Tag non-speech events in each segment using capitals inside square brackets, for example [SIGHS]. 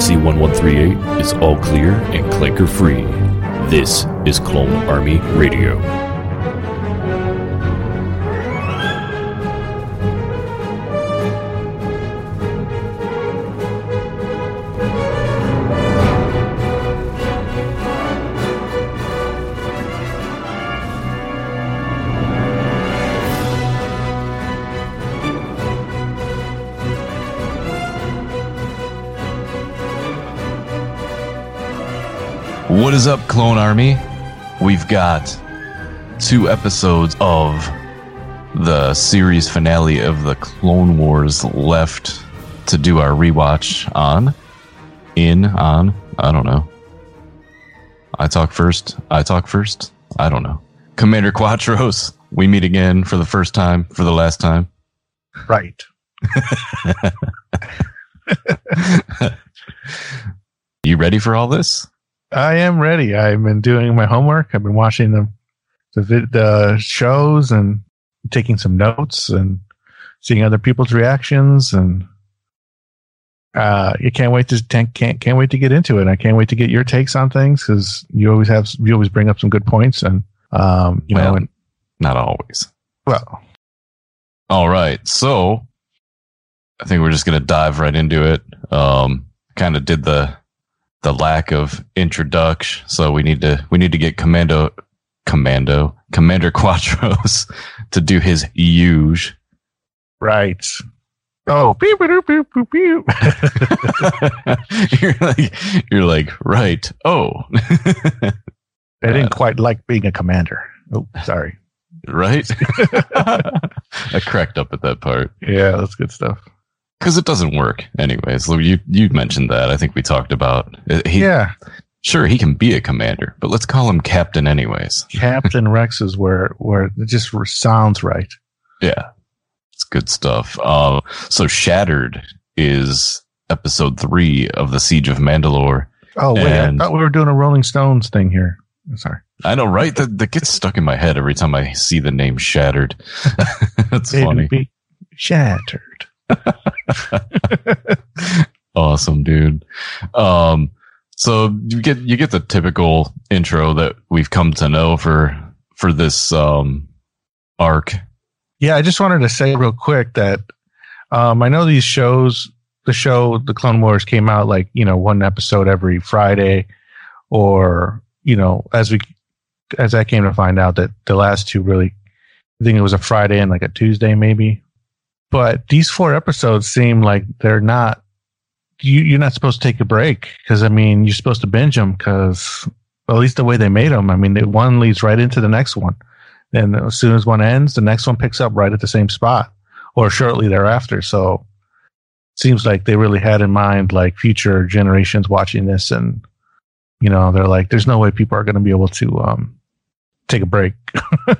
Frequency 1138 is all clear and clanker free. This is Clone Army Radio. Is up, Clone Army? We've got two episodes of the series finale of the Clone Wars left to do our rewatch on. In, on, I don't know. I talk first. I talk first. I don't know. Commander Quatros, we meet again for the first time, for the last time. Right. [LAUGHS] You ready for all this? I am ready. I've been doing my homework. I've been watching the the, vid, the shows and taking some notes and seeing other people's reactions and uh you can't wait to can't can't wait to get into it. I can't wait to get your takes on things cuz you always have you always bring up some good points and um you Well, know and Not always. well All right. So I think we're just going to dive right into it. Um, kind of did the, the lack of introduction. So we need to, we need to get commando, commando, commander [LAUGHS] Quatros to do his huge. right. Oh, beep, beep, beep, beep, beep. you're like, you're like, right. Oh, I didn't [LAUGHS] quite like being a commander. Oh, sorry. right. [LAUGHS] I cracked up at that part. Yeah, that's good stuff. Cause it doesn't work anyways. So you, you mentioned that. I think we talked about. He, yeah, Sure, he can be a commander, but let's call him captain anyways. Captain [LAUGHS] Rex is where where it just sounds right. Yeah, it's good stuff. Uh, so Shattered is episode three of the Siege of Mandalore. Oh wait, And- I thought we were doing a Rolling Stones thing here. I'm Sorry. I know, right? That, that gets stuck in my head every time I see the name Shattered. [LAUGHS] That's It'd funny. be shattered. [LAUGHS] [LAUGHS] awesome, dude. Um, so you get you get the typical intro that we've come to know for for this um arc. Yeah, I just wanted to say real quick that um, I know these shows, the show, the Clone Wars came out like you know one episode every Friday, or you know as we as I came to find out that the last two really, I think it was a Friday and like a Tuesday maybe. But these four episodes seem like they're not. You, you're not supposed to take a break because I mean you're supposed to binge them because at least the way they made them. I mean, the one leads right into the next one. And as soon as one ends, the next one picks up right at the same spot or shortly thereafter. So seems like they really had in mind like future generations watching this and you know, they're like, there's no way people are going to be able to um, take a break. [LAUGHS]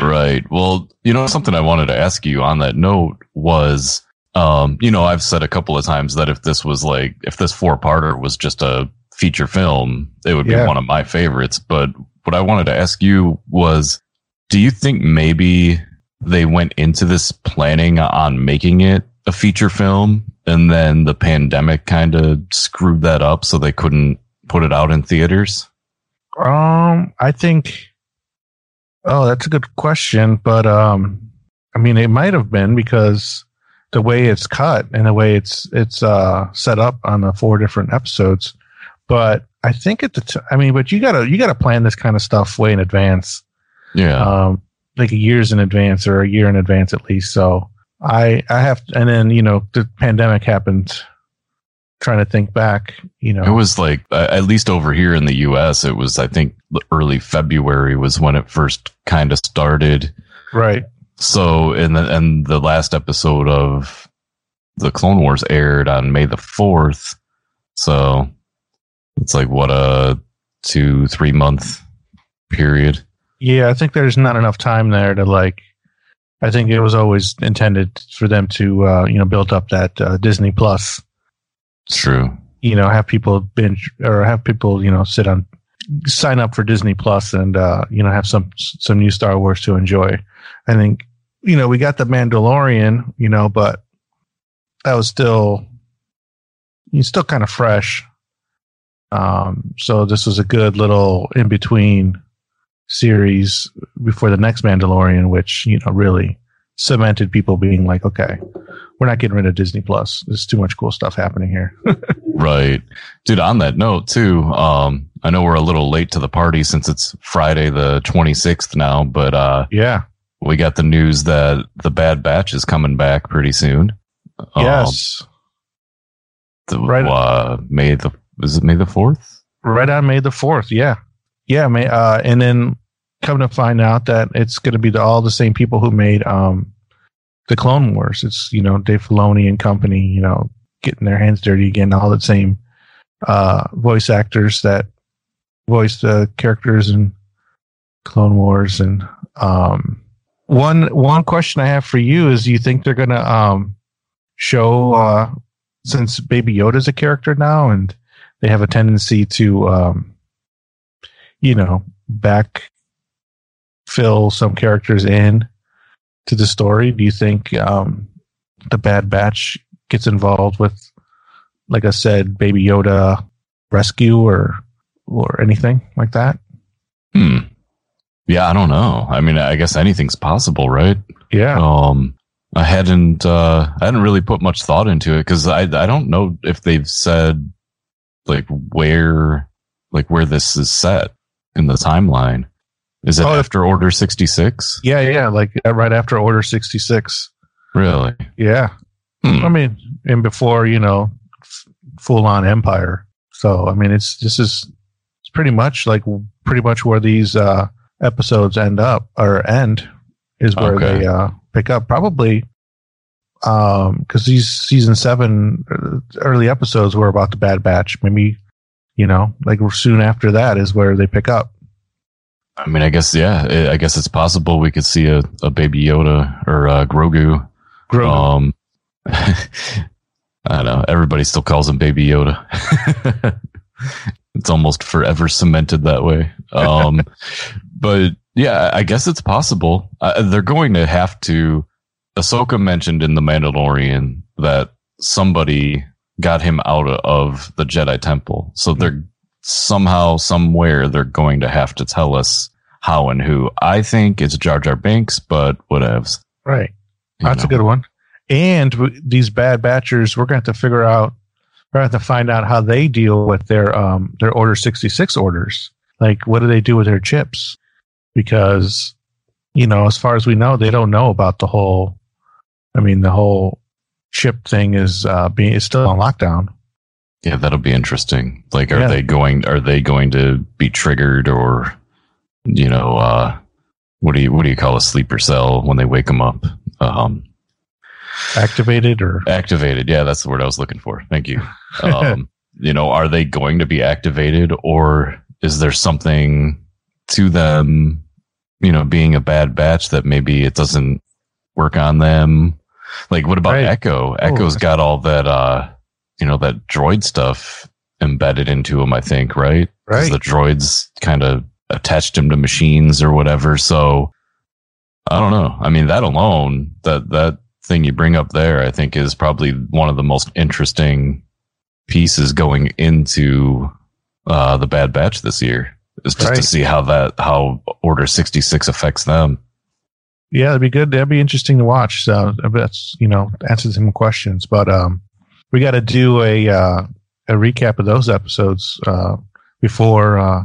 Right. Well, you know, something I wanted to ask you on that note was, um, you know, I've said a couple of times that if this was like, if this four parter was just a feature film, it would be Yeah. one of my favorites. But what I wanted to ask you was, do you think maybe they went into this planning on making it a feature film and then the pandemic kind of screwed that up so they couldn't put it out in theaters? Um, I think. Oh, that's a good question, but um, I mean, it might have been because the way it's cut and the way it's it's uh set up on the four different episodes. But I think at the t- I mean, but you gotta you gotta plan this kind of stuff way in advance, Yeah. um, like a years in advance or a year in advance at least. So I I have, and then you know the pandemic happened. Trying to think back, you know, It was like, uh, at least over here in the US, it was, I think, early February was when it first kind of started. right. So, and the, and the last episode of the Clone Wars aired on May the 4th. So it's like, what a two, three month period. Yeah, I think there's not enough time there to like. I think it was always intended for them to, uh, you know, build up that uh, Disney Plus. It's true. You know, have people binge or have people, you know, sit on, sign up for Disney Plus and uh, you know have some some new Star Wars to enjoy. I think you know we got the Mandalorian, you know, but that was still he's still kind of fresh. Um, so this was a good little in between series before the next Mandalorian, which you know really cemented people being like, okay, we're not getting rid of Disney Plus. There's too much cool stuff happening here. [LAUGHS] right, dude. On that note, too, um, I know we're a little late to the party since it's Friday the 26th now, but uh, yeah, we got the news that the Bad Batch is coming back pretty soon. Yes, um, the, right. Uh, May the is it May the fourth? Right on May the fourth. Yeah, yeah. May uh, and then come to find out that it's going to be the, all the same people who made um the Clone Wars. It's you know Dave Filoni and company. You know, getting their hands dirty again. All the same uh voice actors that voice the characters in Clone Wars and um one one question I have for you is: Do you think they're gonna um, show uh, since Baby Yoda's a character now, and they have a tendency to, um, you know, back fill some characters in to the story? Do you think um, the Bad Batch gets involved with, like I said, Baby Yoda rescue or or anything like that? Hmm. Yeah, I don't know. I mean, I guess anything's possible, right? Yeah. Um, I hadn't, uh, I hadn't really put much thought into it because I, I don't know if they've said like where, like where this is set in the timeline. Is it oh, after Order 66? Yeah, yeah, like uh, right after Order 66. Really? Yeah. Hmm. I mean, and before, you know, f- full on Empire. So, I mean, it's, this is, it's pretty much like pretty much where these, uh, episodes end up or end is where okay. they uh, pick up. Probably because um, these season seven uh, early episodes were about the Bad Batch. Maybe you know, like soon after that is where they pick up. I mean, I guess yeah. I guess it's possible we could see a, a Baby Yoda or uh, Grogu. Grogu. Um, [LAUGHS] I don't know. Everybody still calls him Baby Yoda. [LAUGHS] it's almost forever cemented that way. Um, [LAUGHS] but yeah, I guess it's possible. Uh, they're going to have to. Ahsoka mentioned in The Mandalorian that somebody got him out of the Jedi Temple. So they're somehow, somewhere, they're going to have to tell us how and who. I think it's Jar Jar Binks, but whatevs. Right. That's know. a good one. And w- these bad batchers, we're going to have to figure out, we're going to have to find out how they deal with their, um, their Order 66 orders. Like, what do they do with their chips? because you know as far as we know they don't know about the whole i mean the whole chip thing is uh being is still on lockdown yeah that'll be interesting like are yeah. they going are they going to be triggered or you know uh what do you what do you call a sleeper cell when they wake them up um activated or activated yeah that's the word i was looking for thank you [LAUGHS] um you know are they going to be activated or is there something to them, you know, being a bad batch that maybe it doesn't work on them. Like, what about right. Echo? Echo's oh. got all that, uh, you know, that droid stuff embedded into him, I think, right? Right. The droids kind of attached him to machines or whatever. So I don't know. I mean, that alone, that, that thing you bring up there, I think is probably one of the most interesting pieces going into, uh, the Bad Batch this year is just right. to see how that how Order sixty six affects them. Yeah, that'd be good. That'd be interesting to watch. So that's you know answer some questions, but um, we got to do a uh, a recap of those episodes uh, before uh,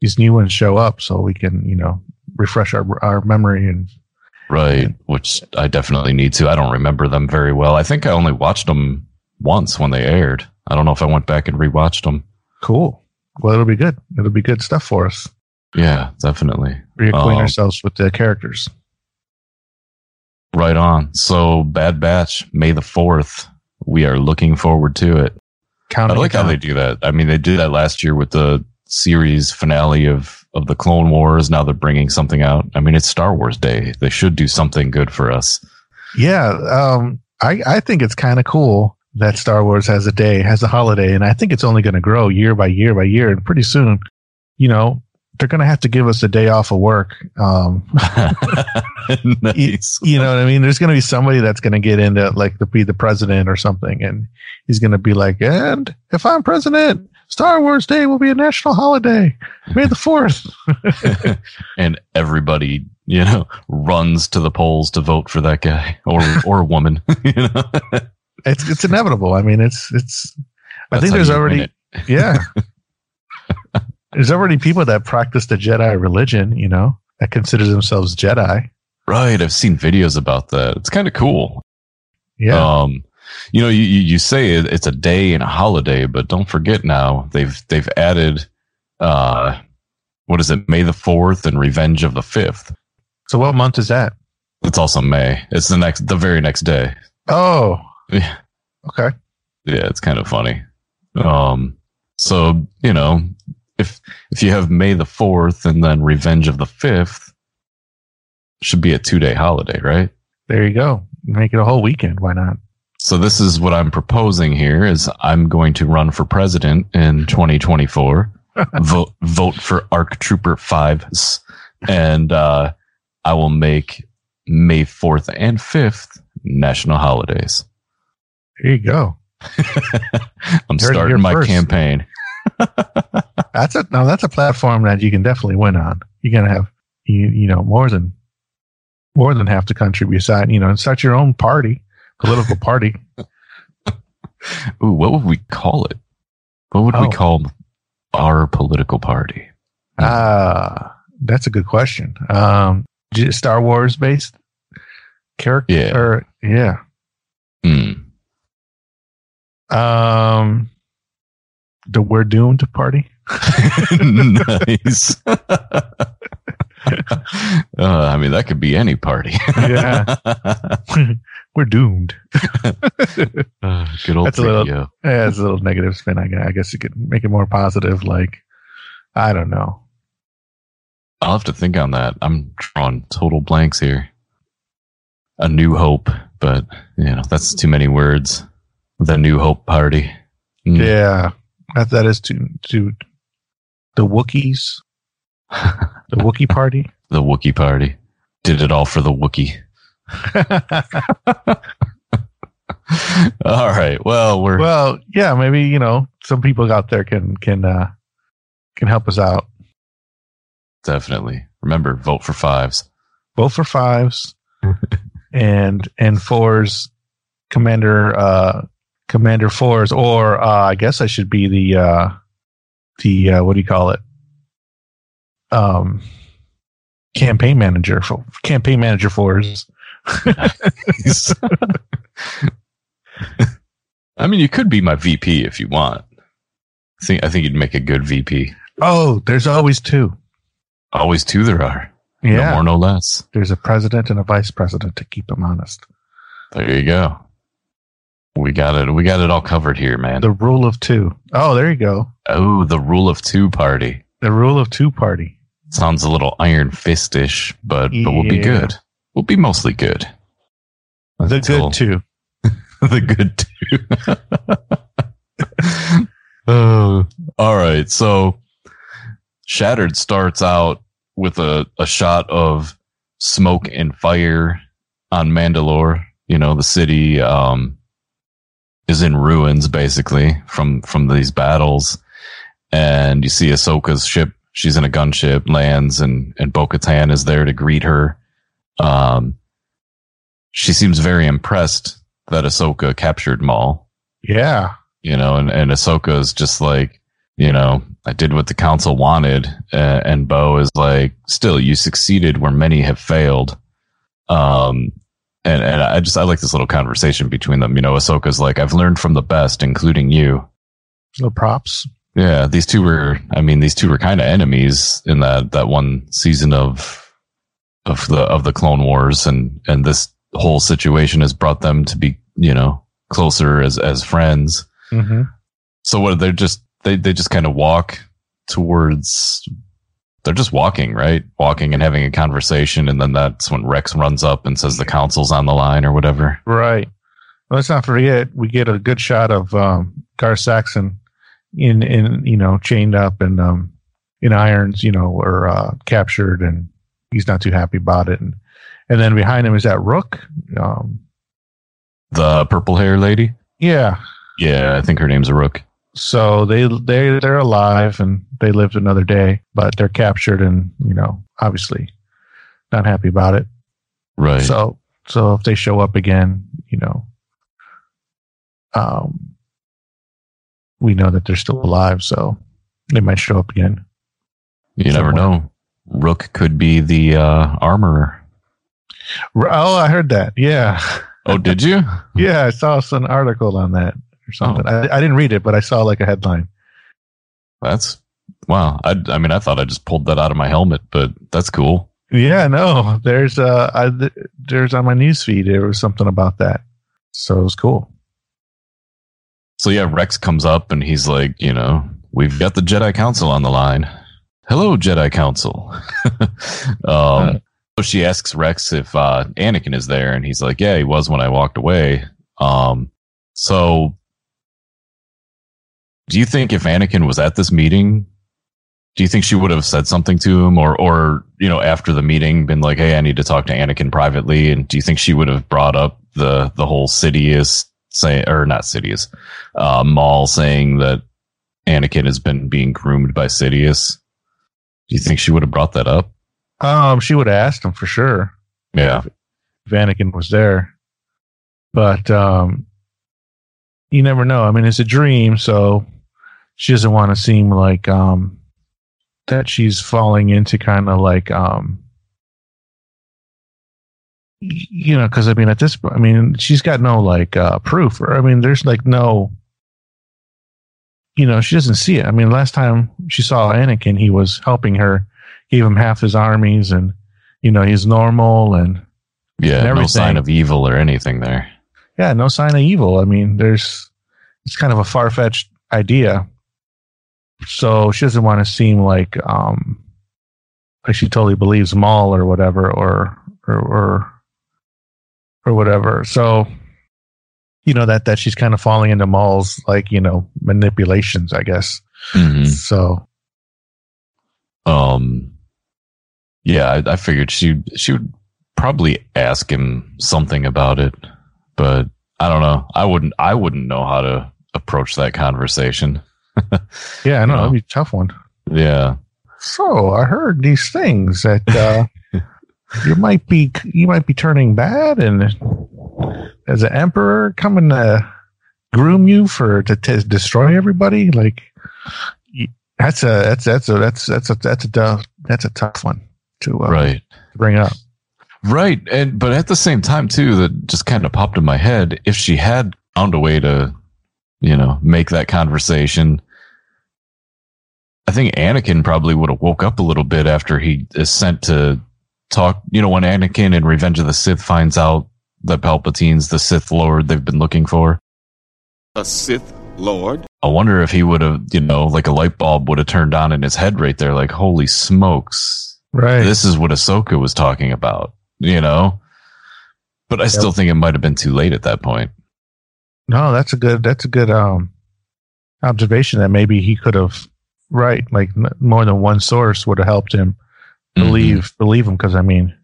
these new ones show up, so we can you know refresh our our memory and right. Which I definitely need to. I don't remember them very well. I think I only watched them once when they aired. I don't know if I went back and rewatched them. Cool well, it'll be good. It'll be good stuff for us. Yeah, definitely. Reacquaint um, ourselves with the characters. Right on. So, Bad Batch, May the 4th. We are looking forward to it. Counting I like how they do that. I mean, they did that last year with the series finale of, of the Clone Wars. Now they're bringing something out. I mean, it's Star Wars Day. They should do something good for us. Yeah. Um, I, I think it's kind of cool that Star Wars has a day, has a holiday, and I think it's only going to grow year by year by year. And pretty soon, you know, they're going to have to give us a day off of work. Um, [LAUGHS] [LAUGHS] nice. you, you know what I mean? There's going to be somebody that's going to get into like to be the president or something, and he's going to be like, "And if I'm president, Star Wars Day will be a national holiday, May the fourth. [LAUGHS] and everybody, you know, runs to the polls to vote for that guy or or a woman. [LAUGHS] you know, it's it's inevitable. I mean, it's it's. I That's think there's already [LAUGHS] yeah. there's already people that practice the Jedi religion. You know, that considers themselves Jedi. right. I've seen videos about that. It's kind of cool. Yeah. Um, you know, you, you say it, it's a day and a holiday, but don't forget now they've they've added, uh, what is it? May the fourth and Revenge of the fifth. so what month is that? It's also May. It's the next, the very next day. Oh, Yeah, okay. yeah, it's kind of funny. Um, so you know, if if you have May the fourth and then Revenge of the fifth, should be a two day holiday, right? There you go. Make it a whole weekend. Why not? So this is what I'm proposing here is I'm going to run for president in 2024. [LAUGHS] vote vote for ARC Trooper 5s and uh, I will make May 4th and 5th national holidays. There you go. [LAUGHS] I'm Heard starting my first. campaign. [LAUGHS] That's a now that's a platform that you can definitely win on. You're gonna have you you know more than more than half the country beside you know and start your own party, political party. Ooh, what would we call it? What would Oh. we call our political party? Ah, that's a good question. Um, Star Wars based character. Yeah. Or, yeah. Hmm. Um, the We're Doomed party. [LAUGHS] nice. [LAUGHS] uh, I mean, that could be any party. Yeah. [LAUGHS] We're doomed. [LAUGHS] Uh, good old That's a little- Yeah, it's a little negative spin. I guess, I guess you could make it more positive. Like, I don't know. I'll have to think on that. I'm drawing total blanks here. A new hope, but you know that's too many words. The New Hope Party. Mm. Yeah, that that is to to the Wookiees, [LAUGHS] the Wookiee party. The Wookiee Party. Did it all for the Wookiee. [LAUGHS] all right. Well, we're well, yeah, maybe you know some people out there can can uh can help us out. definitely remember vote for fives. Vote for fives, [LAUGHS] and and fours, Commander uh Commander fours, or uh I guess I should be the uh the uh what do you call it? Um, campaign manager for campaign manager fours. [LAUGHS] I mean, you could be my VP if you want. I think I think you'd make a good VP. Oh, there's always two. Always two there are. Yeah. No more, no less. There's a president and a vice president to keep them honest. There you go. We got it. We got it all covered here, man. The rule of two. Oh, there you go. oh, the rule of two party. The rule of two party. Sounds a little iron fistish, but but we'll be good. We'll be mostly good. The Until- good two. [LAUGHS] the good two. [LAUGHS] oh, all right. So, Shattered starts out with a, a shot of smoke and fire on Mandalore. You know, the city um, is in ruins basically from from these battles, and you see Ahsoka's ship. She's in a gunship, lands, and and Bo-Katan is there to greet her. Um, she seems very impressed that Ahsoka captured Maul, Yeah. you know, and, and Ahsoka is just like, you know, I did what the council wanted. Uh, and Bo is like, still, you succeeded where many have failed. Um, and, and I just, I like this little conversation between them. You know, Ahsoka's like, I've learned from the best, including you. No props. Yeah. These two were, I mean, these two were kind of enemies in that, that one season of, of the, of the Clone Wars. And, and this whole situation has brought them to be, you know, closer as, as friends. Mm-hmm. So what they're just they they just kind of walk towards they're just walking, right? Walking and having a conversation and then that's when Rex runs up and says the council's on the line or whatever. Right. Let's not forget we get a good shot of um, Gar Saxon in in you know chained up and um in irons, you know, or uh, captured, and he's not too happy about it. And and then behind him is that Rook. Um, The purple hair lady. yeah. Yeah, I think her name's a Rook. So they they they're alive and they lived another day, but they're captured and you know obviously not happy about it. Right. So so if they show up again, you know, um, we know that they're still alive, so they might show up again. you never know. Rook could be the uh, armorer. R- Oh, I heard that. Yeah, Oh, [LAUGHS] did you? yeah, I saw some article on that or something. I, I didn't read it, but I saw like a headline. That's wow. I, I mean, I thought I just pulled that out of my helmet, but that's cool. Yeah, no, there's uh, I, th- there's on my newsfeed there was something about that, so it was cool. So yeah, Rex comes up and he's like, you know, we've got the Jedi Council on the line. Hello, Jedi Council. [LAUGHS] um, so she asks Rex if uh, Anakin is there, and he's like, yeah, he was when I walked away. Um, so do you think if Anakin was at this meeting, do you think she would have said something to him, or, or you know, after the meeting, been like, "Hey, I need to talk to Anakin privately"? And do you think she would have brought up the the whole Sidious say, or not Sidious, uh, Maul saying that Anakin has been being groomed by Sidious? Do you think she would have brought that up? Um, she would have asked him for sure. Yeah, if Anakin was there. But um you never know. I mean, it's a dream, so she doesn't want to seem like um that she's falling into kind of like um you know, because I mean, at this, point, I mean, she's got no like uh proof, or I mean, there's like no, you know, she doesn't see it. I mean, last time she saw Anakin, he was helping her, gave him half his armies, and you know, he's normal and yeah, And no sign of evil or anything there. yeah, no sign of evil. I mean, there's it's kind of a far fetched idea. So she doesn't want to seem like um like she totally believes Maul or whatever or or or or whatever. So you know that that she's kind of falling into Maul's like, you know, manipulations, I guess. Mhm. So Um, yeah, I, I figured she she would probably ask him something about it, but I don't know. I wouldn't. I wouldn't know how to approach that conversation. [LAUGHS] yeah, I know No. it'd be a tough one. Yeah, So I heard these things that uh, you might be you might be turning bad, and as an emperor coming to groom you for to, destroy everybody. Like that's a that's that's a that's that's a that's a tough that's a tough one to uh, right, to bring up. right. And but at the same time too, that just kind of popped in my head. If she had found a way to, you know, make that conversation. I think Anakin probably would have woke up a little bit after he is sent to talk. You know, when Anakin in Revenge of the Sith finds out that Palpatine's the Sith Lord they've been looking for. a Sith Lord. I wonder if he would have, you know, like a light bulb would have turned on in his head right there, like, holy smokes, Right. this is what Ahsoka was talking about, you know? But I still think it might have been too late at that point. no, that's a good that's a good um observation that maybe he could have right like more than one source would have helped him Mm-hmm. believe believe him because I mean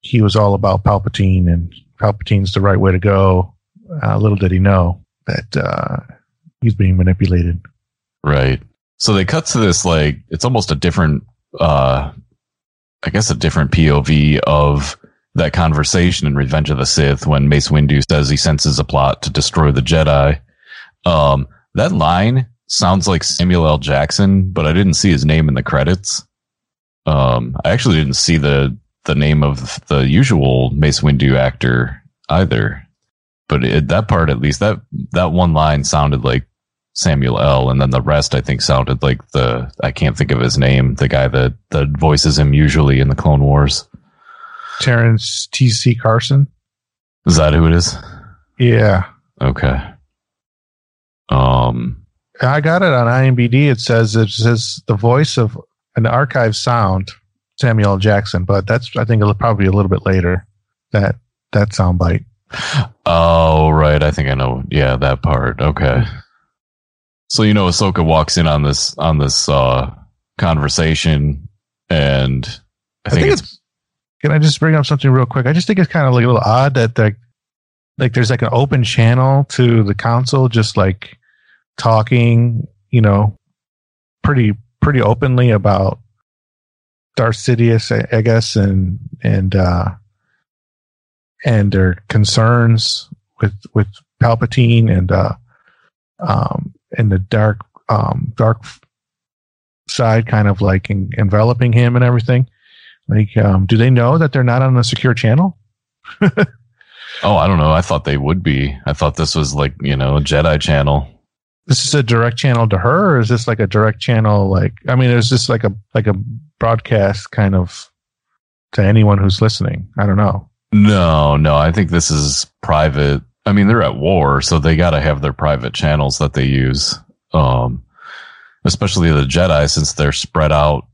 he was all about Palpatine and Palpatine's the right way to go. Uh, little did he know that uh, he's being manipulated. Right. So they cut to this like it's almost a different uh I guess a different POV of that conversation in Revenge of the Sith when Mace Windu says he senses a plot to destroy the Jedi. Um that line sounds like Samuel L. Jackson, but I didn't see his name in the credits. Um I actually didn't see the the name of the usual Mace Windu actor either. But it, that part at least that that one line sounded like Samuel L. And then the rest, I think, sounded like the I can't think of his name, the guy that that voices him usually in the Clone Wars. Terrence T.C. Carson. Is that who it is? Yeah, Okay. Um. I got it on IMBD. It says it says the voice of an archive sound, Samuel L. Jackson, but that's I think it'll probably be a little bit later that that sound bite. Oh, right. I think I know. Yeah, that part. Okay. So you know, Ahsoka walks in on this on this uh conversation, and I I think, think it's, it's. Can I just bring up something real quick? I just think it's kind of like a little odd that like, like there's like an open channel to the council, just like talking, you know, pretty pretty openly about Darth Sidious, I, guess, and and uh, and their concerns with with Palpatine and uh, um, and the dark um, dark side, kind of like en- enveloping him and everything. Like, um, do they know that they're not on a secure channel? [LAUGHS] oh, I don't know. I thought they would be. I thought this was like you know a Jedi channel. This is a direct channel to her, or is this like a direct channel? Like, I mean, is this like a like a broadcast kind of to anyone who's listening? I don't know. No, no. I think this is private. I mean, they're at war, so they got to have their private channels that they use. Um, especially the Jedi, since they're spread out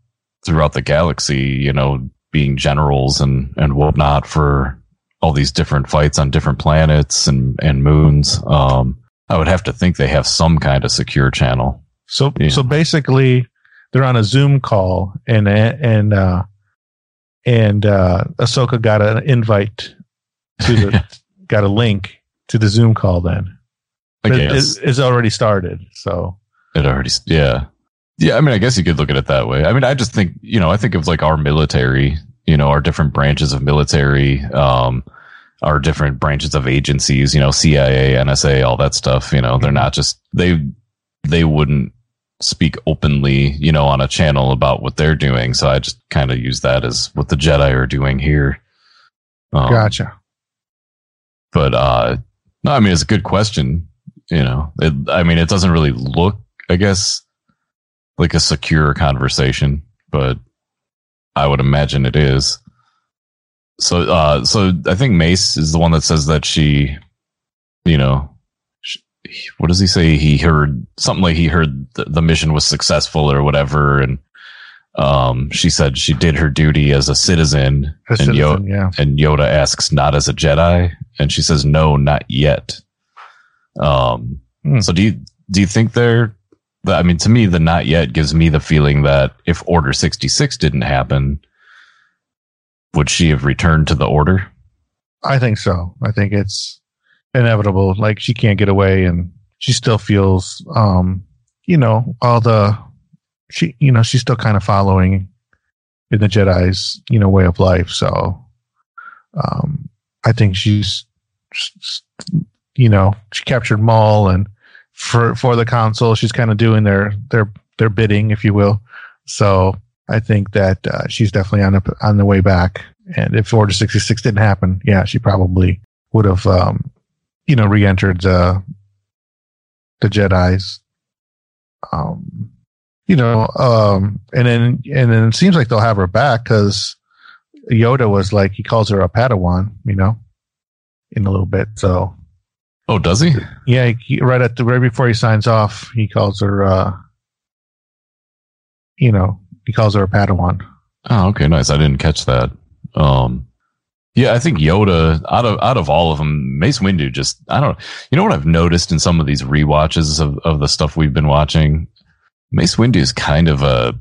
throughout the galaxy. You know, being generals and and whatnot for all these different fights on different planets and and moons. Um, I would have to think they have some kind of secure channel. So, Yeah. so basically, they're on a Zoom call, and and uh, and uh, Ahsoka got an invite to the [LAUGHS] [LAUGHS] got a link to the Zoom call. Then I It- it's already started. So It already, yeah, yeah. I mean, I guess you could look at it that way. I mean, I just think you know, I think of like our military, you know, our different branches of military, um, our different branches of agencies, you know, CIA, NSA, all that stuff. You know, they're not just they they wouldn't speak openly, you know, on a channel about what they're doing. So I just kind of use that as what the Jedi are doing here. Um, gotcha. but uh no i mean it's a good question you know it, i mean it doesn't really look i guess like a secure conversation but i would imagine it is so uh so i think mace is the one that says that she you know sh what does he say he heard something like he heard the, the mission was successful or whatever and um she said she did her duty as a citizen A and citizen, yeah. and Yoda asks, "Not as a Jedi," and she says, "No, not yet." Um. Hmm. So do you do you think they're? I mean, to me, the "not yet" gives me the feeling that if Order sixty six didn't happen, would she have returned to the Order? I think so. I think it's inevitable. Like she can't get away, and she still feels, um, you know, all the she, you know, she's still kind of following in the Jedi's, you know, way of life. So, um, I think she's, you know, she captured Maul, and for for the council, she's kind of doing their their their bidding, if you will. So I think that uh, she's definitely on the on the way back. And if Order sixty six didn't happen, yeah, she probably would have, um, you know, re-entered the the Jedi's. Um, you know, um, and then and then it seems like they'll have her back because Yoda was like he calls her a Padawan, you know, in a little bit. So Oh, does he? yeah, he, right at the right before he signs off, he calls her, uh, you know, he calls her a Padawan. Oh, okay, nice. I didn't catch that. Um, yeah, I think Yoda out of out of all of them, Mace Windu just I don't. Know. You know what I've noticed in some of these rewatches of of the stuff we've been watching, Mace Windu is kind of a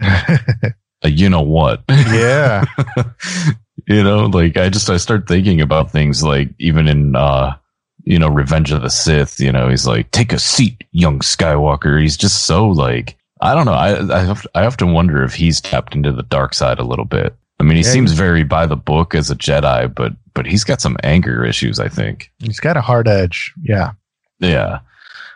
[LAUGHS] a you know what. yeah, [LAUGHS] you know, like I just I start thinking about things like even in uh you know Revenge of the Sith, you know, he's like take a seat, young Skywalker. He's just so like I don't know. I I, often wonder if he's tapped into the dark side a little bit. I mean, he Yeah, seems very by the book as a Jedi, but but he's got some anger issues, I think. he's got a hard edge. Yeah, Yeah.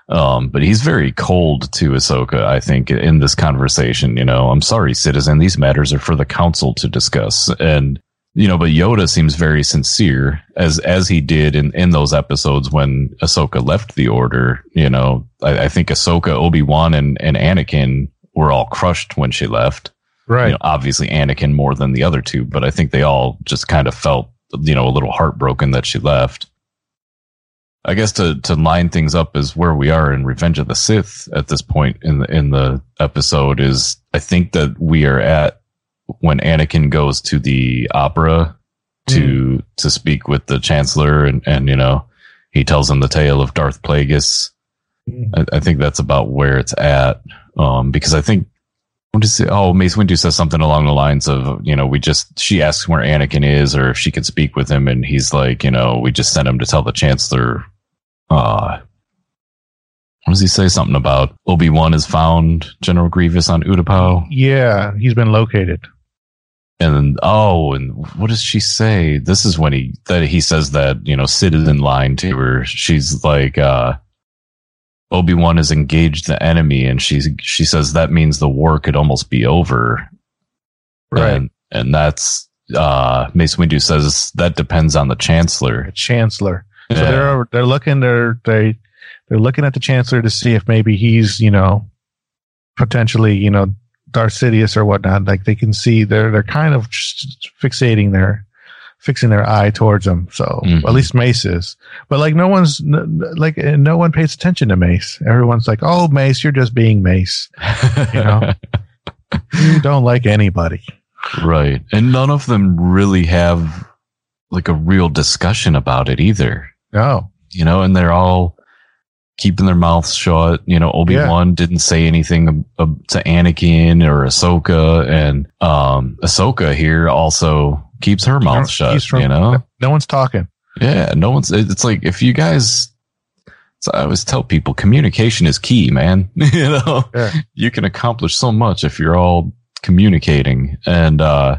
Um, but he's very cold to Ahsoka, I think, in this conversation. You know, I'm sorry, citizen. These matters are for the council to discuss. And, you know, but Yoda seems very sincere as, as he did in, in those episodes when Ahsoka left the order. You know, I, I think Ahsoka, Obi-Wan and, and Anakin were all crushed when she left. right. You know, obviously Anakin more than the other two, but I think they all just kind of felt, you know, a little heartbroken that she left. I guess to to line things up is where we are in Revenge of the Sith at this point in the in the episode is I think that we are at when Anakin goes to the opera to to speak with the chancellor and and you know he tells him the tale of Darth Plagueis I, I think that's about where it's at. Um, because I think What is it? Oh, Mace Windu says something along the lines of, you know, we just, she asks where Anakin is or if she can speak with him. And he's like, you know, we just sent him to tell the Chancellor, uh, what does he say? Something about Obi Wan has found General Grievous on Utapau. Yeah, he's been located. And oh, and what does she say? This is when he that he says that you know Sid is in line to her. She's like, uh, Obi Wan has engaged the enemy, and she's she says that means the war could almost be over. Right. And, and that's uh, Mace Windu says that depends on the Chancellor. The Chancellor. So Yeah. they're they're looking they're they they're looking at the Chancellor to see if maybe he's you know potentially you know Darth Sidious or whatnot. Like they can see they're they're kind of fixating their fixing their eye towards him. So Mhm. at least Mace is, but like no one's like no one pays attention to Mace. Everyone's like, oh Mace, you're just being Mace. You know? [LAUGHS] You don't like anybody. right. And none of them really have like a real discussion about it either. No. you know, and they're all keeping their mouths shut. You know, Obi Wan didn't say anything to Anakin or Ahsoka, and um, Ahsoka here also keeps her mouth shut. From- you know, No one's talking. yeah, no one's. It's like if you guys. So I always tell people communication is key, man. [LAUGHS] you know, Yeah. you can accomplish so much if you're all communicating, and uh,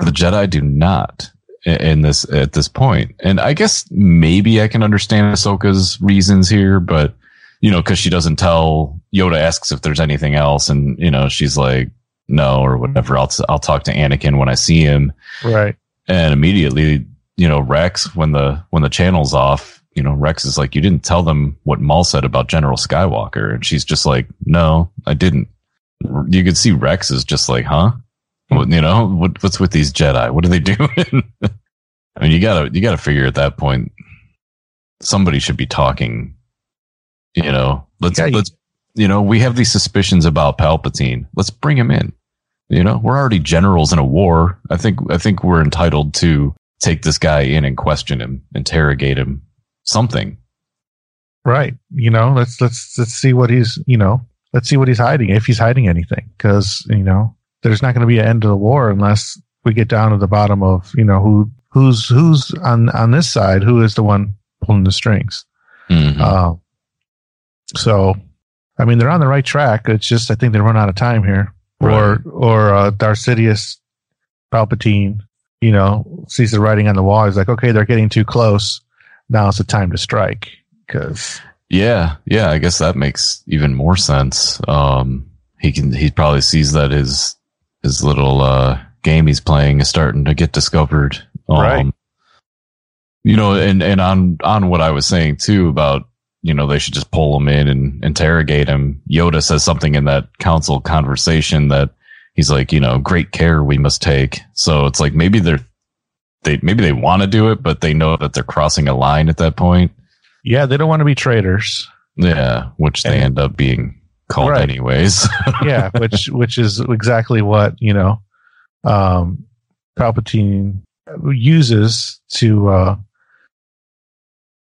the Jedi do not in this at this point. And I guess maybe I can understand Ahsoka's reasons here, but you know, because she doesn't tell Yoda asks if there's anything else, and you know, she's like, no or whatever. I'll I'll talk to Anakin when I see him, Right. and immediately, you know, Rex when the when the channel's off. You know, Rex is like, you didn't tell them what Maul said about General Skywalker. And she's just like, no, I didn't. You could see Rex is just like, huh? What, you know, what, what's with these Jedi? What are they [LAUGHS] doing? I mean, you gotta, you gotta figure at that point, somebody should be talking, you know, let's, Yeah, let's, you know, we have these suspicions about Palpatine. Let's bring him in. You know, we're already generals in a war. I think, I think we're entitled to take this guy in and question him, interrogate him, something. Right. You know, let's let's let's see what he's you know let's see what he's hiding if he's hiding anything because you know there's not going to be an end to the war unless we get down to the bottom of you know who who's who's on on this side who is the one pulling the strings. Mhm. Uh, so, I mean, they're on the right track. It's just I think they run out of time here, or or uh, Darth Sidious, Palpatine, you know, sees the writing on the wall. He's like, okay, they're getting too close. Now it's the time to strike because Yeah, yeah, I guess that makes even more sense. Um, he can he probably sees that his his little uh, game he's playing is starting to get discovered. Um, Right. You know, and and on on what I was saying too about you know they should just pull him in and interrogate him. Yoda says something in that council conversation that he's like, you know, great care we must take. So it's like maybe they're they maybe they want to do it, but they know that they're crossing a line at that point. yeah, they don't want to be traitors. Yeah, which they And- end up being called Right. anyways. [LAUGHS] yeah, which which is exactly what you know, um, Palpatine uses to uh,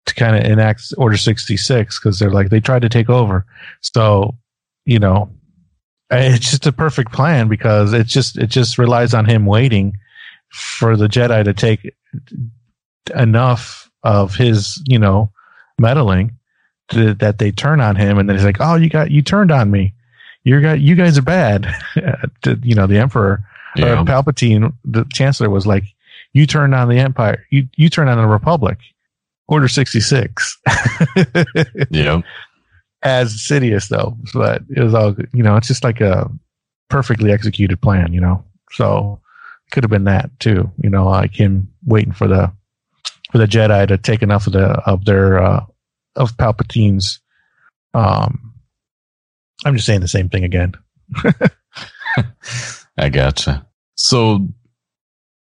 to kind of enact Order sixty six because they're like they tried to take over, so you know, it's just a perfect plan because it just it just relies on him waiting for the Jedi to take enough of his you know meddling to, that they turn on him and then he's like oh you got you turned on me you got you guys are bad [LAUGHS] to, you know the emperor yeah. or palpatine the chancellor was like you turned on the empire you you turned on the republic order 66 [LAUGHS] yeah. as Sidious though but it was all you know it's just like a perfectly executed plan you know so could have been that too you know like him waiting for the for the jedi to take enough of the of their uh of palpatine's um i'm just saying the same thing again [LAUGHS] I gotcha. So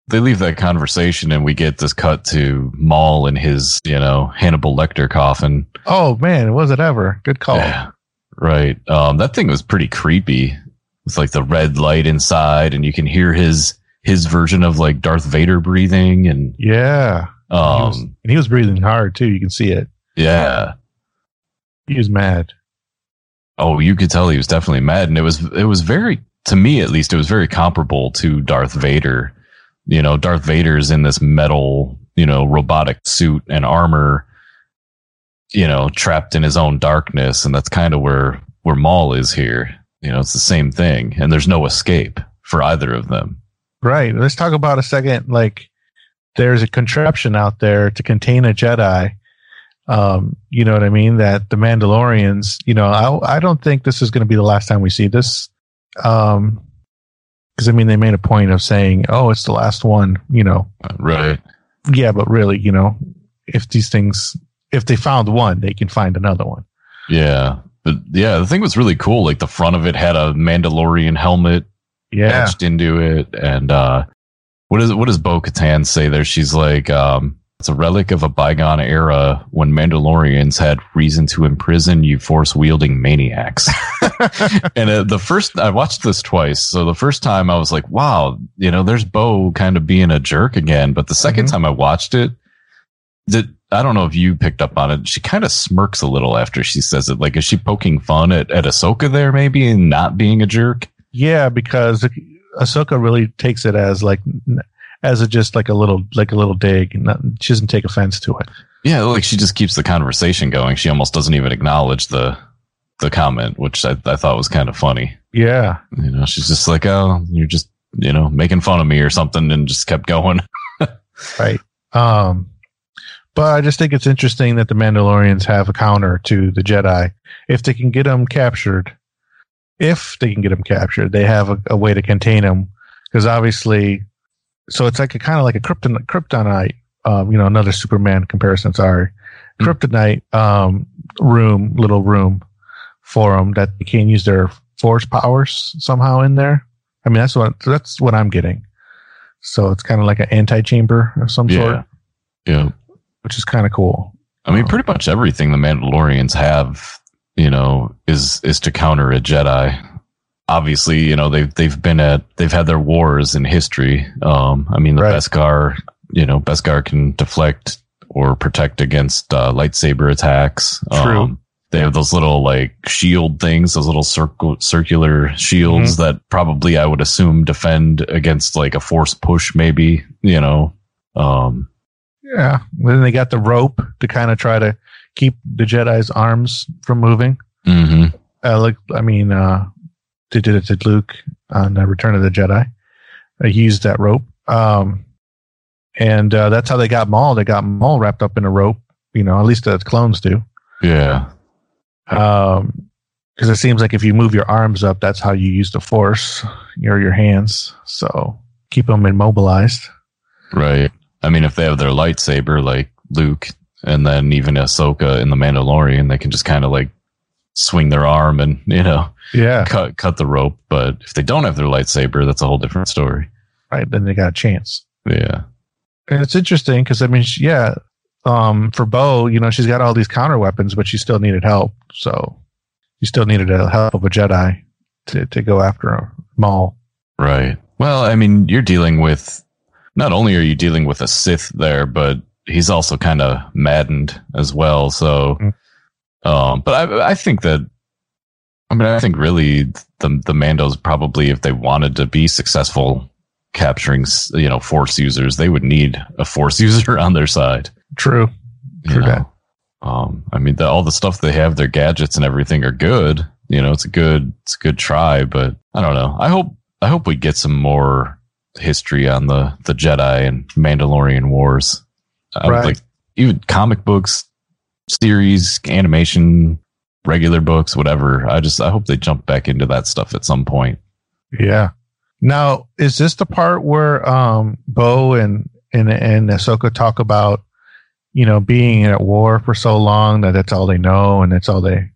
they leave that conversation and we get this cut to Maul in his, you know, Hannibal Lecter coffin. oh man was it ever good call Yeah. Right. Um, that thing was pretty creepy with like the red light inside and you can hear his, his version of like Darth Vader breathing and, yeah he was, um, and he was breathing hard too you can see it yeah. he was mad Oh, you could tell he was definitely mad, and it was it was very to me at least it was very comparable to Darth Vader. You know, Darth Vader's in this metal, you know, robotic suit and armor, you know, trapped in his own darkness, and that's kind of where where Maul is here. You know, it's the same thing, and there's no escape for either of them. Right. Let's talk about a second. Like, there's a contraption out there to contain a Jedi. Um, you know what I mean? That the Mandalorians, you know, I, I don't think this is going to be the last time we see this. Um, because I mean, they made a point of saying, "Oh, it's the last one," you know. Right. Yeah, but really, you know, if these things, if they found one, they can find another one. Yeah. But yeah, the thing was really cool. Like the front of it had a Mandalorian helmet Yeah, etched into it. And uh what is what does Bo Katan say there? She's like, um, it's a relic of a bygone era when Mandalorians had reason to imprison you force wielding maniacs. [LAUGHS] and uh, the first I watched this twice. So the first time I was like, wow, you know, there's Bo kind of being a jerk again. But the 2nd Mhm. time I watched it, did I don't know if you picked up on it. She kind of smirks a little after she says it. Like, is she poking fun at, at Ahsoka there, maybe, and not being a jerk? yeah, because Ahsoka really takes it as like as a just like a little like a little dig, and not, she doesn't take offense to it. Yeah, like she just keeps the conversation going. She almost doesn't even acknowledge the the comment, which I, I thought was kind of funny. Yeah, You know, she's just like, "Oh, you're just you know making fun of me or something," and just kept going. [LAUGHS] right. Um, but I just think it's interesting that the Mandalorians have a counter to the Jedi. If they can get them captured, if they can get them captured, they have a, a way to contain them. Because obviously, so it's like a kind of like a krypton, kryptonite. Um, you know, another Superman comparison. Sorry, Mm. kryptonite um, room, little room for them that they can use their force powers somehow in there. I mean, that's what that's what I'm getting. So it's kind of like an antechamber of some sort, yeah. which is kind of cool. I mean, Um, pretty much everything the Mandalorians have, you know, is is to counter a Jedi. Obviously, you know they've they've been at they've had their wars in history. Um, I mean, the Right. Beskar, you know, Beskar can deflect or protect against uh, lightsaber attacks. True. Um, they have those little like shield things, those little circle circular shields Mm-hmm. that probably I would assume defend against like a force push, maybe. You know, um, Yeah. Then they got the rope to kind of try to keep the Jedi's arms from moving. mhm. Uh, like, I mean, uh, they did it to Luke on Return of the Jedi. They used that rope. Um, and uh, that's how they got Maul. They got Maul wrapped up in a rope. You know, at least the clones do. yeah. Um, because it seems like if you move your arms up, that's how you use the Force, or your hands. So keep them immobilized. Right. I mean, if they have their lightsaber like Luke and then even Ahsoka in the Mandalorian, they can just kind of like swing their arm and, you know, Yeah. cut cut the rope. But if they don't have their lightsaber, that's a whole different story. Right. Then they got a chance. Yeah. And it's interesting because I mean, she, yeah, um, for Bo, you know, she's got all these counter weapons, but she still needed help. So she still needed the help of a Jedi to, to go after a Maul. Right. Well, I mean, you're dealing with not only are you dealing with a Sith there, but he's also kind of maddened as well. So, Mm. Um, but I, I think that, I mean, I think really the the Mandos probably, if they wanted to be successful capturing, you know, Force users, they would need a Force [LAUGHS] user on their side. True. you True know? Um, I mean, the, all the stuff they have, their gadgets and everything are good. You know, it's a good, it's a good try, but I don't know. I hope, I hope we get some more history on the the Jedi and Mandalorian wars. I Right. like even comic books, series, animation, regular books, whatever. I just, I hope they jump back into that stuff at some point. Yeah. Now, is this the part where um, Bo and and and Ahsoka talk about, you know, being at war for so long that that's all they know and that's all they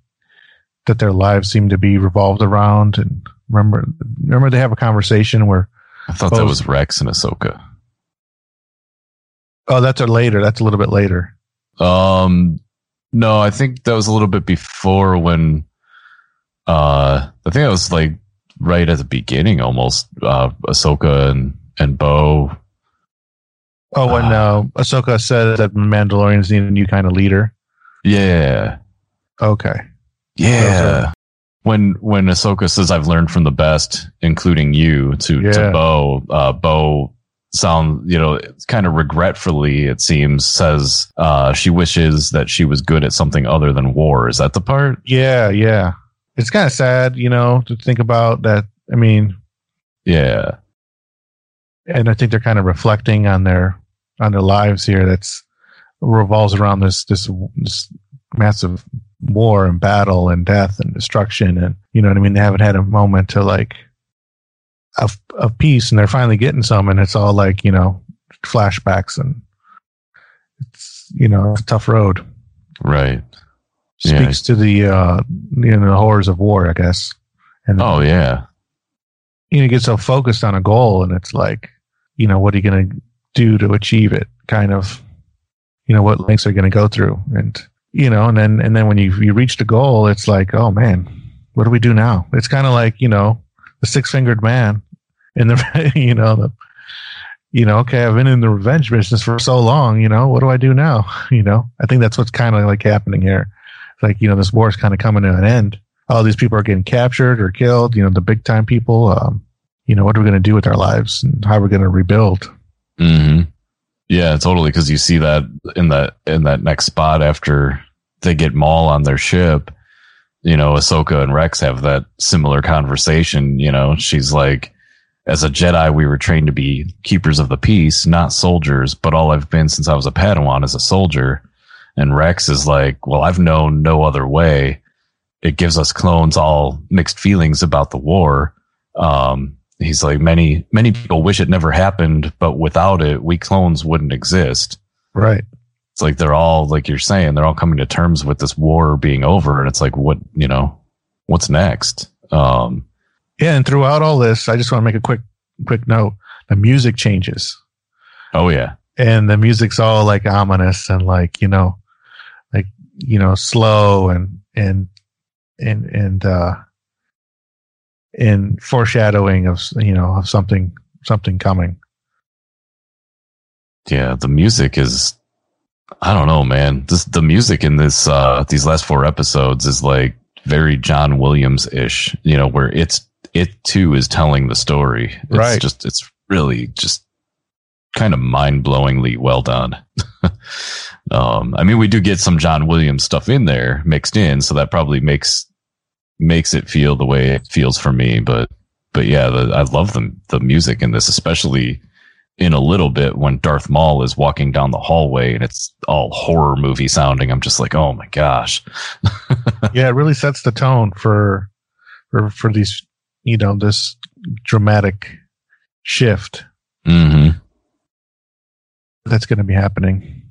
that their lives seem to be revolved around? And remember, remember they have a conversation where I thought that Oh. was Rex and Ahsoka. oh, that's a later, that's a little bit later. Um, no, I think that was a little bit before when, uh, I think it was like right at the beginning almost, uh, Ahsoka and, and Bo. Oh, when uh, Ahsoka said that Mandalorians need a new kind of leader. Yeah. Okay. Yeah. when when Ahsoka says I've learned from the best, including you, to Yeah. to Bo, uh, Bo sound you know kind of regretfully it seems says uh, she wishes that she was good at something other than war. Is that the part? Yeah, yeah. It's kind of sad, you know, to think about that. I mean, Yeah, and I think they're kind of reflecting on their on their lives here. That's revolves around this this this massive war and battle and death and destruction and you know what I mean. They haven't had a moment to like of of peace, and they're finally getting some, and it's all like you know flashbacks and it's you know it's a tough road. right. Yeah. Speaks to the uh you know the horrors of war, I guess. And Oh yeah, you know, you get so focused on a goal and it's like, you know, what are you going to do to achieve it? Kind of, you know, what lengths are going to go through? And, you know, and then, and then when you, you reach the goal, it's like, oh man, what do we do now? It's kind of like, you know, the six fingered man in the, [LAUGHS] you know, the, you know, okay, I've been in the revenge business for so long, you know, what do I do now? [LAUGHS] You know, I think that's what's kind of like happening here. It's like, you know, this war is kind of coming to an end. All these people are getting captured or killed, you know, the big time people. Um, you know, what are we going to do with our lives and how we're we going to rebuild? hmm Yeah, totally. Because you see that in that in that next spot after they get Maul on their ship. You know, Ahsoka and Rex have that similar conversation. You know, she's like, "As a Jedi, we were trained to be keepers of the peace, not soldiers. But all I've been since I was a Padawan is a soldier." And Rex is like, "Well, I've known no other way." It gives us clones all mixed feelings about the war. Um, he's like many many people wish it never happened but without it we clones wouldn't exist Right. it's like they're all like you're saying they're all coming to terms with this war being over and it's like what you know what's next um Yeah. And throughout all this, I just want to make a quick, quick note. The music changes oh yeah and the music's all like ominous and like, you know, like, you know, slow and, and, and, and, uh, and foreshadowing of, you know, of something, something coming. yeah the music is i don't know man this the music in this uh these last four episodes is like very john williams ish you know where it's it too is telling the story it's Right. just it's really just kind of mind-blowingly well done [LAUGHS] um i mean we do get some john williams stuff in there mixed in so that probably makes makes it feel the way it feels for me but but yeah the, i love the the music in this especially in a little bit when Darth Maul is walking down the hallway and it's all horror movie sounding. I'm just like, oh my gosh. [LAUGHS] yeah, it really sets the tone for, for, for these, you know, this dramatic shift hmm that's going to be happening.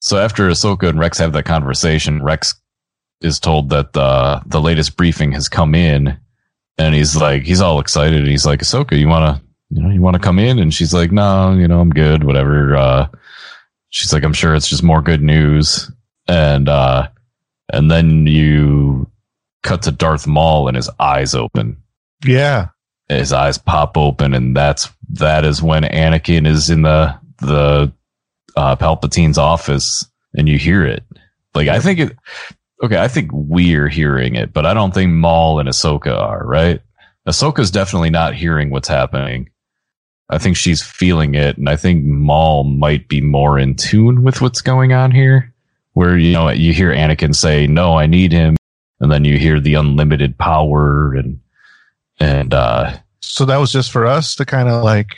So after Ahsoka and Rex have that conversation, Rex is told that the the latest briefing has come in, and he's like, he's all excited. And he's like, Ahsoka, you want to, you know, you want to come in? And she's like, no, you know, I'm good, whatever. Uh, she's like, I'm sure it's just more good news. And uh, and then you cut to Darth Maul and his eyes open. Yeah. his eyes pop open and that's that is when Anakin is in the the uh, Palpatine's office and you hear it. Like I think it okay, I think we're hearing it, but I don't think Maul and Ahsoka are, right? Ahsoka's definitely not hearing what's happening. I think she's feeling it, and I think Maul might be more in tune with what's going on here. Where you know you hear Anakin say, "No, I need him," and then you hear the unlimited power and and uh So that was just for us to kind of like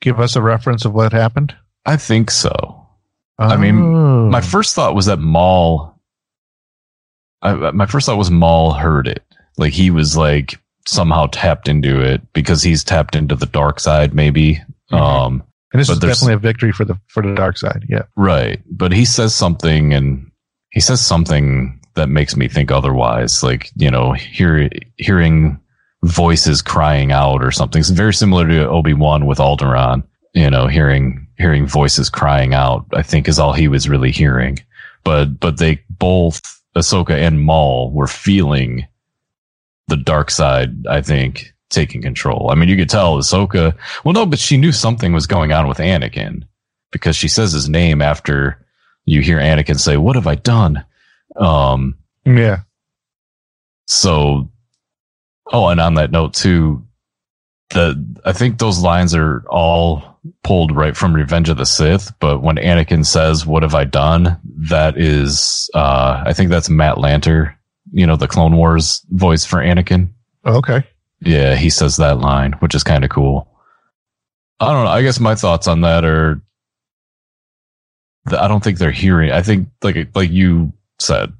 give us a reference of what happened. I think so. I mean, Oh. My first thought was that Maul. I, my first thought was Maul heard it. Like he was like somehow tapped into it because he's tapped into the dark side, maybe. Mhm. Um, and this is definitely a victory for the for the dark side. Yeah. right. But he says something, and he says something that makes me think otherwise. Like you know, hear hearing voices crying out or something. It's very similar to Obi Wan with Alderaan. You know, hearing hearing voices crying out. I think is all he was really hearing. But but they both Ahsoka and Maul were feeling the dark side. I think taking control. I mean, you could tell Ahsoka. Well, no, but she knew something was going on with Anakin because she says his name after you hear Anakin say, "What have I done?" Um, Yeah. so, oh, and on that note too, the I think those lines are all pulled right from Revenge of the Sith. But when Anakin says, "What have I done?" That is, uh, I think that's Matt Lanter, you know, the Clone Wars voice for Anakin. Okay. Yeah, he says that line, which is kind of cool. I don't know. I guess my thoughts on that are I don't think they're hearing. I think like like you said,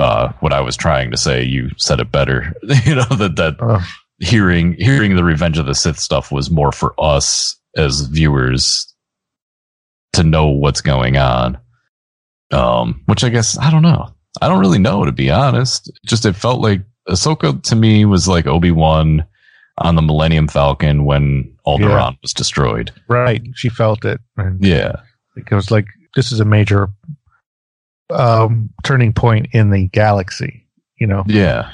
uh, what I was trying to say, you said it better. [LAUGHS] you know that that Oh, hearing hearing the Revenge of the Sith stuff was more for us as viewers to know what's going on. Um, which I guess I don't know. I don't really know to be honest. Just it felt like Ahsoka to me was like Obi Wan on the Millennium Falcon when Alderaan Yeah. was destroyed. right. She felt it. And Yeah, it was like, this is a major um, turning point in the galaxy, you know, yeah,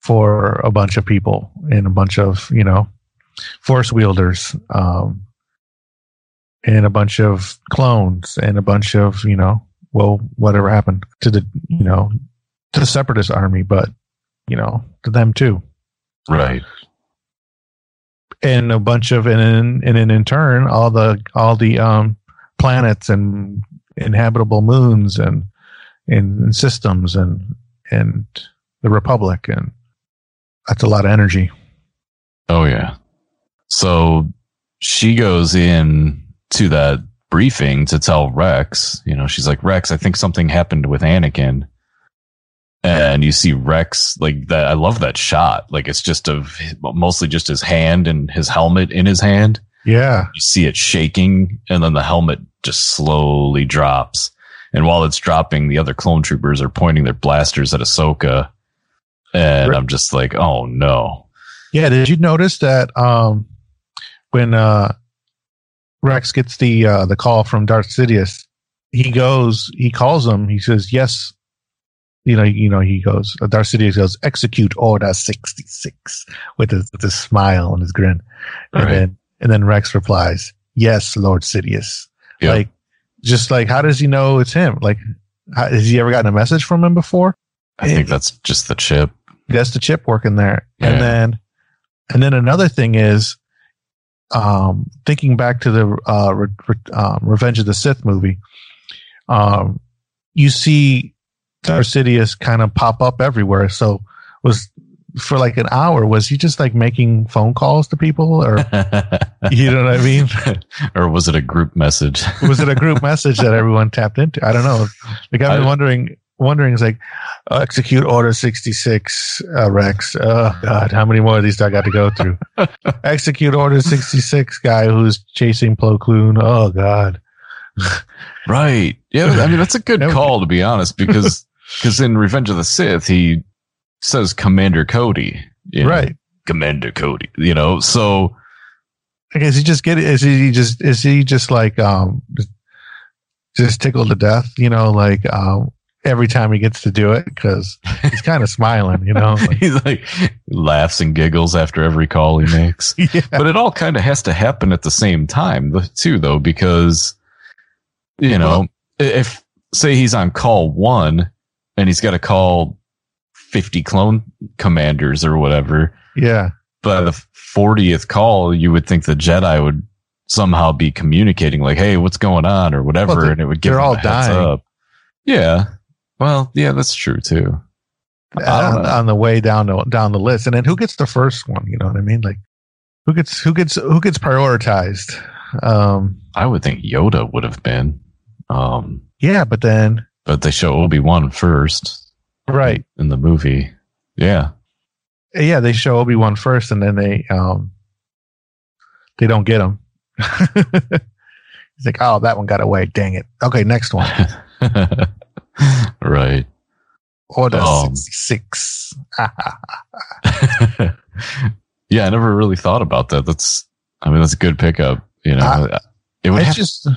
for a bunch of people and a bunch of, you know, force wielders, um, and a bunch of clones and a bunch of, you know, well, whatever happened to the, you know, to the separatist army, but, you know, to them too. right. and a bunch of and in, and in, in turn all the all the um planets and inhabitable moons and and, and systems and and the republic and that's a lot of energy Oh yeah. So she goes in to that briefing to tell Rex, you know, she's like, Rex, I think something happened with Anakin. And you see Rex like that. I love that shot. Like it's just of mostly just his hand and his helmet in his hand. yeah You see it shaking and then the helmet just slowly drops. And while it's dropping, the other clone troopers are pointing their blasters at Ahsoka. And I'm just like, oh no. yeah did you notice that um when uh rex gets the uh the call from darth sidious he goes he calls him he says yes you know you know he goes uh, darth sidious goes execute order 66 with his, with his smile and his grin and Right. then and then rex replies yes lord sidious Yep. like just like how does he know it's him like how, has he ever gotten a message from him before I think that's just the chip. that's the chip working there. Yeah. And then, and then another thing is, um, thinking back to the uh, Re- Re- um, Revenge of the Sith movie, um, you see Darth Sidious kind of pop up everywhere. So was for like an hour, was he just like making phone calls to people, or [LAUGHS] you know what I mean? or was it a group message? [LAUGHS] was it a group message that everyone tapped into? I don't know. Like I've been I- wondering, wondering is like uh, execute order 66 uh, Rex. Oh God, how many more of these do I got to go through? [LAUGHS] execute order 66 guy who's chasing Plo Koon. Oh God. right. Yeah. I mean, that's a good call to be honest, because because in Revenge of the Sith he says Commander Cody. you know, Right. Commander Cody. You know, so Like, is he just get Is he just, is he just like, um, just- just tickled to death, you know, like, um, every time he gets to do it because he's kind of [LAUGHS] smiling, you know. Like, he's like laughs and giggles after every call he makes. [LAUGHS] yeah, but it all kind of has to happen at the same time too though because you know if say he's on call one and he's got to call 50 clone commanders or whatever yeah, by the 40th call you would think the jedi would somehow be communicating like hey what's going on or whatever Well, and it would give they're all dying. up yeah well yeah that's true too on, on the way down the down the list. And then who gets the first one? You know what I mean? Like who gets who gets who gets prioritized? Um, i would think yoda would have been um yeah, but then but they show obi-wan first right, in the movie. Yeah. yeah, they show Obi Wan first, and then they um they don't get him. [LAUGHS] He's like, oh, that one got away. Dang it. Okay, next one. [LAUGHS] right. Order Um, sixty six. [LAUGHS] yeah, I never really thought about that. That's, I mean, that's a good pickup. You know, Uh, it would have. just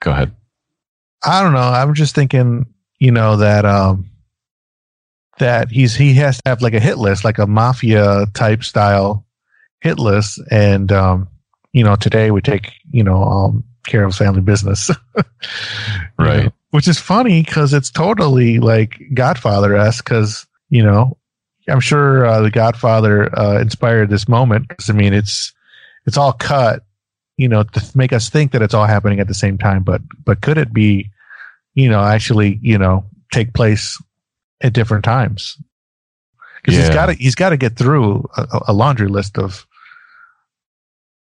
go ahead. I don't know. I'm just thinking, you know, that um that he's he has to have like a hit list, like a mafia type style hit list. And um, you know, today we take, you know, um care of family business. [LAUGHS] Right. know, which is funny because it's totally like Godfather esque because You know, I'm sure uh, the Godfather uh, inspired this moment because I mean it's it's all cut, you know, to make us think that it's all happening at the same time. But but could it be, you know, actually, you know, take place at different times? Because he's got to he's got to get through a, a laundry list of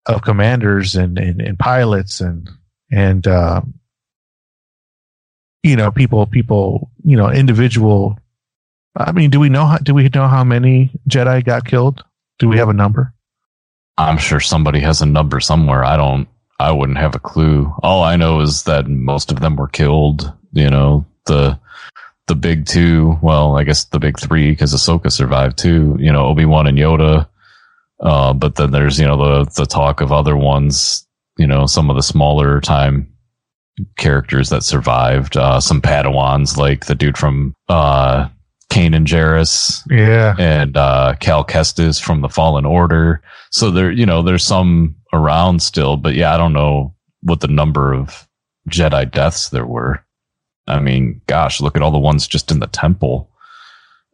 of commanders and and, and pilots and and uh, you know people people you know individual I mean, do we know how, do we know how many Jedi got killed? Do we have a number? I'm sure somebody has a number somewhere. I don't. I wouldn't have a clue. All I know is that most of them were killed. You know the the big two. Well, I guess the big three because Ahsoka survived too. You know Obi Wan and Yoda. Uh, but then there's you know the the talk of other ones. You know some of the smaller time characters that survived. Uh, some Padawans like the dude from uh, Kanan Jarrus Yeah, and uh, Cal Kestis from the Fallen Order. So there, you know, there's some around still, but yeah, I don't know what the number of Jedi deaths there were. I mean, gosh, look at all the ones just in the temple.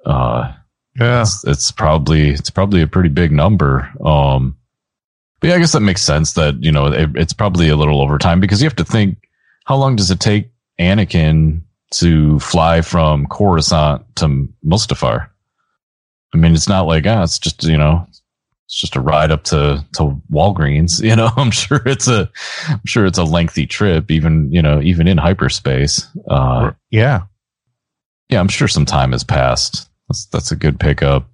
Uh, yeah, it's, it's probably it's probably a pretty big number. Um, but yeah, I guess that makes sense. That you know, it, it's probably a little over time because you have to think how long does it take Anakin to fly from Coruscant to Mustafar? I mean, it's not like ah, it's just you know, it's just a ride up to to Walgreens. [LAUGHS] You know, I'm sure it's a, I'm sure it's a lengthy trip, even you know, even in hyperspace. Uh, yeah. yeah, I'm sure some time has passed. That's that's a good pickup.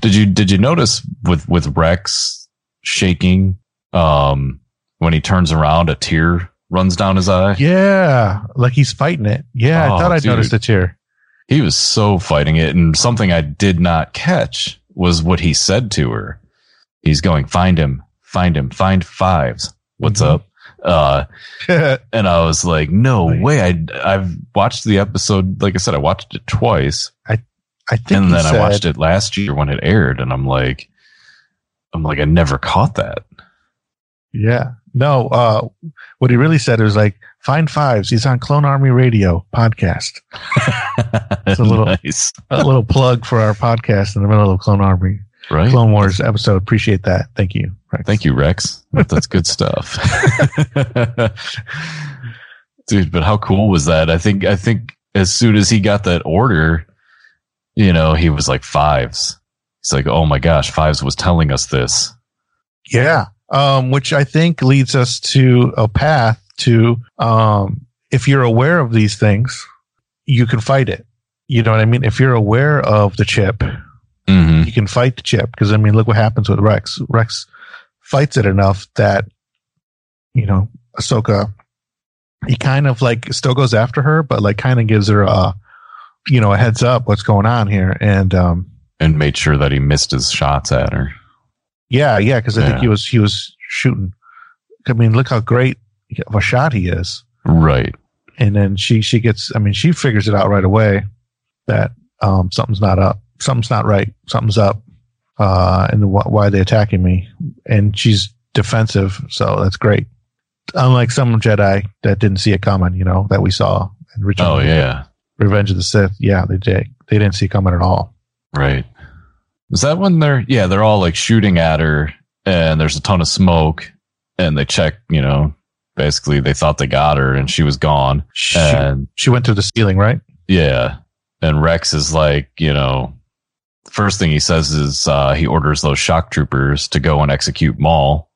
Did you did you notice with with Rex shaking um when he turns around a tear runs down his eye? Yeah, like he's fighting it. Yeah, Oh, I thought I noticed a tear. He was so fighting it and something I did not catch was what he said to her. He's going, "Find him, find him, find fives. What's Mhm. up?" Uh [LAUGHS] and I was like, "No Wait. way. I I've watched the episode like I said I watched it twice I I think and then said, I watched it last year when it aired, and I'm like, I'm like, I never caught that. Yeah. No, uh, what he really said was like, find fives. He's on Clone Army Radio podcast. [LAUGHS] It's a little- nice, A little plug for our podcast in the middle of Clone Army, right? Clone Wars episode. Appreciate that. Thank you. Rex. Thank you, Rex. That's good stuff, [LAUGHS] dude. But how cool was that? I think, I think as soon as he got that order, you know, he was like fives. He's like, oh my gosh, fives was telling us this. Yeah. Um, which I think leads us to a path to, um, if you're aware of these things, you can fight it. You know what I mean? If you're aware of the chip, hmm you can fight the chip. Because I mean, look what happens with Rex. Rex fights it enough that you know Ahsoka. He kind of like still goes after her, but like kind of gives her a you know a heads up what's going on here. And um, And made sure that he missed his shots at her. yeah, yeah, because I think he was he was shooting. I mean, look how great of a shot he is. Right. And then she she gets. I mean, she figures it out right away that um, something's not up, something's not right, something's up, uh, and wh- why are they attacking me? And she's defensive, so that's great. Unlike some Jedi that didn't see it coming, you know, that we saw in Return Oh yeah. Revenge of the Sith. Yeah, they did. They didn't see it coming at all. Right. Is that when they're yeah, they're all like shooting at her and there's a ton of smoke and they check, you know, basically they thought they got her and she was gone. She, And she went through the ceiling, right? yeah. And Rex is like, you know, first thing he says is uh he orders those shock troopers to go and execute Maul.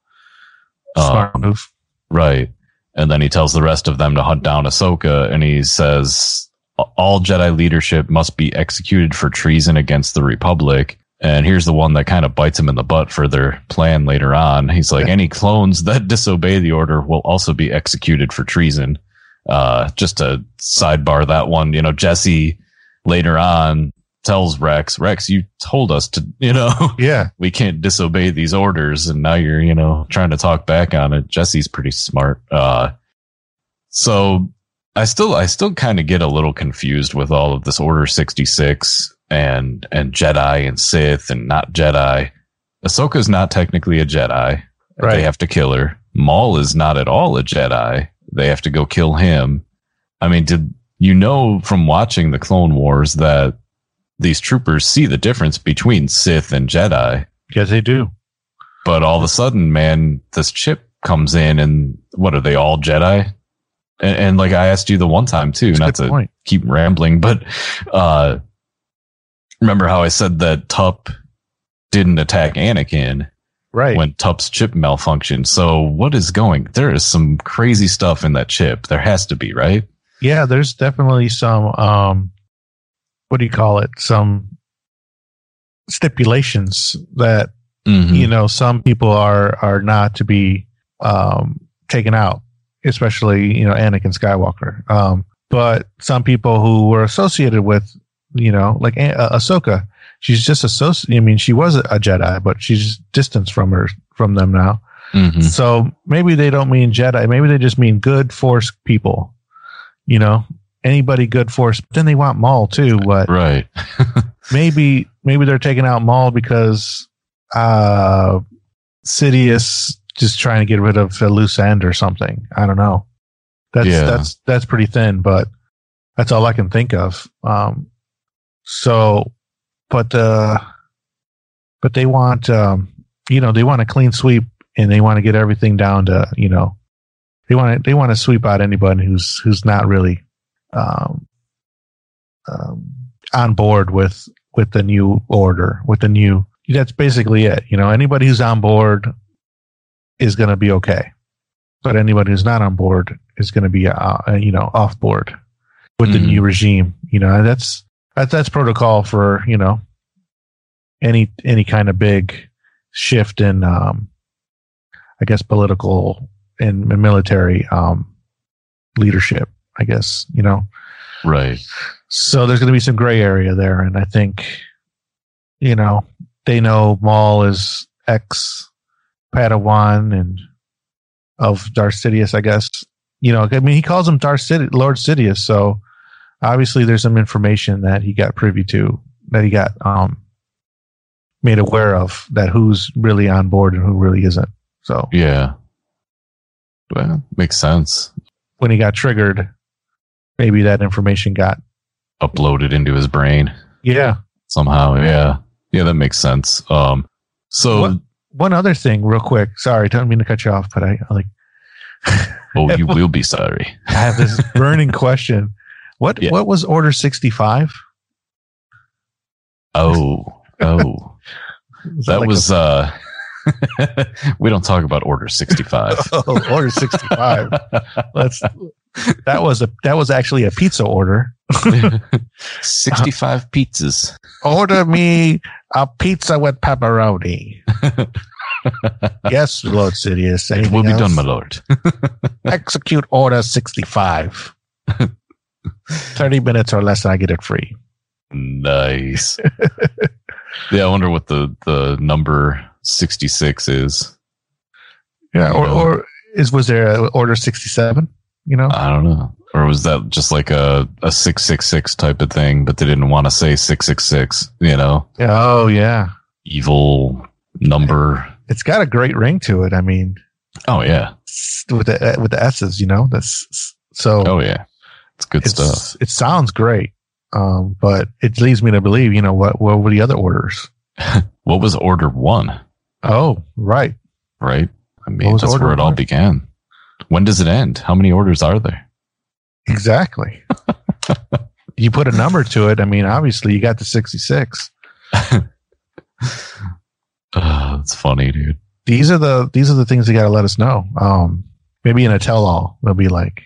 Uh, Smart move. Right. And then he tells the rest of them to hunt down Ahsoka and he says all Jedi leadership must be executed for treason against the Republic. And here's the one that kind of bites him in the butt for their plan later on. He's like, any clones that disobey the order will also be executed for treason. Uh, just to sidebar that one, you know, Jesse later on tells Rex, Rex, you told us to, you know, [LAUGHS] Yeah, we can't disobey these orders and now you're you know trying to talk back on it. Jesse's pretty smart uh so i still i still kind of get a little confused with all of this order 66 and and jedi and sith and not jedi. Ahsoka's not technically a jedi. Right. they have to kill her. Maul is not at all a jedi. They have to go kill him. I mean did you know from watching the clone wars that these troopers see the difference between Sith and Jedi. Yes, they do. But all of a sudden, man, this chip comes in, and what are they all Jedi? And, and like I asked you the one time too, That's not to point. keep rambling, but uh, remember how I said that Tup didn't attack Anakin Right. when Tup's chip malfunctioned? So what is going? There is some crazy stuff in that chip. There has to be, right? yeah, there's definitely some um what do you call it? Some stipulations that Mhm. you know some people are are not to be um taken out especially you know anakin skywalker um but some people who were associated with you know like A- uh, ahsoka she's just associated i mean she was a jedi but she's distanced from her from them now Mhm. so maybe they don't mean jedi maybe they just mean good force people you know anybody good force but then they want maul too What? Right. [LAUGHS] maybe maybe they're taking out Maul because uh Sidious just trying to get rid of a loose end or something. I don't know. That's Yeah. that's that's pretty thin, but that's all I can think of. Um so but uh but they want um you know, they want a clean sweep and they want to get everything down to, you know, they want to they want to sweep out anybody who's who's not really um um on board with with the new order with the new that's basically it. You know anybody who's on board is going to be okay. But anybody who's not on board is going to be uh, you know off board with the Mhm. new regime. You know that's that's that's protocol for you know any any kind of big shift in um i guess political and military um leadership i guess you know Right. so there's going to be some gray area there, and I think, you know, they know Maul is ex Padawan and of Darth Sidious, I guess. You know, I mean, he calls him Darth Sid- Lord Sidious, so obviously there's some information that he got privy to, that he got um made aware of, that who's really on board and who really isn't. So Yeah. Well, makes sense. when he got triggered, maybe that information got Uploaded into his brain yeah. somehow. Yeah. Yeah, that makes sense. Um, so, What- one other thing, real quick. Sorry, don't mean to cut you off, but I like [LAUGHS] oh, you will be sorry. I have this [LAUGHS] burning question. What Yeah. what was Order sixty five? Oh, oh, [LAUGHS] that was, uh, we don't talk about Order 65. oh, Order sixty five. Let's that was a that was actually a pizza order. [LAUGHS] 65 pizzas. Order me a pizza with pepperoni. yes, Lord Sidious. It will be else? done, my lord. [LAUGHS] Execute Order sixty five. Thirty minutes or less, and I get it free. nice. [LAUGHS] yeah, I wonder what the, the number 66 is. Yeah, or know. or is was there a Order sixty seven? You know, I don't know. Or was that just like a, a 666 type of thing, but they didn't want to say 666, you know, oh yeah, evil number. it's got a great ring to it. I mean, Oh, yeah. with the with the S's, you know, that's so Oh, yeah. It's good it's, stuff. it sounds great. Um, but it leads me to believe, you know, what what were the other orders? [LAUGHS] What was order one, Oh, right. right? I mean, that's order where it all one? began. When does it end? How many orders are there? Exactly. [LAUGHS] you put a number to it. I mean, obviously, you got the sixty-six. Uh, [LAUGHS] that's funny, dude. These are the these are the things you got to let us know. Um, maybe in a tell-all, they'll be like,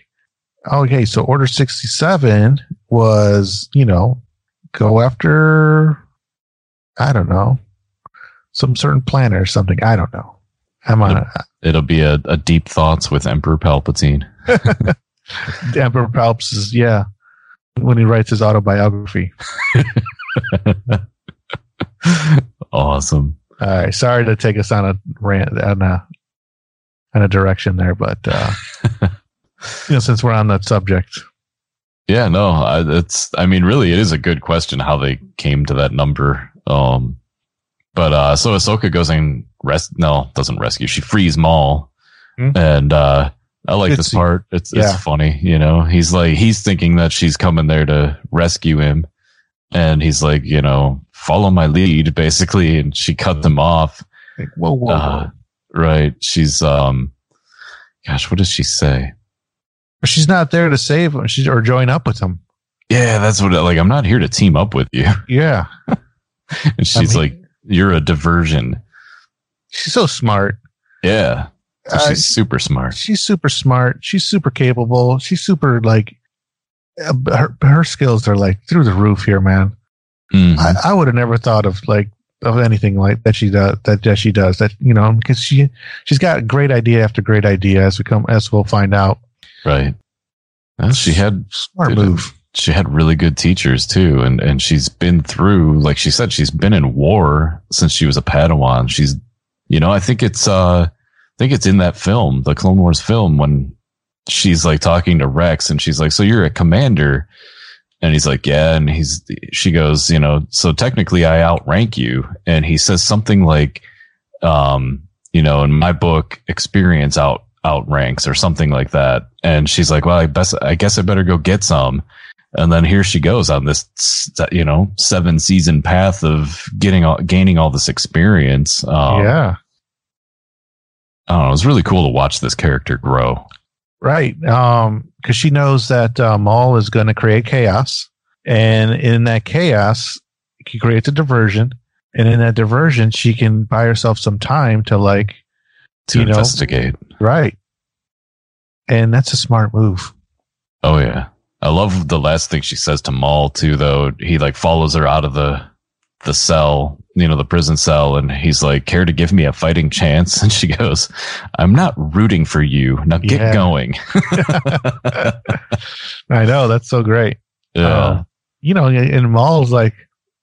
"Okay, so Order sixty-seven was, you know, go after, I don't know, some certain planet or something. I don't know. I'm on a, It'll be a, a deep thoughts with Emperor Palpatine. [LAUGHS] [LAUGHS] Emperor Palps is yeah when he writes his autobiography. awesome. All right, sorry to take us on a rant on a on a direction there, but uh, [LAUGHS] you know, since we're on that subject, Yeah, no, I, it's. I mean, really, it is a good question how they came to that number. Um, but uh, so Ahsoka goes and rest. No, doesn't rescue. She frees Maul, Hmm. and uh, I like this part. It's yeah. it's funny, you know. He's like he's thinking that she's coming there to rescue him, and he's like, you know, follow my lead, basically, and she cut them off. Like, whoa, whoa, whoa. Uh, right. She's um, gosh, what does she say? But she's not there to save him. She's or join up with him. Yeah, that's what. Like, I'm not here to team up with you. [LAUGHS] Yeah, And she's mean- like, you're a diversion. she's so smart. Yeah, So Uh, she's super smart. she's super smart. She's super capable. She's super like uh, her her skills are like through the roof here, man. Mhm. I, I would have never thought of like of anything like that she does that, that she does that you know because she she's got great idea after great idea as we come as we'll find out. right. Well, she had Smart move. She had really good teachers too and and she's been through like she said she's been in war since she was a padawan. She's you know i think it's uh i think it's in that film the clone wars film when she's like talking to rex and she's like so you're a commander? And he's like yeah. And he's she goes you know so technically i outrank you. And he says something like um you know in my book experience out outranks or something like that. And she's like well i best i guess i better go get some and then here she goes on this you know seven season path of getting all, gaining all this experience. Um, yeah, i don't know. It was really cool to watch this character grow. Right. Um, because she knows that uh, Maul is going to create chaos, and in that chaos, he creates a diversion, and in that diversion, she can buy herself some time to like to You know? investigate. Right, and that's a smart move. oh yeah i love the last thing she says to maul too though he like follows her out of the the cell you know the prison cell and he's like care to give me a fighting chance [LAUGHS] and she goes i'm not rooting for you now get Yeah. going [LAUGHS] I know that's so great. yeah Um, you know, and Maul's like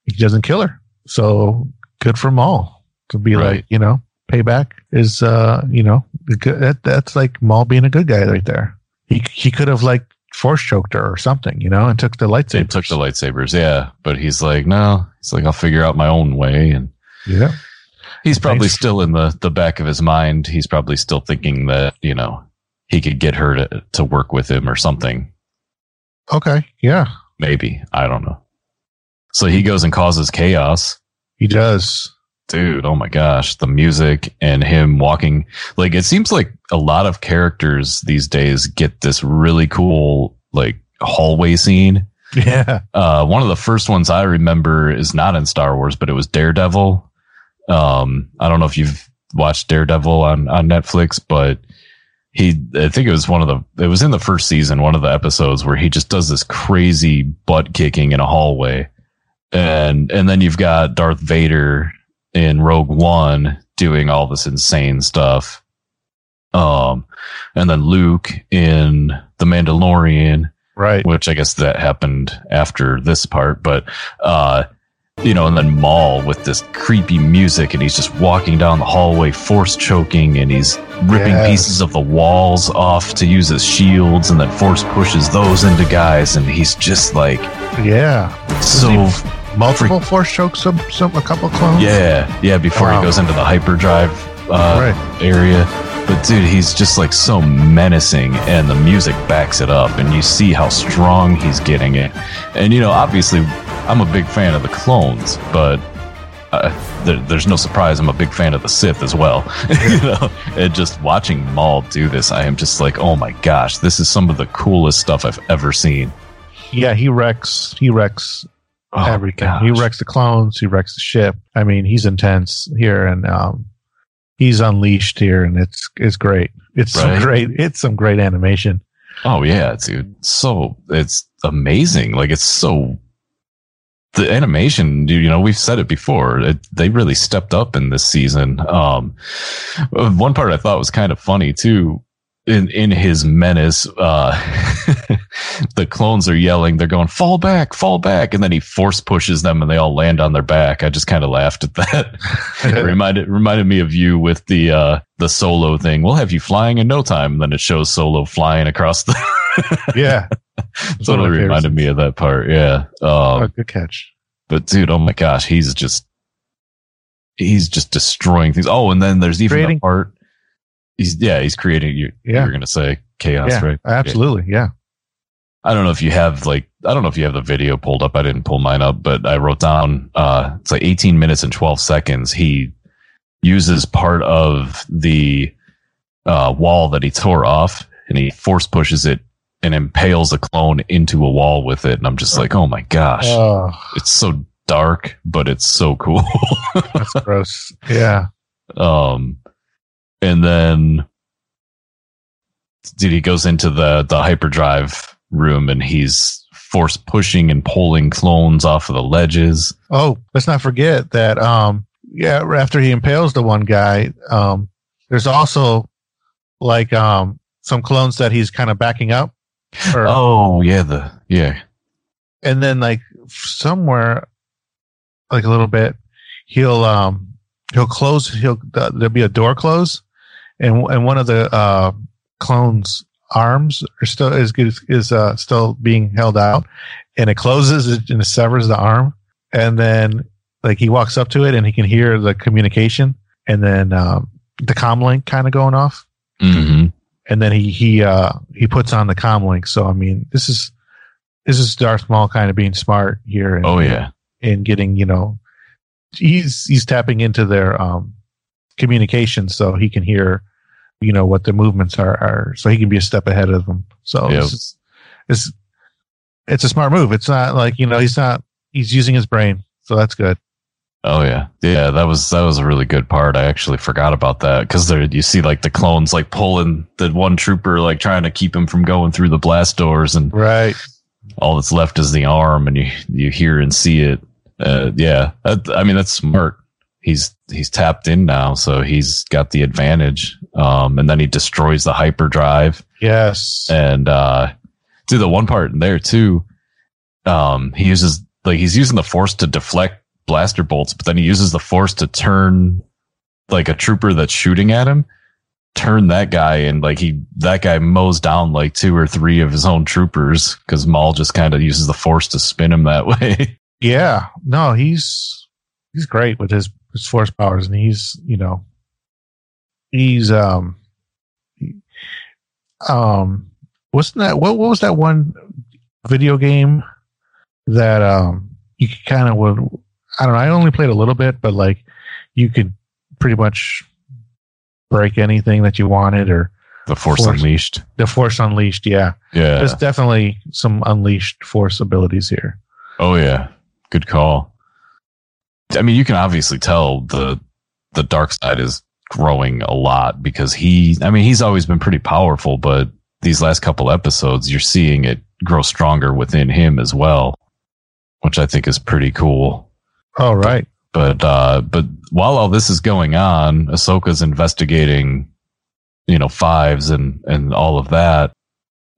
he doesn't kill her, so good for Maul to be Right. like you know payback is uh you know good, that that's like Maul being a good guy right there. He he could have like force choked her or something, you know, and took the lightsaber. They took the lightsabers, yeah. But he's like, no. He's like, I'll figure out my own way. And yeah, he's probably Thanks. still in the, the back of his mind. He's probably still thinking that, you know, he could get her to, to work with him or something. okay, yeah, Maybe. I don't know. So he goes and causes chaos. he does. Dude, oh my gosh. The music and him walking. Like, it seems like a lot of characters these days get this really cool, like, hallway scene Yeah, Uh, one of the first ones I remember is not in Star Wars, but it was Daredevil. Um, I don't know if you've watched Daredevil on, on Netflix, but he, I think it was one of the, it was in the first season, one of the episodes where he just does this crazy butt kicking in a hallway. And, and then you've got Darth Vader in Rogue One doing all this insane stuff. Um, and then Luke in The Mandalorian right. which I guess that happened after this part, but uh you know, and then Maul with this creepy music and he's just walking down the hallway force choking and he's ripping Yes. pieces of the walls off to use as shields and then force pushes those into guys and he's just like Yeah, so multiple force chokes. Some some a couple clones. yeah, yeah, before Wow. he goes into the hyperdrive uh right. area. But dude, he's just like so menacing, and the music backs it up, and you see how strong he's getting it. And you know, obviously, I'm a big fan of the clones, but uh, there, there's no surprise I'm a big fan of the Sith as well. [LAUGHS] you know, and just watching Maul do this, I am just like, oh my gosh, this is some of the coolest stuff I've ever seen. Yeah, he wrecks. He wrecks Oh, everything. gosh. He wrecks the clones. He wrecks the ship. I mean, he's intense here, and um, he's unleashed here, and it's it's great. It's some great. It's some great animation. Oh yeah, dude. So it's amazing. Like it's so the animation, you know, we've said it before. It, they really stepped up in this season. Um, one part I thought was kind of funny too. In in his menace, uh, [LAUGHS] the clones are yelling. They're going, "Fall back, fall back!" And then he force pushes them, and they all land on their back. I just kind of laughed at that. [LAUGHS] it reminded reminded me of you with the uh, the solo thing. We'll have you flying in no time. And then it shows solo flying across the. [LAUGHS] yeah, totally reminded me of that part. Yeah. Um, Oh, good catch. but dude, oh my gosh, he's just he's just destroying things. Oh, and then there's even Creating- the part. He's yeah, he's creating. You, Yeah. You're gonna say chaos, yeah, right? absolutely. Yeah, I don't know if you have like I don't know if you have the video pulled up. I didn't pull mine up, but I wrote down uh it's like 18 minutes and 12 seconds. He uses part of the uh wall that he tore off and he force pushes it and impales a clone into a wall with it. And I'm just like, oh my gosh. Oh, It's so dark, but it's so cool. [LAUGHS] that's gross. Yeah. Um, and then, dude, he goes into the the hyperdrive room and he's force pushing and pulling clones off of the ledges. Oh, let's not forget that. Um, yeah, after he impales the one guy, um, there's also like um some clones that he's kind of backing up, or, Oh yeah, the yeah, and then like somewhere, like a little bit, he'll um he'll close. He'll uh, there'll be a door close, and and one of the uh clones arms are still is is, uh, still being held out, and it closes and it severs the arm, and then like he walks up to it and he can hear the communication, and then um, the comm link kind of going off, hmm and then he he uh he puts on the comm link. So I mean, this is this is Darth Maul kind of being smart here. And, oh yeah, and getting you know he's he's tapping into their um communication so he can hear you know what the movements are are so he can be a step ahead of them. So Yep. is, it's it's a smart move. It's not like you know he's not he's using his brain. So that's good. Oh yeah, yeah. That was that was a really good part. I actually forgot about that because there you see like the clones like pulling the one trooper like trying to keep him from going through the blast doors and right. all that's left is the arm and you you hear and see it. Uh, yeah that, i mean that's smart he's he's tapped in now so he's got the advantage. Um and then he destroys the hyperdrive. Yes. And uh do the one part in there too. Um he uses like he's using the force to deflect blaster bolts but then he uses the force to turn like a trooper that's shooting at him turn that guy and like he that guy mows down like two or three of his own troopers because Maul just kind of uses the force to spin him that [LAUGHS] way. yeah. No he's he's great with his his force powers and he's you know he's um he- um wasn't that what, what was that one video game that um you kind of would i don't know i only played a little bit but like you could pretty much break anything that you wanted or the force, Force. unleashed. the force unleashed yeah Yeah. there's definitely some unleashed force abilities here oh yeah. Good call. I mean, you can obviously tell the the dark side is growing a lot because he. I mean, he's always been pretty powerful, but these last couple episodes, you're seeing it grow stronger within him as well, which I think is pretty cool. all right but uh but while all this is going on ahsoka's investigating you know fives and and all of that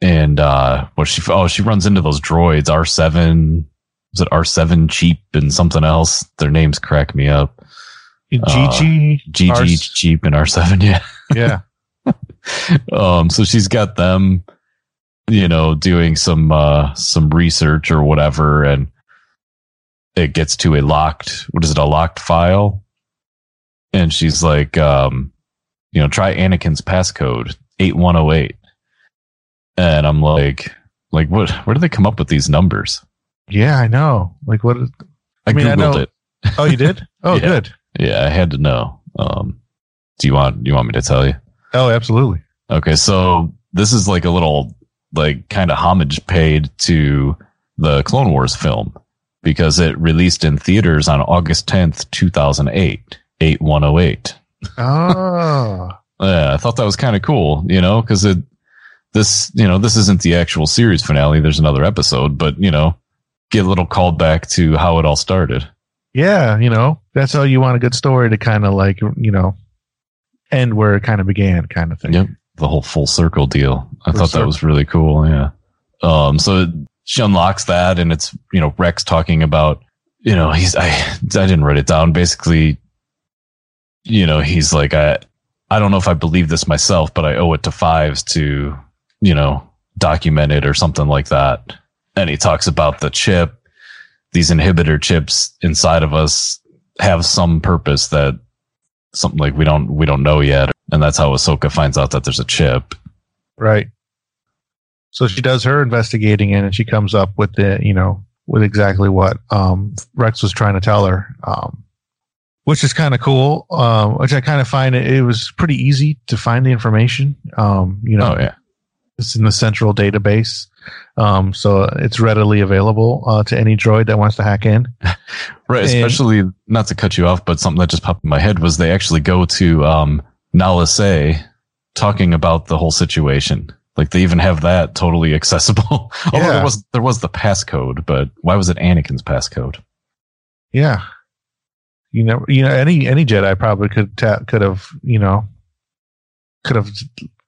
and uh what she oh she runs into those droids r7 is it r7 cheap and something else? Their names crack me up. Gg gg Rs- cheap and r7 [LAUGHS] yeah. Yeah. [LAUGHS] Um so she's got them you know doing some uh some research or whatever and it gets to a locked what is it a locked file? And she's like um you know try anakin's passcode 8108 and i'm like like what where do they come up with these numbers Yeah, I know. Like what? Is, i, I mean, I googled know- it oh, you did? [LAUGHS] Oh, Yeah. good. yeah i had to know um do you want do you want me to tell you Oh, absolutely. Okay, so this is like a little like kind of homage paid to the Clone Wars film because it released in theaters on August 10th, 2008, 8108. Oh, [LAUGHS] Yeah, I thought that was kind of cool, you know, cuz it this, you know, this isn't the actual series finale, there's another episode, but you know, get a little called back to how it all started. yeah. You know, that's how you want a good story to kind of like you know end where it kind of began, kind of thing. Yep. The whole full circle deal. I Full thought that was really cool. Yeah. Um, so she unlocks that and it's, you know, Rex talking about, you know, he's, I, I didn't write it down. Basically, you know, he's like, I, I don't know if I believe this myself, but I owe it to fives to, you know, document it or something like that. And he talks about the chip, these inhibitor chips inside of us have some purpose that something like we don't, we don't know yet and that's how Ahsoka finds out that there's a chip. Right. So she does her investigating in and she comes up with the, you know, with exactly what um, Rex was trying to tell her, um, which is kind of cool. Um, which I kind of find it, it was pretty easy to find the information. Um, you know, Oh yeah. It's in the central database. Um, so it's readily available uh, to any droid that wants to hack in. [LAUGHS] Right. And- Especially not to cut you off, but something that just popped in my head was they actually go to um Nala Se talking about the whole situation. Like they even have that totally accessible. [LAUGHS] Although Yeah. there was there was the passcode, but why was it Anakin's passcode? Yeah. You know, you know, any any Jedi probably could ta- could have, you know, could have.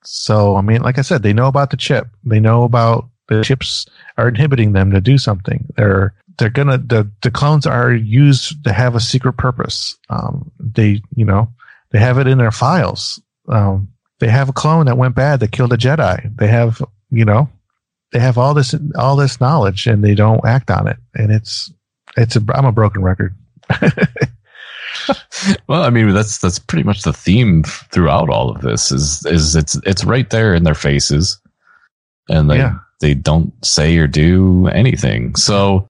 So I mean, like I said, they know about the chip. They know about the chips are inhibiting them to do something. They're they're gonna the the clones are used to have a secret purpose. Um, they you know they have it in their files. Um, they have a clone that went bad that killed a Jedi. They have you know they have all this all this knowledge and they don't act on it. And it's it's a I'm a broken record. [LAUGHS] [LAUGHS] Well, I mean that's that's pretty much the theme throughout all of this is is it's it's right there in their faces, and they Yeah. they don't say or do anything. So,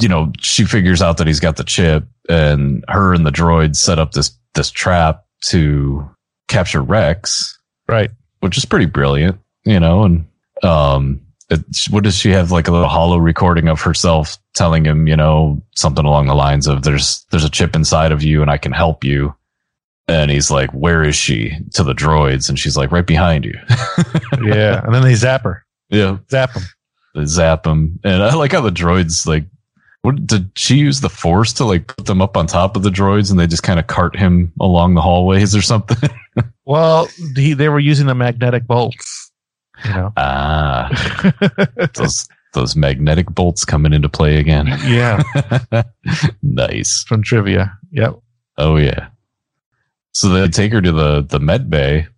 you know, she figures out that he's got the chip, and her and the droid set up this this trap to capture Rex, Right. which is pretty brilliant, you know. And um, it, what does she have like a little holo recording of herself telling him, you know, something along the lines of "There's there's a chip inside of you, and I can help you." And he's like, "Where is she?" To the droids, and she's like, "Right behind you." [LAUGHS] Yeah. and then they zap her. yeah, Zap them. they zap him, and I like how the droids like. What did she use the force to like put them up on top of the droids, and they just kind of cart him along the hallways or something? [LAUGHS] Well, he, they were using the magnetic bolts. You know. ah, [LAUGHS] those those magnetic bolts coming into play again. yeah. [LAUGHS] nice. From trivia. Yep. Oh yeah. So they take her to the the med bay.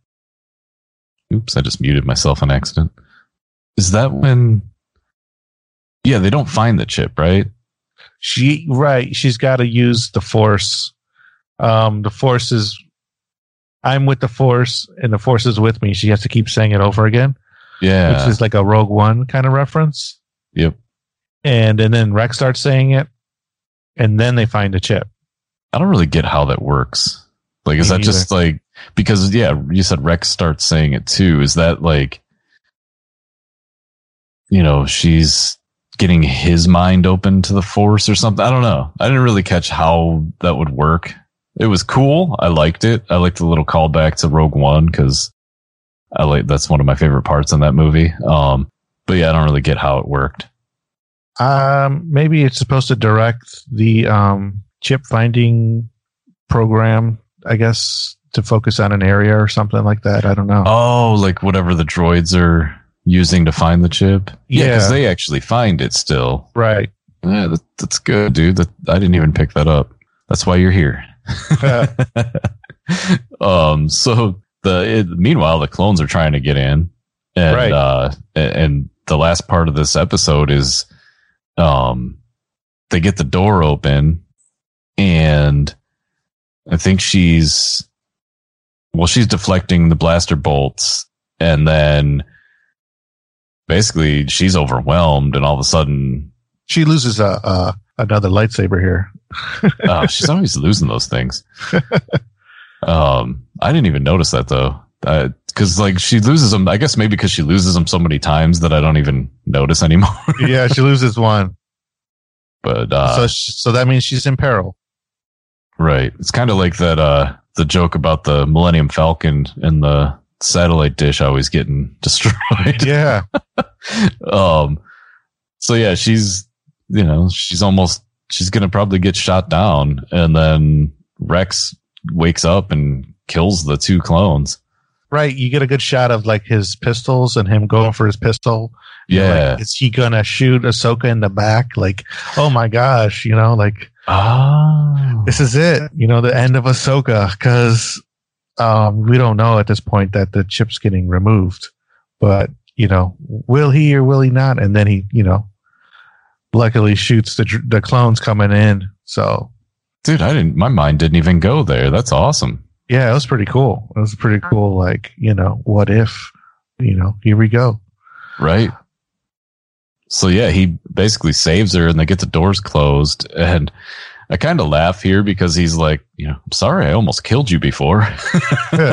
Oops, I just muted myself on accident. Is that when? Yeah, they don't find the chip, right? She right. She's got to use the force. Um, the force is. I'm with the force, and the force is with me. She has to keep saying it over again, Yeah. which is like a Rogue One kind of reference. yep. And and then Rex starts saying it, and then they find a chip. I don't really get how that works. Like, is Me that just like because yeah, you said Rex starts saying it too. Is that like, you know, she's getting his mind open to the Force or something? I don't know. I didn't really catch how that would work. It was cool. I liked it. I liked the little callback to Rogue One because I like that's one of my favorite parts in that movie. Um, but yeah, I don't really get how it worked. Um, maybe it's supposed to direct the um, chip finding program, I guess, to focus on an area or something like that. I don't know. Oh, like whatever the droids are using to find the chip. Yeah, because Yeah. they actually find it still. Right. Yeah, that, that's good, dude. That I didn't even pick that up. That's why you're here. [LAUGHS] um. So the it, meanwhile, the clones are trying to get in, and Right. uh, and, and the last part of this episode is, um, they get the door open, and I think she's, well, she's deflecting the blaster bolts, and then basically she's overwhelmed, and all of a sudden She loses a, a another lightsaber here. oh, she's always losing those things. [LAUGHS] um, I didn't even notice that though, because like she loses them. I guess maybe because she loses them so many times that I don't even notice [LAUGHS] anymore. yeah, she loses one. but uh, so so that means she's in peril. right, it's kind of like that. Uh, the joke about the Millennium Falcon and the satellite dish always getting [LAUGHS] destroyed. [LAUGHS] Yeah. um, so yeah, she's you know she's almost she's gonna probably get shot down, and then Rex wakes up and kills the two clones. Right. You get a good shot of like his pistols and him going for his pistol. Yeah. Like, is he gonna shoot Ahsoka in the back? Like, oh my gosh, you know, like Ah. this is it. You know, the end of Ahsoka because um, we don't know at this point that the chip's getting removed. But you know, will he or will he not? And then he, you know, luckily shoots the the clones coming in. So Dude, I didn't. My mind didn't even go there. That's awesome. yeah, it was pretty cool. It was pretty cool. Like you know, what if? You know, here we go. Right. So yeah, he basically saves her and they get the doors closed. And I kind of laugh here because he's like, you know, I'm sorry, I almost killed you before. [LAUGHS]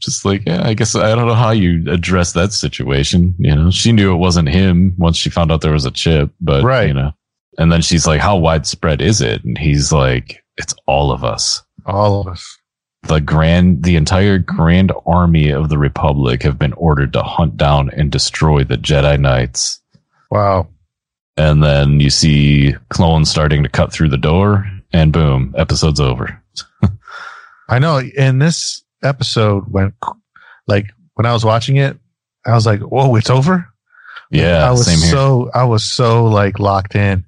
Just like, yeah, I guess I don't know how you address that situation. You know, she knew it wasn't him once she found out there was a chip, but Right. you know, and then she's like, how widespread is it? And he's like, it's all of us All of us. the grand the entire grand army of the republic have been ordered to hunt down and destroy the jedi knights Wow. and then you see clones starting to cut through the door and boom episode's over I know. And this episode went like when I was watching it, I was like, "Whoa, it's over!" yeah I was so I was so like locked in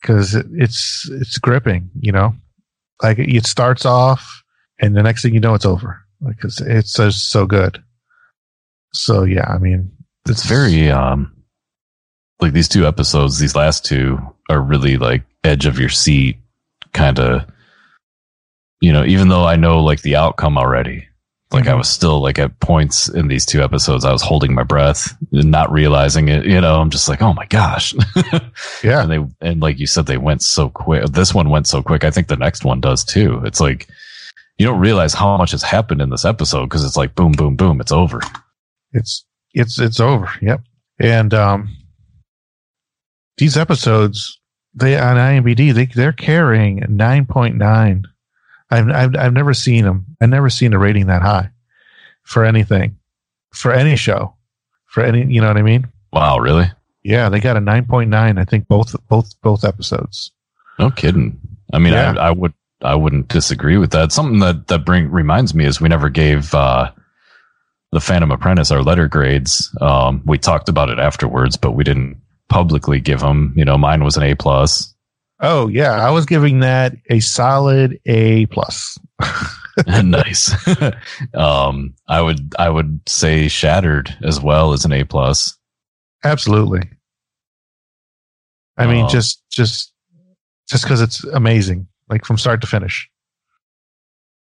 because it, it's it's gripping. You know, like it starts off, and the next thing you know, it's over. Like it's it's so good. So yeah, I mean, it's very um like these two episodes these last two are really like edge of your seat kind of you know even though i know like the outcome already like i Mhm. was still like at points in these two episodes i was holding my breath and not realizing it you know i'm just like oh my gosh [LAUGHS] yeah, and they and like you said they went so quick this one went so quick i think the next one does too it's like you don't realize how much has happened in this episode because it's like boom boom boom it's over it's it's it's over. Yep. And um, these episodes, they on IMDb, they they're carrying nine point nine. I've, I've I've never seen them. I've never seen a rating that high for anything, for any show, for any. You know what I mean? wow really Yeah, they got a nine point nine. I think both both both episodes. No kidding. I mean, Yeah. I, I would, I wouldn't disagree with that. Something that that bring reminds me is we never gave uh, the Phantom Apprentice our letter grades. Um, we talked about it afterwards, but we didn't publicly give them. You know, mine was an A plus. Oh yeah, I was giving that a solid A plus. [LAUGHS] nice. [LAUGHS] um, I would, I would say Shattered as well as an A plus. Absolutely. I mean, Oh. just just just because it's amazing, like from start to finish.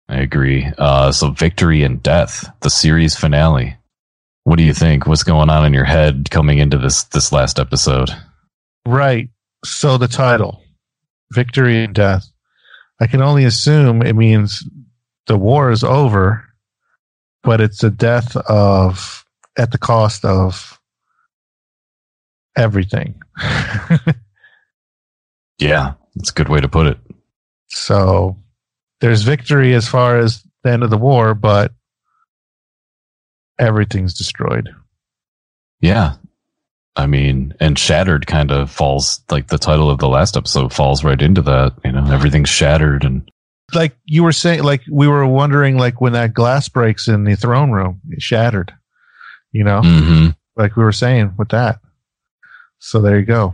I agree. Uh, so Victory and Death, the series finale. What do you think? What's going on in your head coming into this this last episode? Right. So the title, Victory and Death. I can only assume it means the war is over, but it's a death of at the cost of everything. [LAUGHS] Yeah, that's a good way to put it. so there's victory as far as the end of the war, but everything's destroyed. Yeah. I mean, and Shattered kind of falls like the title of the last episode falls right into that. You know, everything's shattered and Like you were saying, like we were wondering, like when that glass breaks in the throne room, it shattered. You know, Mhm. like we were saying with that. So there you go.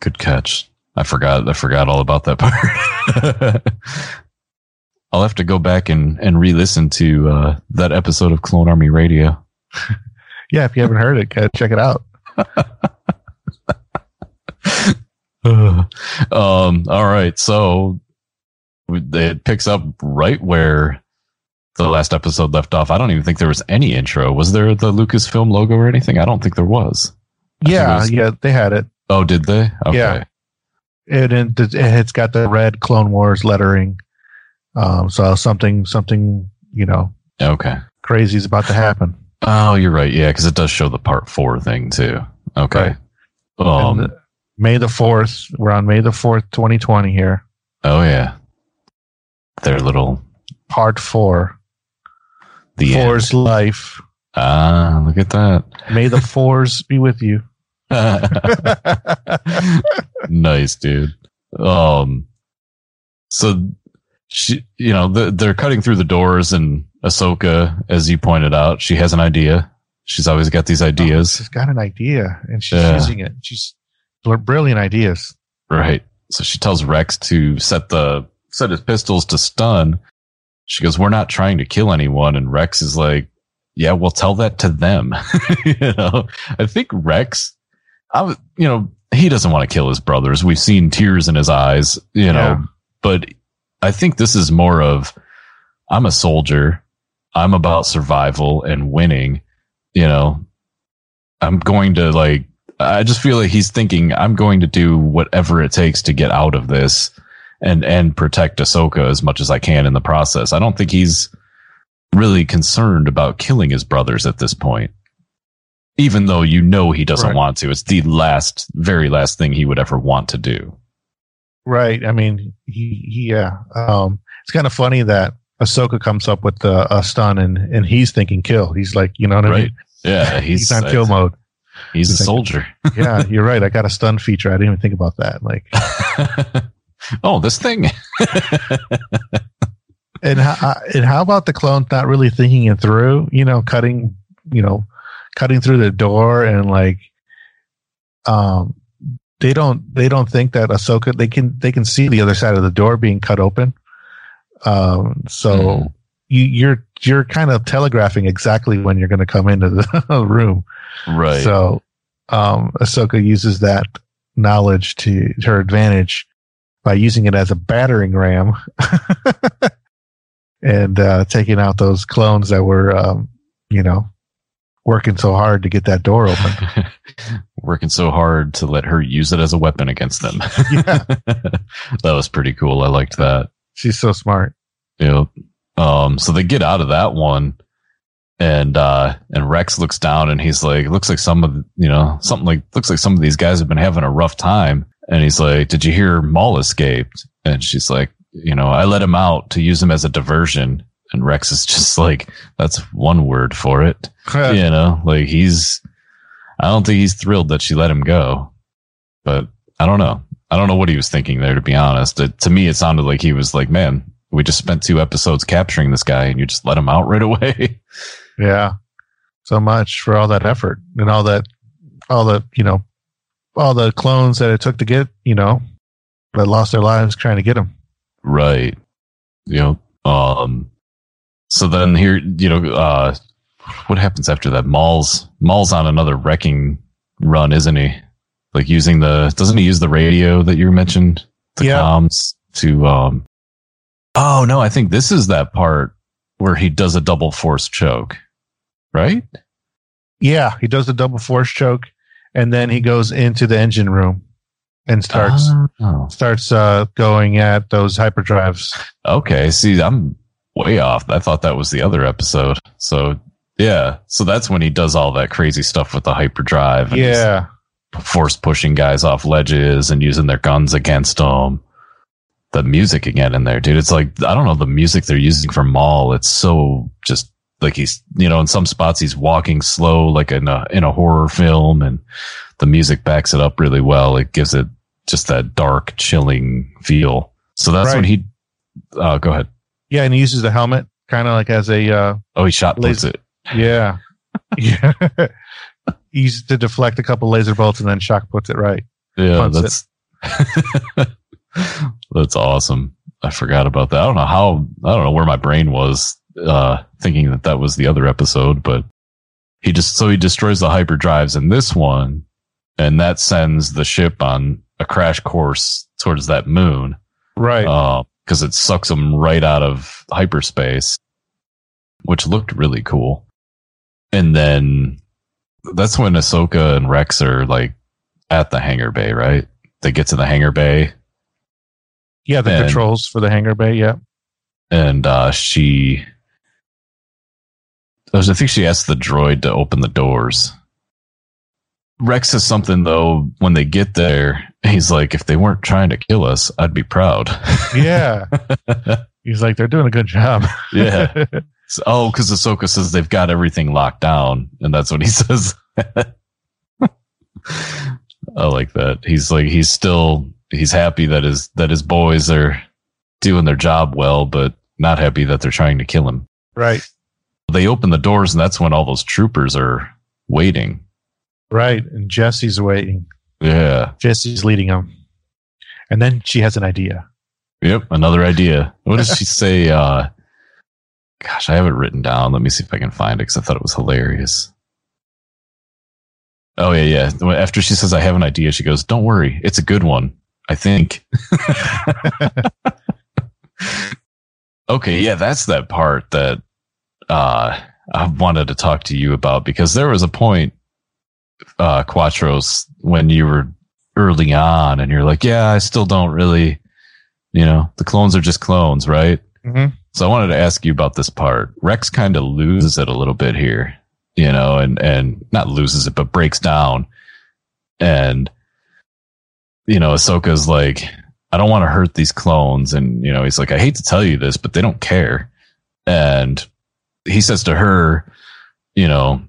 good catch. I forgot I forgot all about that [LAUGHS] part. I'll have to go back and, and re-listen to uh, that episode of Clone Army Radio. [LAUGHS] Yeah, if you haven't heard it, go check it out. [LAUGHS] um, all right, so it picks up right where the last episode left off. I don't even think there was any intro. Was there the Lucasfilm logo or anything? I don't think there was. I Yeah, was- yeah, they had it. Oh, did they? Okay. Yeah. It, and it, it's got the red Clone Wars lettering. Um, so something, something, you know, Okay. crazy is about to happen. Oh, you're right. Yeah, because it does show the part four thing too. Okay. Um. And, uh, May the 4th. We're on May the 4th, 2020 here. oh yeah. Their little Part four. the end. Life. Ah, look at that. May the [LAUGHS] fours be with you. [LAUGHS] nice, dude. Um, so she, you know, the, they're cutting through the doors, and Ahsoka, as you pointed out, she has an idea. She's always got these oh, ideas, She's got an idea and she's Yeah. using it. She's br- brilliant ideas. right? So she tells Rex to set the set his pistols to stun. She goes, "We're not trying to kill anyone," and Rex is like, "Yeah, we'll tell that to them." [LAUGHS] you know, I think Rex, I you know, he doesn't want to kill his brothers. We've seen tears in his eyes, you know, Yeah. but I think this is more of, I'm a soldier. I'm about survival and winning. you know, I'm going to like, I just feel like he's thinking I'm going to do whatever it takes to get out of this and, and protect Ahsoka as much as I can in the process. I don't think he's really concerned about killing his brothers at this point. Even though you know he doesn't Right. want to. It's the last, very last thing he would ever want to do. Right. I mean, he, he yeah. Um, it's kind of funny that Ahsoka comes up with the a stun and and he's thinking kill. He's like, you know what I mean? Yeah. [LAUGHS] He's, He's, on kill mode. he's a He's like- soldier. [LAUGHS] Yeah, you're right. I got a stun feature. I didn't even think about that. Like, [LAUGHS] oh, this thing. and how, and how about the clone not really thinking it through? You know, cutting, you know, cutting through the door and like, um, they don't they don't think that Ahsoka they can they can see the other side of the door being cut open. Um, so Mhm. you you're you're kind of telegraphing exactly when you're going to come into the [LAUGHS] room. right. So, um, Ahsoka uses that knowledge to her advantage by using it as a battering ram [LAUGHS] and uh, taking out those clones that were, um, you know, working so hard to get that door open. [LAUGHS] Working so hard to let her use it as a weapon against them. Yeah. [LAUGHS] that was pretty cool. I liked that. She's so smart. You know, um, so they get out of that one and, uh, and Rex looks down and he's like, looks like some of, you know, something like, looks like some of these guys have been having a rough time. And he's like, did you hear Maul escaped? And she's like, you know, I let him out to use him as a diversion. And Rex is just [LAUGHS] like, that's one word for it. you know, like he's, I don't think he's thrilled that she let him go, but I don't know. I don't know what he was thinking there, to be honest. It, to me, it sounded like he was like, man, we just spent two episodes capturing this guy and you just let him out [LAUGHS] right away. Yeah. So much for all that effort and all that, all the, you know, all the clones that it took to get, you know, that lost their lives trying to get him. right. You know, um, so then here, you know, uh, what happens after that? Maul's, Maul's on another wrecking run, isn't he? Like using the, doesn't he use the radio that you mentioned? The comms to, um, oh no, I think this is that part where he does a double force choke, right? Yeah. He does a double force choke and then he goes into the engine room and starts, Oh. starts, uh, going at those hyperdrives. Okay. See, I'm way off. I thought that was the other episode. So yeah. So that's when he does all that crazy stuff with the hyperdrive. and Yeah. Force pushing guys off ledges and using their guns against them. The music again in there, dude. It's like, I don't know, the music they're using for Maul. It's so just like he's, you know, in some spots he's walking slow, like in a, in a horror film and the music backs it up really well. It gives it just that dark, chilling feel. So that's when he, uh, go ahead. Yeah. And he uses the helmet kind of like as a, uh, Oh, he shot puts Laser- it. yeah. [LAUGHS] yeah. he used to deflect a couple laser bolts and then shock puts it right. Yeah, that's [LAUGHS] that's awesome. I forgot about that. I don't know how. I don't know where my brain was uh, thinking that that was the other episode, but he just so he destroys the hyperdrives in this one, and that sends the ship on a crash course towards that moon Right. Because it sucks them right out of hyperspace, which looked really cool. And then that's when Ahsoka and Rex are like at the hangar bay, right? They get to the hangar bay yeah. The and- controls for the hangar bay. Yeah. and uh, she, I think she asked the droid to open the doors. Rex says something though when they get there. He's like, if they weren't trying to kill us, I'd be proud. Yeah. [LAUGHS] He's like, they're doing a good job. Yeah. [LAUGHS] So- oh, because Ahsoka says they've got everything locked down, and that's what he [LAUGHS] says. I like that. He's like he's still he's happy that his that his boys are doing their job well, but not happy that they're trying to kill him. right. They open the doors, and that's when all those troopers are waiting. Right. And Jesse's waiting. Yeah. Jesse's leading him. And then she has an idea. Yep. Another idea. What does she [LAUGHS] say? Uh, gosh, I have it written down. Let me see if I can find it because I thought it was hilarious. Oh yeah, yeah. After she says, "I have an idea," she goes, "Don't worry, it's a good one." I think. [LAUGHS] okay, yeah, that's that part that uh, I wanted to talk to you about because there was a point, uh, Quatros, when you were early on and you're like, yeah, I still don't really, you know, the clones are just clones, right? Mhm. So I wanted to ask you about this part. Rex kind of loses it a little bit here, you know, and, and not loses it, but breaks down. And, you know, Ahsoka's like, I don't want to hurt these clones. And, you know, he's like, I hate to tell you this, but they don't care. And he says to her, you know,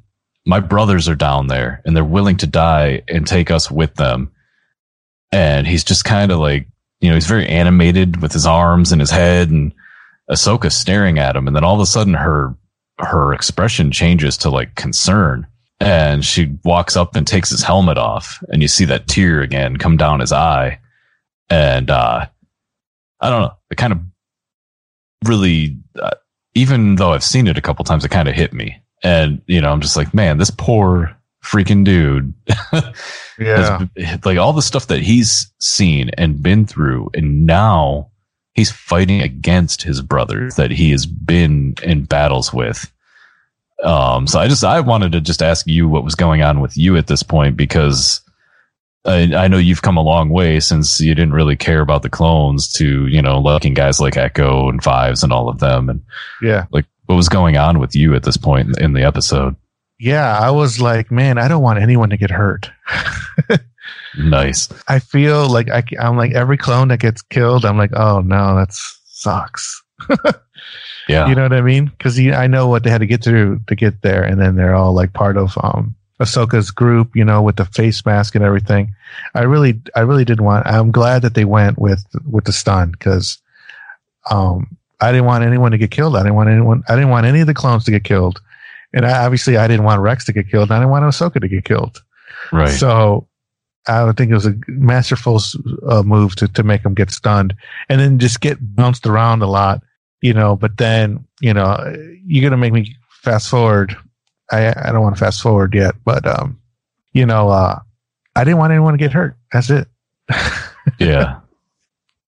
my brothers are down there and they're willing to die and take us with them. And he's just kind of like, you know, he's very animated with his arms and his head and Ahsoka staring at him. And then all of a sudden her, her expression changes to like concern and she walks up and takes his helmet off and you see that tear again come down his eye. And, uh, I don't know. It kind of really, uh, even though I've seen it a couple times, it kind of hit me. And, you know, I'm just like, man, this poor freaking dude [LAUGHS] Yeah. has, like all the stuff that he's seen and been through. And now he's fighting against his brothers that he has been in battles with. Um, so I just, I wanted to just ask you what was going on with you at this point because I, I know you've come a long way since you didn't really care about the clones to, you know, liking guys like Echo and Fives and all of them. And Yeah. like, what was going on with you at this point in the episode? Yeah. I was like, man, I don't want anyone to get hurt. [LAUGHS] Nice. I feel like I, am like every clone that gets killed. I'm like, oh no, that sucks. [LAUGHS] Yeah. You know what I mean? Because I know what they had to get through to get there, and then they're all like part of um Ahsoka's group. You know, with the face mask and everything. I really, I really didn't want. I'm glad that they went with with the stun because um I didn't want anyone to get killed. I didn't want anyone. I didn't want any of the clones to get killed, and I, obviously I didn't want Rex to get killed. And I didn't want Ahsoka to get killed. right. So I would think it was a masterful uh, move to, to make him get stunned and then just get bounced around a lot, you know. But then, you know, you're going to make me fast forward. I, I don't want to fast forward yet, but, um, you know, uh, I didn't want anyone to get hurt. That's it. [LAUGHS] yeah.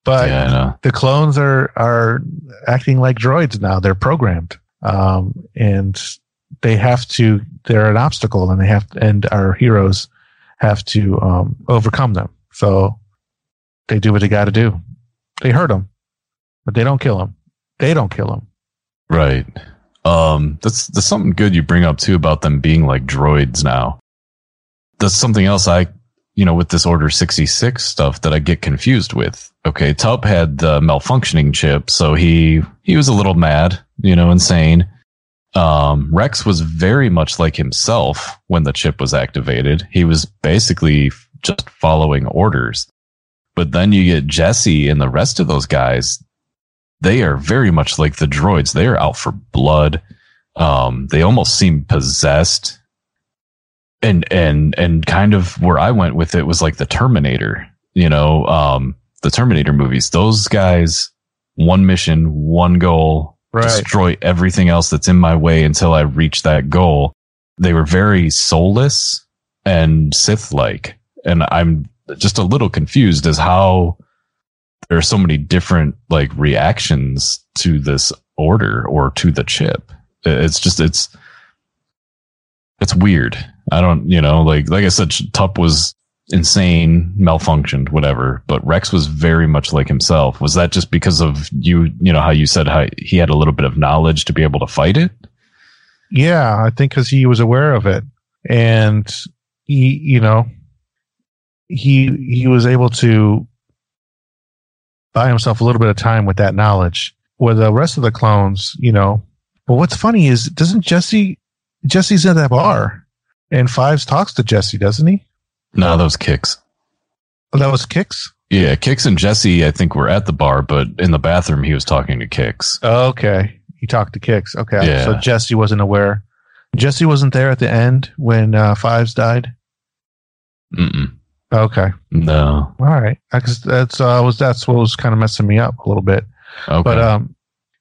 But yeah, the clones are are acting like droids now. They're programmed, um, and they have to. They're an obstacle, and they have and our heroes have to um, overcome them. So they do what they got to do. They hurt them, but they don't kill them. They don't kill them. Right. Um, that's that's something good you bring up too about them being like droids now. That's something else I, you know, with this Order sixty six stuff that I get confused with. Okay, Tup had the malfunctioning chip, so he he was a little mad, you know, insane. Um, Rex was very much like himself when the chip was activated. He was basically just following orders. But then you get Jesse and the rest of those guys. They are very much like the droids. They are out for blood. Um, they almost seem possessed. And, and, and kind of where I went with it was like the Terminator, you know, um, the Terminator movies. Those guys, one mission, one goal, Right. destroy everything else that's in my way until I reach that goal. They were very soulless and Sith like. And I'm just a little confused as how there are so many different like reactions to this order or to the chip. It's just, it's, it's weird. I don't, you know, like, like I said, Tup was insane, malfunctioned, whatever. But Rex was very much like himself. Was that just because of you? You know how you said how he had a little bit of knowledge to be able to fight it. Yeah, I think because he was aware of it, and he, you know, he he was able to buy himself a little bit of time with that knowledge. Where the rest of the clones, you know, but what's funny is doesn't Jesse Jesse's at that bar, and Fives talks to Jesse, doesn't he? No, those kicks. Oh, that was Kix. Yeah, Kix and Jesse, I think, were at the bar, but in the bathroom, he was talking to Kix. Okay, he talked to Kix. Okay, Yeah. so Jesse wasn't aware. Jesse wasn't there at the end when uh, Fives died. Mm-mm. Okay. No. All right, that's uh, was that's what was kind of messing me up a little bit. Okay. But um,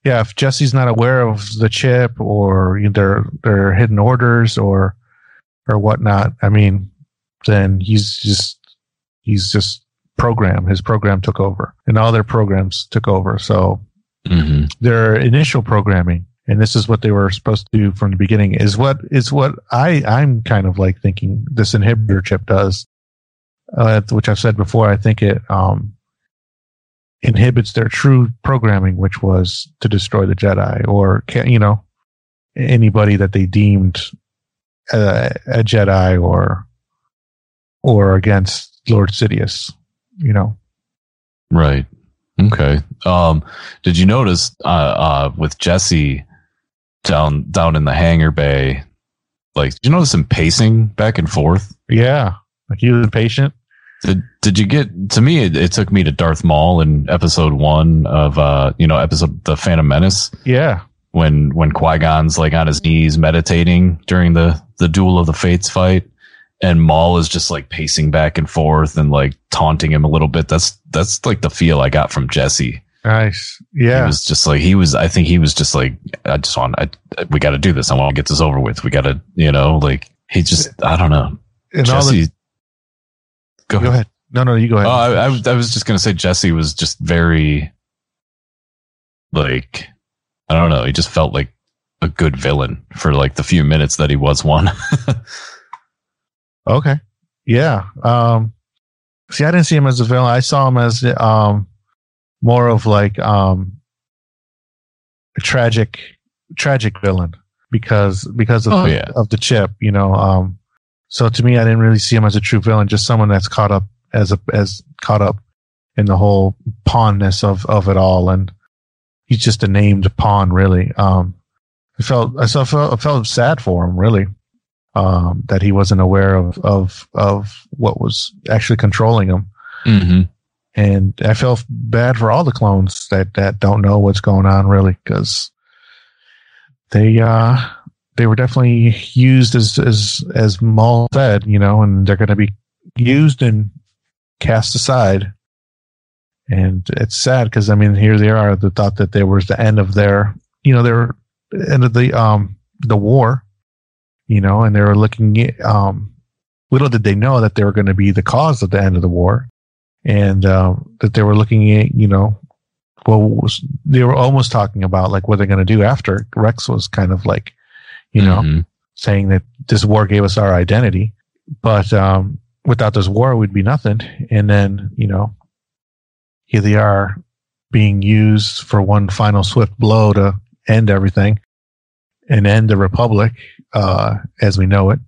yeah, if Jesse's not aware of the chip or their their hidden orders or or whatnot, I mean, then he's just he's just program. His program took over, and all their programs took over. So hmm their initial programming and this is what they were supposed to do from the beginning is what is what I I'm kind of like thinking this inhibitor chip does, uh, which I've said before. I think it um, inhibits their true programming, which was to destroy the Jedi or you know anybody that they deemed a, a Jedi or or against Lord Sidious. You know, Right. Okay. Um, did you notice uh, uh, with Jesse down down in the hangar bay? Like, did you notice him pacing back and forth? yeah, like he was impatient. Did Did you get to me? It, it took me to Darth Maul in episode one of uh, you know, episode the Phantom Menace Yeah, when when Qui Gon's like on his mm-hmm. knees meditating during the the Duel of the Fates fight, and Maul is just like pacing back and forth and like taunting him a little bit. That's that's like the feel I got from Jesse. nice. Yeah. He was just like he was. I think he was just like I just want. I, we got to do this. I want to get this over with. We got to, you know, like he just. I don't know. and all the, Jesse. go, go ahead. No, no, you go ahead. Oh, I, I, was- I was just gonna say Jesse was just very, like, I don't know. He just felt like a good villain for like the few minutes that he was one. [LAUGHS] Okay. Yeah. Um see I didn't see him as a villain. I saw him as um more of like um a tragic tragic villain because because of Oh, the, yeah. of the chip, you know. Um so to me I didn't really see him as a true villain, just someone that's caught up as a as caught up in the whole pawnness of of it all and he's just a named pawn really. Um I felt I felt, I felt sad for him really um, that he wasn't aware of of of what was actually controlling him. mm-hmm. And I felt bad for all the clones that that don't know what's going on really because they uh they were definitely used as as as Maul said, you know, and they're going to be used and cast aside. And it's sad because I mean, here they are. The thought that there was the end of their, you know, their end of the um the war, you know, and they were looking. at, Um, little did they know that they were going to be the cause of the end of the war, and um, that they were looking at, you know, well, was, they were almost talking about like what they're going to do after. Rex was kind of like, you know, Mhm. saying that this war gave us our identity, but um, without this war, we'd be nothing. And then, you know, here they are being used for one final swift blow to end everything and end the republic uh, as we know it.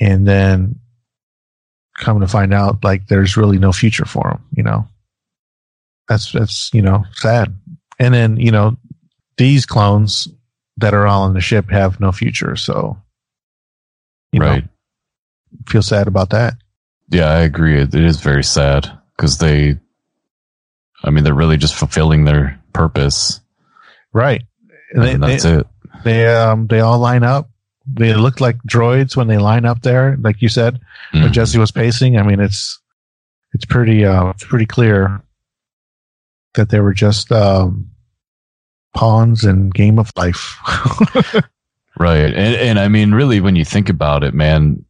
And then come to find out, like, there's really no future for them, you know. That's, that's, you know, sad. And then, you know, these clones that are all on the ship have no future. So, you right. know, feel sad about that. Yeah, I agree. It, it is very sad because they, I mean, they're really just fulfilling their purpose, Right. and They, they, that's it. they, um, they all line up. They look like droids when they line up there, like you said, when Mhm. Jesse was pacing. I mean, it's, it's pretty, uh, it's pretty clear that they were just, um, pawns in game of life. [LAUGHS] Right. And, and I mean, really, when you think about it, man,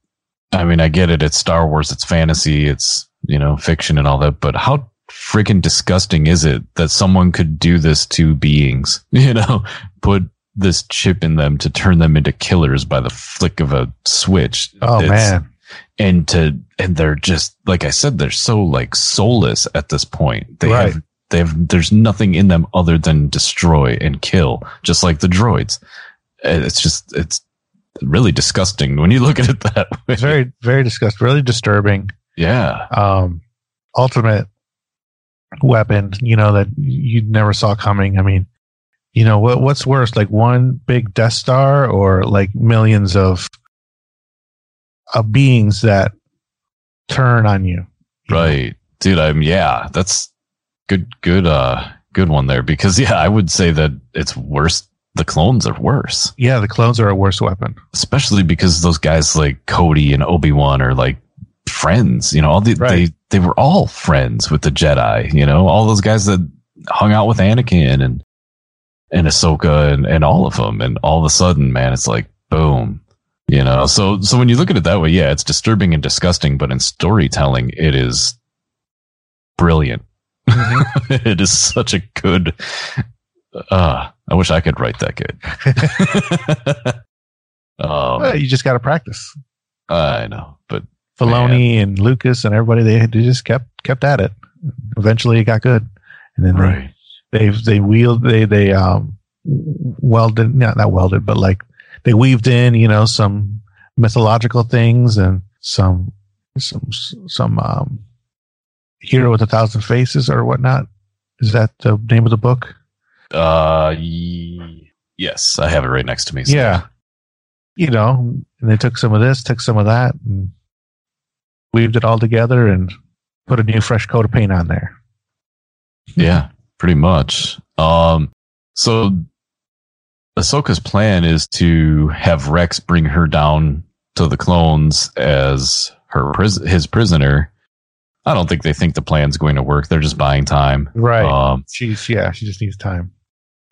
I mean, I get it. It's Star Wars, it's fantasy, it's, you know, fiction and all that, but how freaking disgusting is it that someone could do this to beings? [LAUGHS] You know, put this chip in them to turn them into killers by the flick of a switch. oh It's- man. And to, and they're just, like I said, they're so like soulless at this point. They Right. have, they have, there's nothing in them other than destroy and kill, just like the droids. It's just, it's really disgusting when you look at it [LAUGHS] that way. It's very, very disgusting, really disturbing. yeah. um, ultimate weapon, you know, that you never saw coming. I mean, you know, what, what's worse, like one big Death Star or like millions of, of beings that turn on you? you know? Right. Dude, I'm, yeah, that's good, good, uh, good one there because [LAUGHS] yeah, I would say that it's worse. The clones are worse, Yeah, the clones are a worse weapon. especially because those guys like Cody and Obi-Wan are like friends, you know, all the, Right. they, they were all friends with the Jedi, you know, all those guys that hung out with Anakin and, and Ahsoka and, and all of them. And all of a sudden, man, it's like, boom, you know? So, so when you look at it that way, yeah, it's disturbing and disgusting, but in storytelling, it is brilliant. Mm-hmm. [LAUGHS] it is such a good, Uh, I wish I could write that good. [LAUGHS] [LAUGHS] um, Well, you just got to practice. I know, but Filoni and Lucas and everybody they, they just kept kept at it. Eventually, it got good, and then right. they they they wheeled they they um welded not not welded but like they weaved in you know some mythological things and some some some um hero with a thousand faces or whatnot. Is that the name of the book? Uh, y- yes, I have it right next to me. so- Yeah. You know, and they took some of this, took some of that, and weaved it all together and put a new fresh coat of paint on there. Yeah, pretty much. Um, so Ahsoka's plan is to have Rex bring her down to the clones as her pris- his prisoner. I don't think they think the plan's going to work. They're just buying time. Right. Um, She's yeah, she just needs time.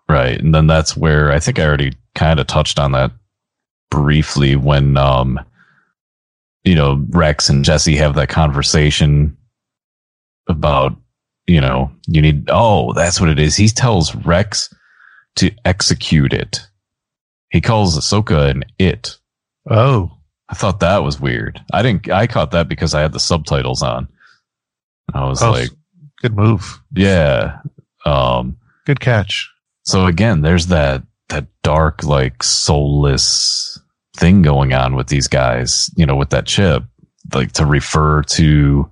Right. And then that's where I think I already kind of touched on that briefly when, um, you know, Rex and Jesse have that conversation about, you know, you need, oh, that's what it is. He tells Rex to execute it. He calls Ahsoka an it. Oh. I thought that was weird. I didn't, I caught that because I had the subtitles on. I was oh, like, good move. yeah. Um, Good catch. So again, there's that that dark, like soulless thing going on with these guys, you know, with that chip, like to refer to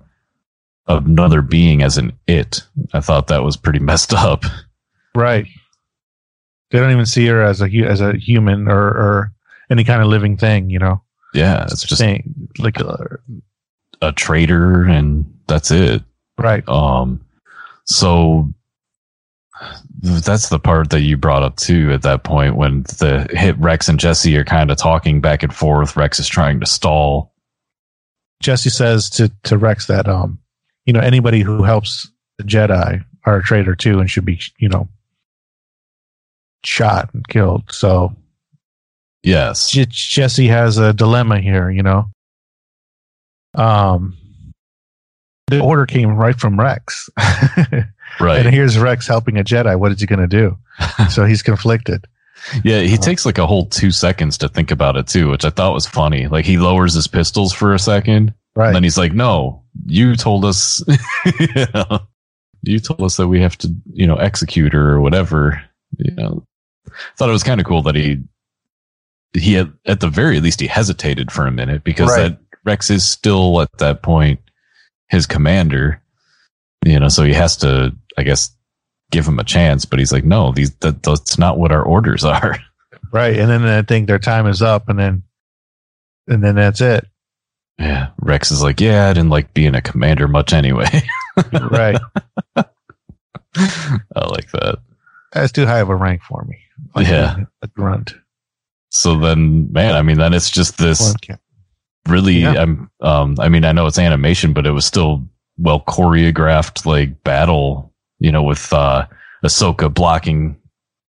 another being as an it. I thought that was pretty [LAUGHS] messed up. Right. They don't even see her as a as a human or or any kind of living thing, you know. Yeah, it's just thing like uh, a traitor and that's it. right. Um, so that's the part that you brought up too at that point when the hit Rex and Jesse are kind of talking back and forth. Rex is trying to stall. Jesse says to to Rex that um, you know, anybody who helps the Jedi are a traitor too and should be, you know, shot and killed. So Yes. J- Jesse has a dilemma here, you know. Um, the order came right from Rex, [LAUGHS] Right. and here's Rex helping a Jedi. What is he going to do? [LAUGHS] so he's conflicted. Yeah, he uh-huh. takes like a whole two seconds to think about it too, which I thought was funny. Like he lowers his pistols for a second, Right. and then he's like, "No, you told us, you, [LAUGHS] know, you told us that we have to, you know, execute her or whatever." You know, thought it was kind of cool that he he had, at the very least he hesitated for a minute because Right. that Rex is still at that point his commander. You know, so he has to, I guess, give him a chance. But he's like, "No, these that, that's not what our orders [LAUGHS] are." right. And then I think their time is up, and then and then that's it. Yeah, Rex is like, yeah, I didn't like being a commander much anyway. [LAUGHS] Right. I like that. That's too high of a rank for me. Yeah. a grunt. So then, man, I mean, then it's just this really. Yeah. I'm, um, I mean, I know it's animation, but it was still well choreographed, like battle. You know, with uh, Ahsoka blocking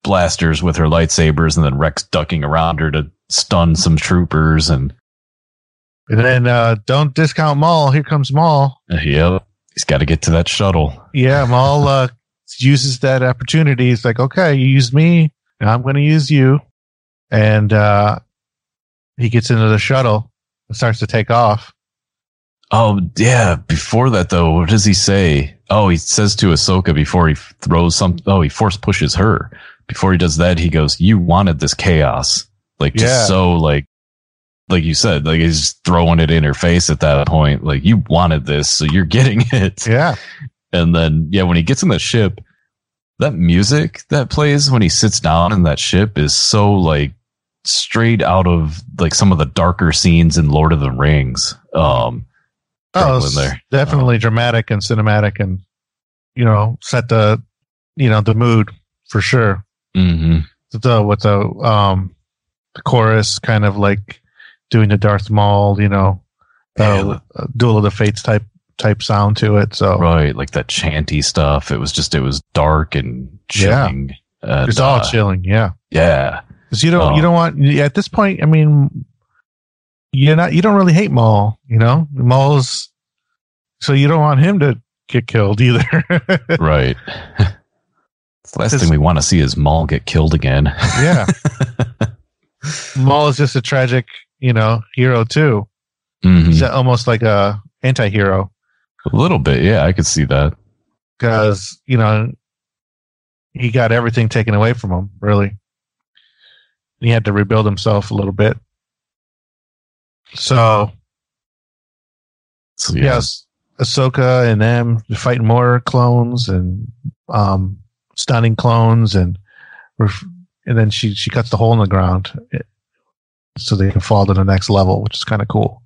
blasters with her lightsabers, and then Rex ducking around her to stun some troopers, and And then uh, don't discount Maul. Here comes Maul. uh, yep, he's got to get to that shuttle. Yeah, Maul uh, uses that opportunity. He's like, okay, you used me. Now I'm going to use you. And uh, he gets into the shuttle and starts to take off. Oh yeah. Before that though, what does he say? Oh, he says to Ahsoka before he throws some. Oh, he force pushes her. Before he does that, he goes, "You wanted this chaos." Like just Yeah. so like, like you said, like he's throwing it in her face at that point. Like you wanted this, so you're getting [LAUGHS] it. Yeah. And then yeah, when he gets in the ship, that music that plays when he sits down in that ship is so like straight out of like some of the darker scenes in Lord of the Rings. Um, Oh, there. definitely dramatic and cinematic and, you know, set the, you know, the mood for sure. mhm. The, with the, um, the chorus kind of like doing the Darth Maul, you know, uh, Yeah. Duel of the Fates type, type sound to it. So Right, like that chanty stuff. It was just it was dark and Yeah. chilling. And, it's all uh, chilling. Yeah. Yeah, Cause you don't, Oh. you don't want at this point. I mean, you're not, you don't really hate Maul, you know, Maul's, so you don't want him to get killed either. [LAUGHS] right. The last thing we want to see is Maul get killed again. [LAUGHS] Yeah. Maul is just a tragic, you know, hero too. Mhm. He's almost like a anti-hero A little bit, yeah, I could see that. because, you know, he got everything taken away from him, really. He had to rebuild himself a little bit. So, So, yeah. yes, Ahsoka and them fighting more clones and um, stunning clones and ref- and then she she cuts the hole in the ground eh, so they can fall to the next level, which is kind of cool.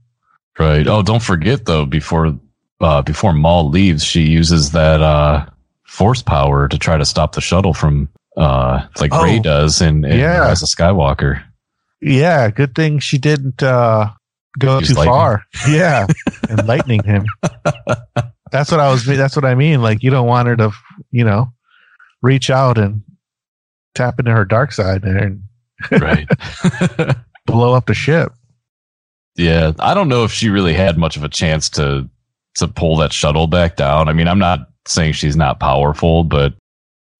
Right. Oh, don't forget though, before uh, before Maul leaves, she uses that uh, force power to try to stop the shuttle from uh, like Oh. Rey does in, in Yeah. Rise of Skywalker. Yeah, good thing she didn't uh, go Use too lightning. far. [LAUGHS] Yeah, enlightening him. That's what I was. That's what I mean. Like you don't want her to, you know, reach out and tap into her dark side there and Right. [LAUGHS] [LAUGHS] blow up the ship. yeah. I don't know if she really had much of a chance to to pull that shuttle back down. I mean, I'm not saying she's not powerful, but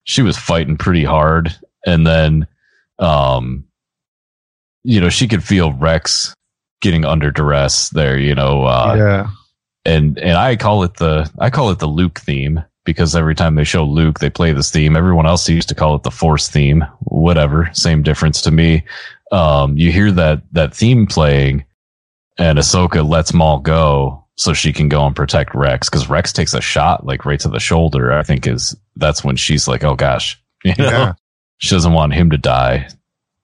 she was fighting pretty hard. And then um you know, she could feel Rex getting under duress there, you know, uh yeah, and and I call it the I call it the Luke theme because every time they show Luke, they play this theme. Everyone else used to call it the Force theme. Whatever, same difference to me. Um, you hear that that theme playing, and Ahsoka lets Maul go so she can go and protect Rex because Rex takes a shot like right to the shoulder. I think is that's when she's like, oh gosh, [LAUGHS] you know, Yeah. she doesn't want him to die.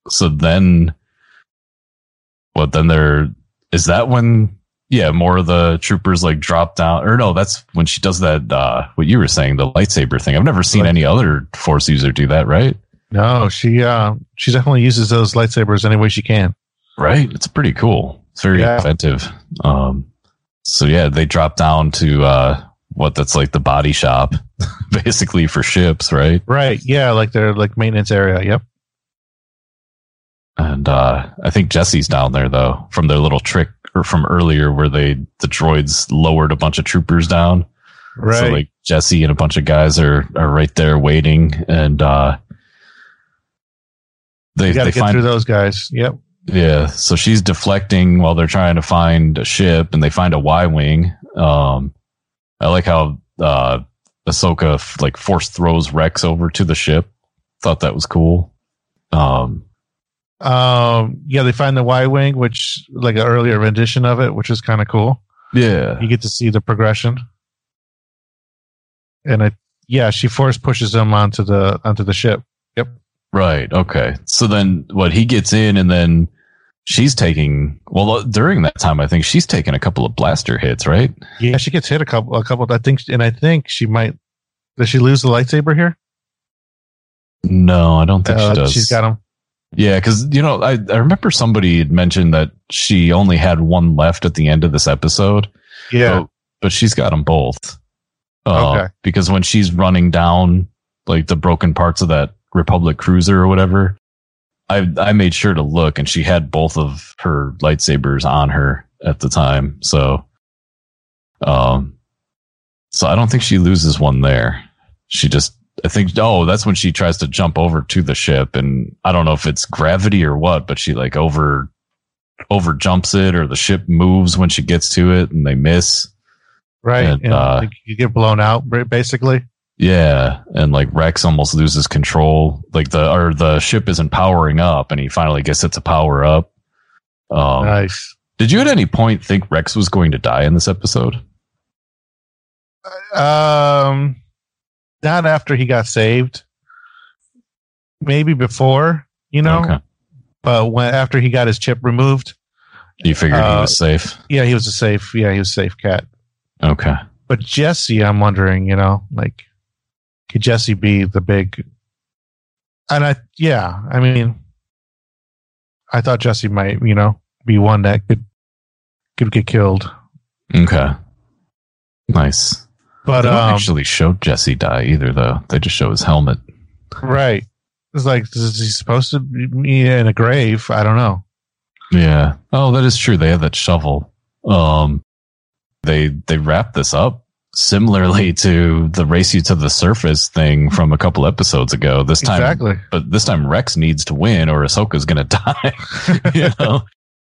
So then, what? Then there is that when yeah, more of the troopers like drop down, or no, that's when she does that. Uh, what you were saying, the lightsaber thing. I've never seen Like- any other Force user do that, right? no, she uh, she definitely uses those lightsabers any way she can. Right. It's pretty cool. It's very Yeah. inventive. Um, so yeah, they drop down to uh, what that's like the body shop, [LAUGHS] basically for ships, right? Right? Yeah, like their like maintenance area. Yep. And uh, I think Jesse's down there though, from their little trick or from earlier where they the droids lowered a bunch of troopers down. Right. So like Jesse and a bunch of guys are are right there waiting, and uh, they they get find through those guys. Yep. yeah. So she's deflecting while they're trying to find a ship, and they find a Y wing. Um, I like how uh, Ahsoka f- like force throws Rex over to the ship. Thought that was cool. Um, Um. Yeah, they find the Y wing, which like an earlier rendition of it, which is kind of cool. yeah, You get to see the progression. And I, yeah, she force pushes him onto the onto the ship. Yep. Right. Okay. So then what he gets in and then she's taking well uh, during that time I think she's taking a couple of blaster hits, right? Yeah, she gets hit a couple, a couple. I think, and I think she might. Does she lose the lightsaber here? No, I don't think Uh, she does. She's got him. Yeah, cuz you know, I I remember somebody had mentioned that she only had one left at the end of this episode. Yeah. But, but she's got them both. Uh, Okay. because when she's running down like the broken parts of that Republic cruiser or whatever, I I made sure to look and she had both of her lightsabers on her at the time. So um so I don't think she loses one there. She just I think oh that's when she tries to jump over to the ship and I don't know if it's gravity or what, but she like over over jumps it or the ship moves when she gets to it and they miss. right. and, And, uh, you get blown out, basically. Yeah, and like Rex almost loses control. Like the or the ship isn't powering up, and he finally gets it to power up. Um, nice. Did you at any point think Rex was going to die in this episode? Um, not after he got saved. Maybe before, you know. Okay. But when after he got his chip removed, You figured he Uh, was safe. yeah, he was a safe. Yeah, he was a safe cat. Okay. But Jesse, I'm wondering, you know, like, could Jesse be the big? And I, yeah, I mean, I thought Jesse might, you know, be one that could could get killed. Okay. Nice. But they don't um, actually show Jesse die either, though. They just show his helmet. right, it's like, is he supposed to be in a grave? I don't know. Yeah. Oh, that is true. They have that shovel. Um, they they wrap this up similarly [LAUGHS] to the race you to the surface thing from a couple episodes ago. This time, exactly. but this time Rex needs to win or Ahsoka's going [LAUGHS] to die. you know,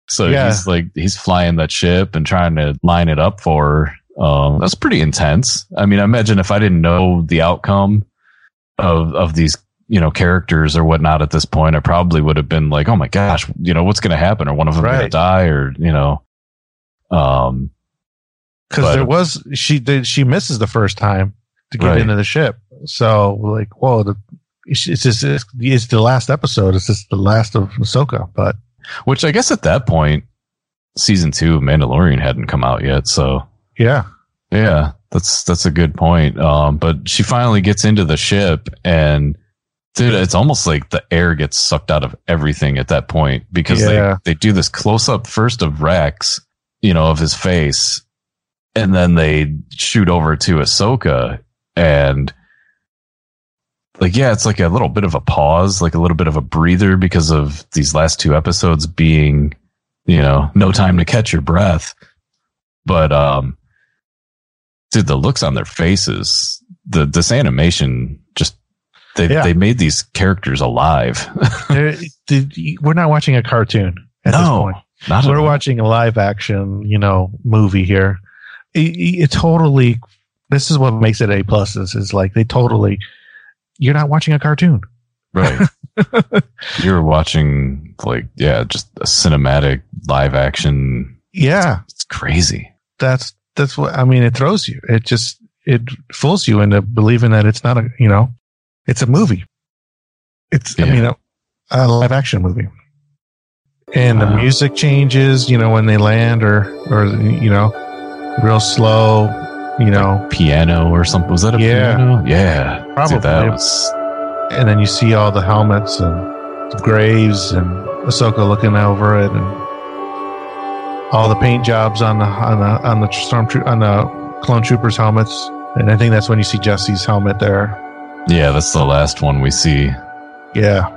so Yeah. he's like he's flying that ship and trying to line it up for. her. Um, that's pretty intense. I mean, I imagine if I didn't know the outcome of of these you know characters or whatnot at this point, I probably would have been like, oh my gosh, you know what's going to happen, or one of them going to die, or you know, um, because there was she did she misses the first time to get Right. into the ship. So like, whoa, the it's it's just it's, it's the last episode. It's just the last of Ahsoka. But which I guess at that point, season two of Mandalorian hadn't come out yet, so. Yeah, Yeah, that's that's a good point. Um, but she finally gets into the ship, and dude, it's almost like the air gets sucked out of everything at that point because Yeah. they they do this close up first of Rex, you know, of his face, and then they shoot over to Ahsoka, and like yeah, it's like a little bit of a pause, like a little bit of a breather because of these last two episodes being, you know, no time to catch your breath, but um dude, the looks on their faces, the this animation just they Yeah. they made these characters alive. [LAUGHS] We're not watching a cartoon at this point. not We're watching a live action, you know, movie here. It, it totally. This is what makes it a plus. Is, is like they totally. You're not watching a cartoon. right. [LAUGHS] You're watching like yeah, just a cinematic live action. Yeah, It's crazy. that's that's what I mean. It throws you. It just it fools you into believing that it's not a you know, it's a movie. It's I mean a, a live action movie. And the music changes, you know, when they land or or you know, real slow, you know, Piano or something. Was that a Yeah. piano? Yeah, Probably. Dude, that was and then you see all the helmets and the graves and Ahsoka looking over it and all the paint jobs on the on the on the storm on the clone troopers helmets. And I think that's when you see Jesse's helmet there. yeah. That's the last one we see. Yeah.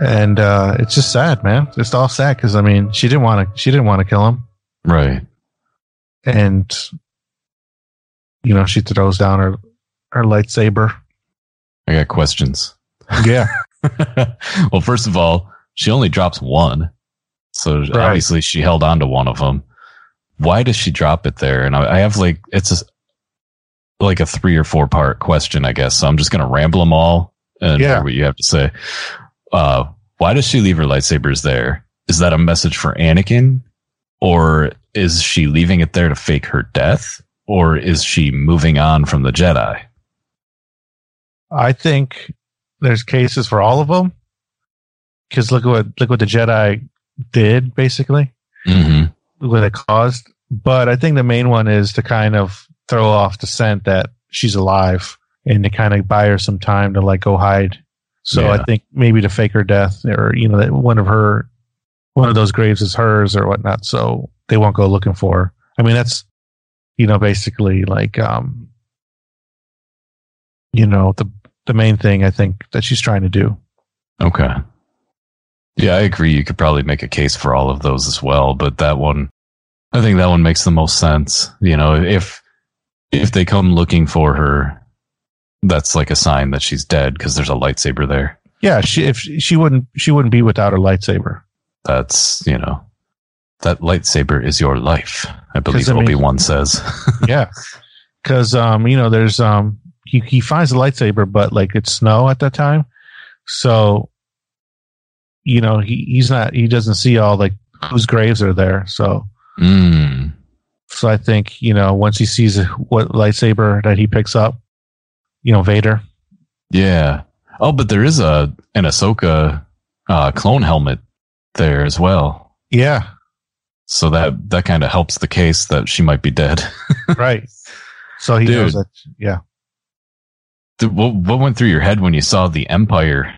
And uh, it's just sad, man. It's all sad because I mean, she didn't want to. She didn't want to kill him, Right. and you know, she throws down her her lightsaber. I got questions. Yeah, [LAUGHS] well, first of all, she only drops one. So obviously she held on to one of them. Why does she drop it there? And I, I have like, it's a, like a three or four part question, I guess. So I'm just going to ramble them all and Yeah. hear what you have to say. Uh, why does she leave her lightsabers there? Is that a message for Anakin? Or is she leaving it there to fake her death? Or is she moving on from the Jedi? I think there's cases for all of them. Because look at what look what the Jedi did, basically. Mm-hmm. what it caused. But I think the main one is to kind of throw off the scent that she's alive and to kind of buy her some time to like go hide. So I think maybe to fake her death or, you know, that one of her, one of those graves is hers or whatnot. So they won't go looking for her. I mean, that's, you know, basically like, um, you know, the, the main thing I think that she's trying to do. Okay. Yeah, I agree. You could probably make a case for all of those as well, but that one, I think that one makes the most sense. You know, if if they come looking for her, that's like a sign that she's dead because there's a lightsaber there. Yeah. She, if she wouldn't, she wouldn't be without her lightsaber. That's you know, that lightsaber is your life. I believe I mean- Obi Wan says. [LAUGHS] yeah because um you know there's um he, he finds the lightsaber but like it's snow at that time so you know he, he's not he doesn't see all like whose graves are there so mm, so i think you know once he sees what lightsaber that he picks up you know vader yeah. Oh, but there is a an Ahsoka uh, clone helmet there as well. yeah So that that kind of helps the case that she might be dead. [LAUGHS] right so he Dude. knows that yeah Dude, what, what went through your head when you saw the Empire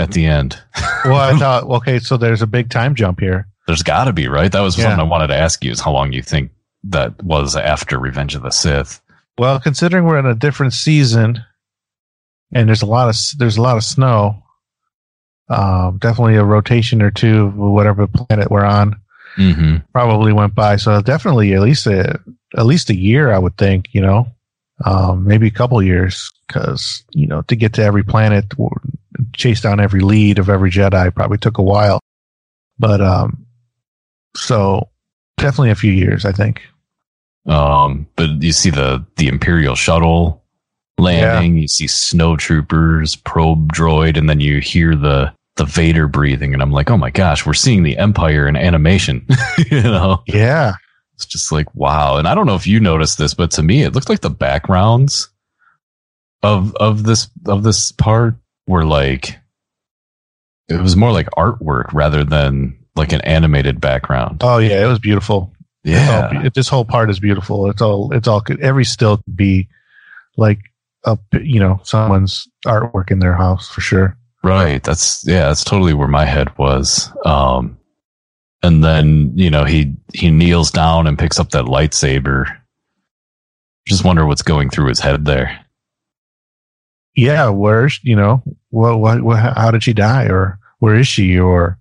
at the end? well i [LAUGHS] thought okay so there's a big time jump here There's got to be, right? That was Yeah. something I wanted to ask you is how long you think that was after Revenge of the Sith. Well, considering we're in a different season, and there's a lot of there's a lot of snow, um, definitely a rotation or two of whatever planet we're on. Mm-hmm. probably went by. So definitely at least a at least a year, I would think. You know, um, maybe a couple years because you know to get to every planet, chase down every lead of every Jedi probably took a while. But um, so definitely a few years, I think. Um, but you see the the Imperial shuttle landing. You see snow troopers, probe droid, and then you hear the the Vader breathing, and I'm like, oh my gosh, we're seeing the Empire in animation. [LAUGHS] you know, Yeah, it's just like wow. And I don't know if you noticed this, but to me, it looked like the backgrounds of of this of this part were like it was more like artwork rather than like an animated background. Oh yeah, it was beautiful. It's all Yeah, this whole part is beautiful. It's all. It's all. Every still could be like a you know someone's artwork in their house for sure. Right. That's yeah, that's totally where my head was. Um and then, you know, he he kneels down and picks up that lightsaber. Just wonder what's going through his head there. Yeah, where's you know what what, what how did she die or where is she or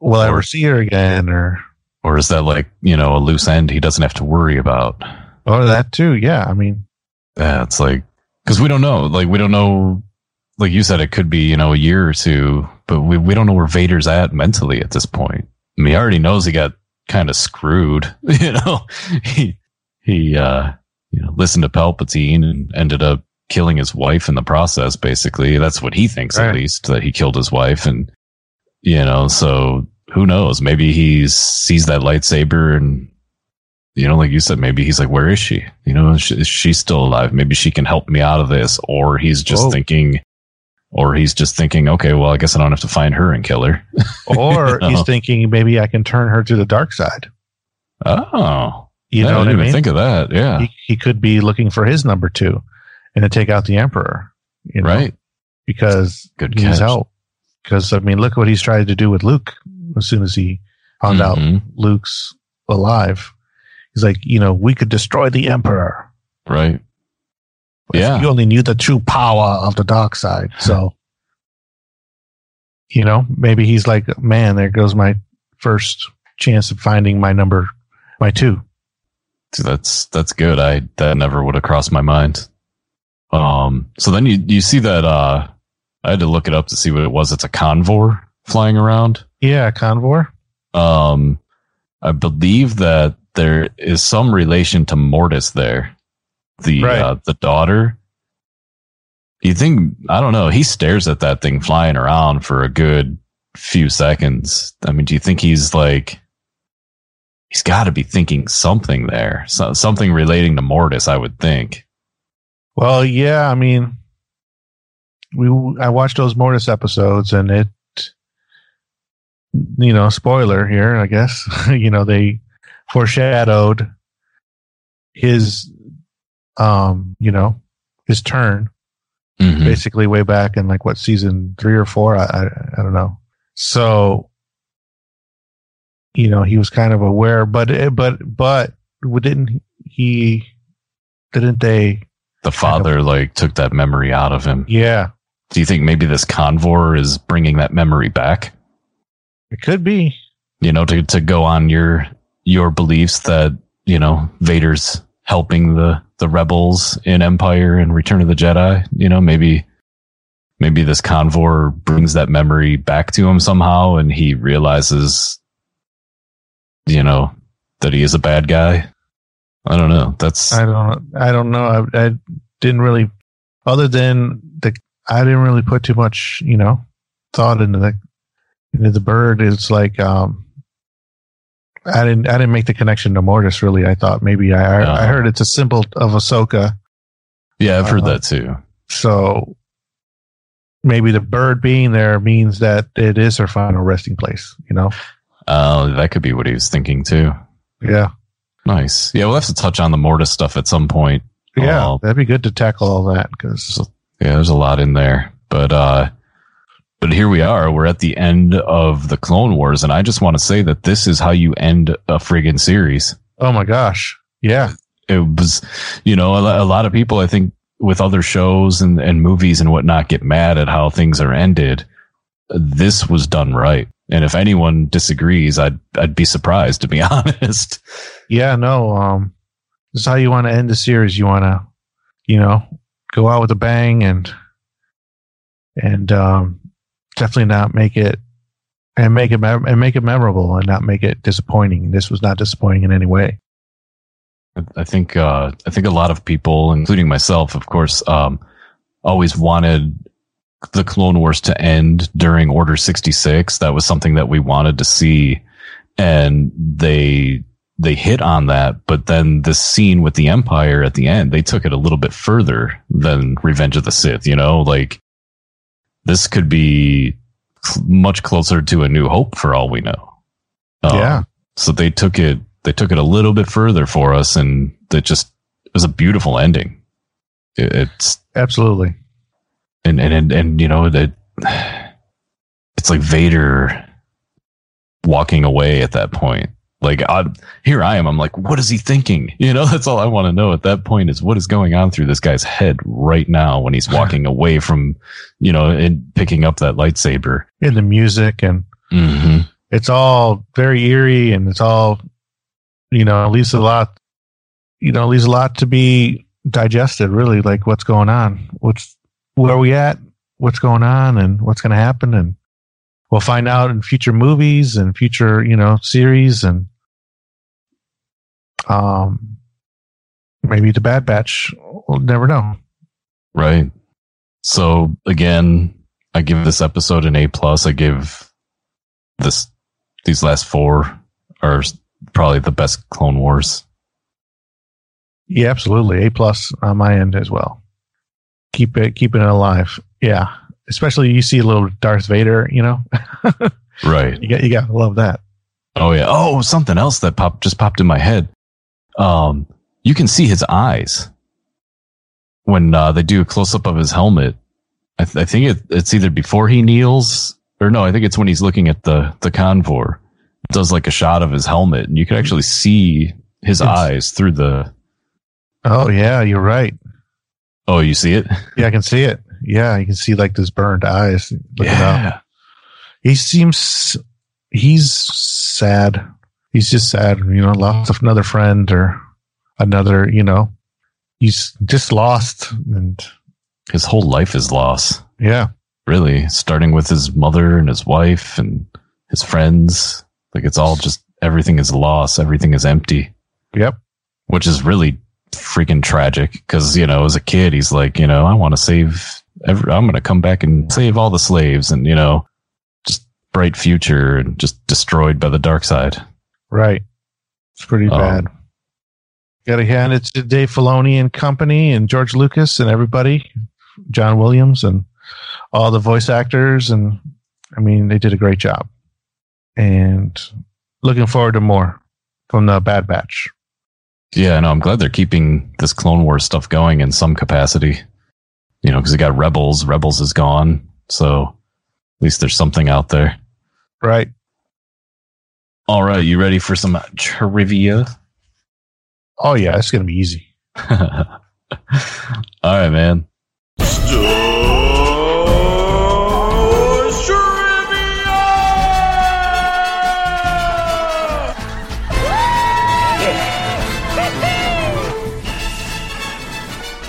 will I ever see her again or Or is that like, you know, a loose end he doesn't have to worry about? or that too? Yeah, I mean Yeah, it's like because we don't know. Like we don't know like you said, it could be, you know, a year or two, but we, we don't know where Vader's at mentally at this point. I mean, he already knows he got kind of screwed, [LAUGHS] you know. He he uh you know listened to Palpatine and ended up killing his wife in the process, basically. That's what he thinks at least, that he killed his wife and you know, so who knows? Maybe he sees that lightsaber and you know, like you said, maybe he's like, where is she? You know, she- is still alive? Maybe she can help me out of this. Or he's just Whoa. thinking, or he's just thinking, okay, well, I guess I don't have to find her and kill her. [LAUGHS] or You know? he's thinking maybe I can turn her to the dark side. Oh, You know I what I didn't even mean? think of that. Yeah. He, he could be looking for his number two and to take out the emperor. You know, right. Because Good he needs help. Because I mean, look what he's tried to do with Luke. As soon as he found out Mhm. Luke's alive, he's like, you know, we could destroy the emperor. Right. Yeah. you only knew the true power of the dark side. So, [LAUGHS] you know, maybe he's like, man, there goes my first chance of finding my number, my two. That's that's good. I that never would have crossed my mind. Um. So then you you see that uh, I had to look it up to see what it was. It's a convor flying around. Yeah, Convor. Um, I believe that there is some relation to Mortis there, the Right. uh, the daughter. You think I don't know? He stares at that thing flying around for a good few seconds. I mean, do you think he's like? He's got to be thinking something there, so, something relating to Mortis. I would think. Well, yeah, I mean, we I watched those Mortis episodes, and it, you know, spoiler here, I guess. [LAUGHS] you know, they foreshadowed his, um, you know, his turn Mhm. basically way back in like what season three or four. I I, I don't know. So, you know, he was kind of aware, but but but didn't he? Didn't they? The father like took that memory out of him. Yeah, Do you think maybe this convor is bringing that memory back? it could be. you know, to, to go on your, your beliefs that, you know, Vader's helping the, the rebels in Empire and Return of the Jedi, you know, maybe, maybe this convor brings that memory back to him somehow and he realizes, you know, that he is a bad guy. I don't know. That's, I don't. I don't know. I, I didn't really, other than the, I didn't really put too much, you know, thought into the into the bird. It's like, um, I didn't. I didn't make the connection to Mortis. Really, I thought maybe I. I Oh. heard it's a symbol of Ahsoka, yeah, I've heard uh, that too. so maybe the bird being there means that it is her final resting place. You know? Uh, that could be what he was thinking too. Yeah. Nice. Yeah, we'll have to touch on the Mortis stuff at some point. Yeah, Oh. that'd be good to tackle all that because yeah, there's a lot in there. But uh but here we are. We're at the end of the Clone Wars, and I just want to say that this is how you end a friggin' series. oh my gosh, yeah, It was, you know, a, a lot of people, I think, with other shows and, and movies and whatnot, get mad at how things are ended. This was done right. And if anyone disagrees, I'd I'd be surprised to be [LAUGHS] honest. Yeah, no. Um, this is how you want to end the series. You want to, you know, go out with a bang and and um, definitely not make it and make it and make it memorable and not make it disappointing. This was not disappointing in any way. I think uh, I think a lot of people, including myself, of course, um, always wanted the Clone Wars to end during Order sixty six. That was something that we wanted to see, and they they hit on that. But then the scene with the Empire at the end, they took it a little bit further than Revenge of the Sith. You know, like this could be much closer to A New Hope for all we know. Um, Yeah. So they took it they took it a little bit further for us, and it just it was a beautiful ending. It, it's Absolutely. and and and, and you know that it's like Vader walking away at that point. Like I, here I am. I'm like, what is he thinking? [LAUGHS] You know, that's all I want to know at that point is what is going on through this guy's head right now when he's walking away from, you know, and picking up that lightsaber. In the music and Mm-hmm. it's all very eerie and it's all you know leaves a lot you know leaves a lot to be digested really like what's going on what's where are we at what's going on and what's going to happen and we'll find out in future movies and future you know series and um maybe the bad batch we'll never know Right. So again, I give this episode an A plus. I give this these last four are probably the best Clone Wars. yeah absolutely a plus on my end as well keep it keeping it alive yeah especially you see a little darth vader you know [LAUGHS] Right. You got you got to love that. Oh yeah. Oh, something else that popped just popped in my head. Um, you can see his eyes when uh, they do a close up of his helmet. I, th- I think it, it's either before he kneels or no. I think it's when he's looking at the the convor. It does like a shot of his helmet, and you can actually see his Yes. eyes through the. Oh yeah, you're right. Oh, you see it? Yeah, I can see it. Yeah, you can see like this burned eyes. looking up. He seems he's sad. He's just sad. You know, lost of another friend or another. You know, he's just lost. And His whole life is lost. yeah, really starting with his mother and his wife and his friends like it's all just everything is lost everything is empty yep, which is really freaking tragic because you know as a kid he's like you know i want to save every, i'm going to come back and save all the slaves and you know just bright future and just destroyed by the dark side right. It's pretty Um, bad. Got to hand it to Dave Filoni and company, and George Lucas and everybody, John Williams and all the voice actors, and I mean they did a great job. And looking forward to more from the Bad Batch. yeah no i'm glad they're keeping this clone wars stuff going in some capacity you know because you got rebels rebels is gone so at least there's something out there Right. All right, you ready for some trivia? Oh yeah, it's gonna be easy. [LAUGHS] All right, man.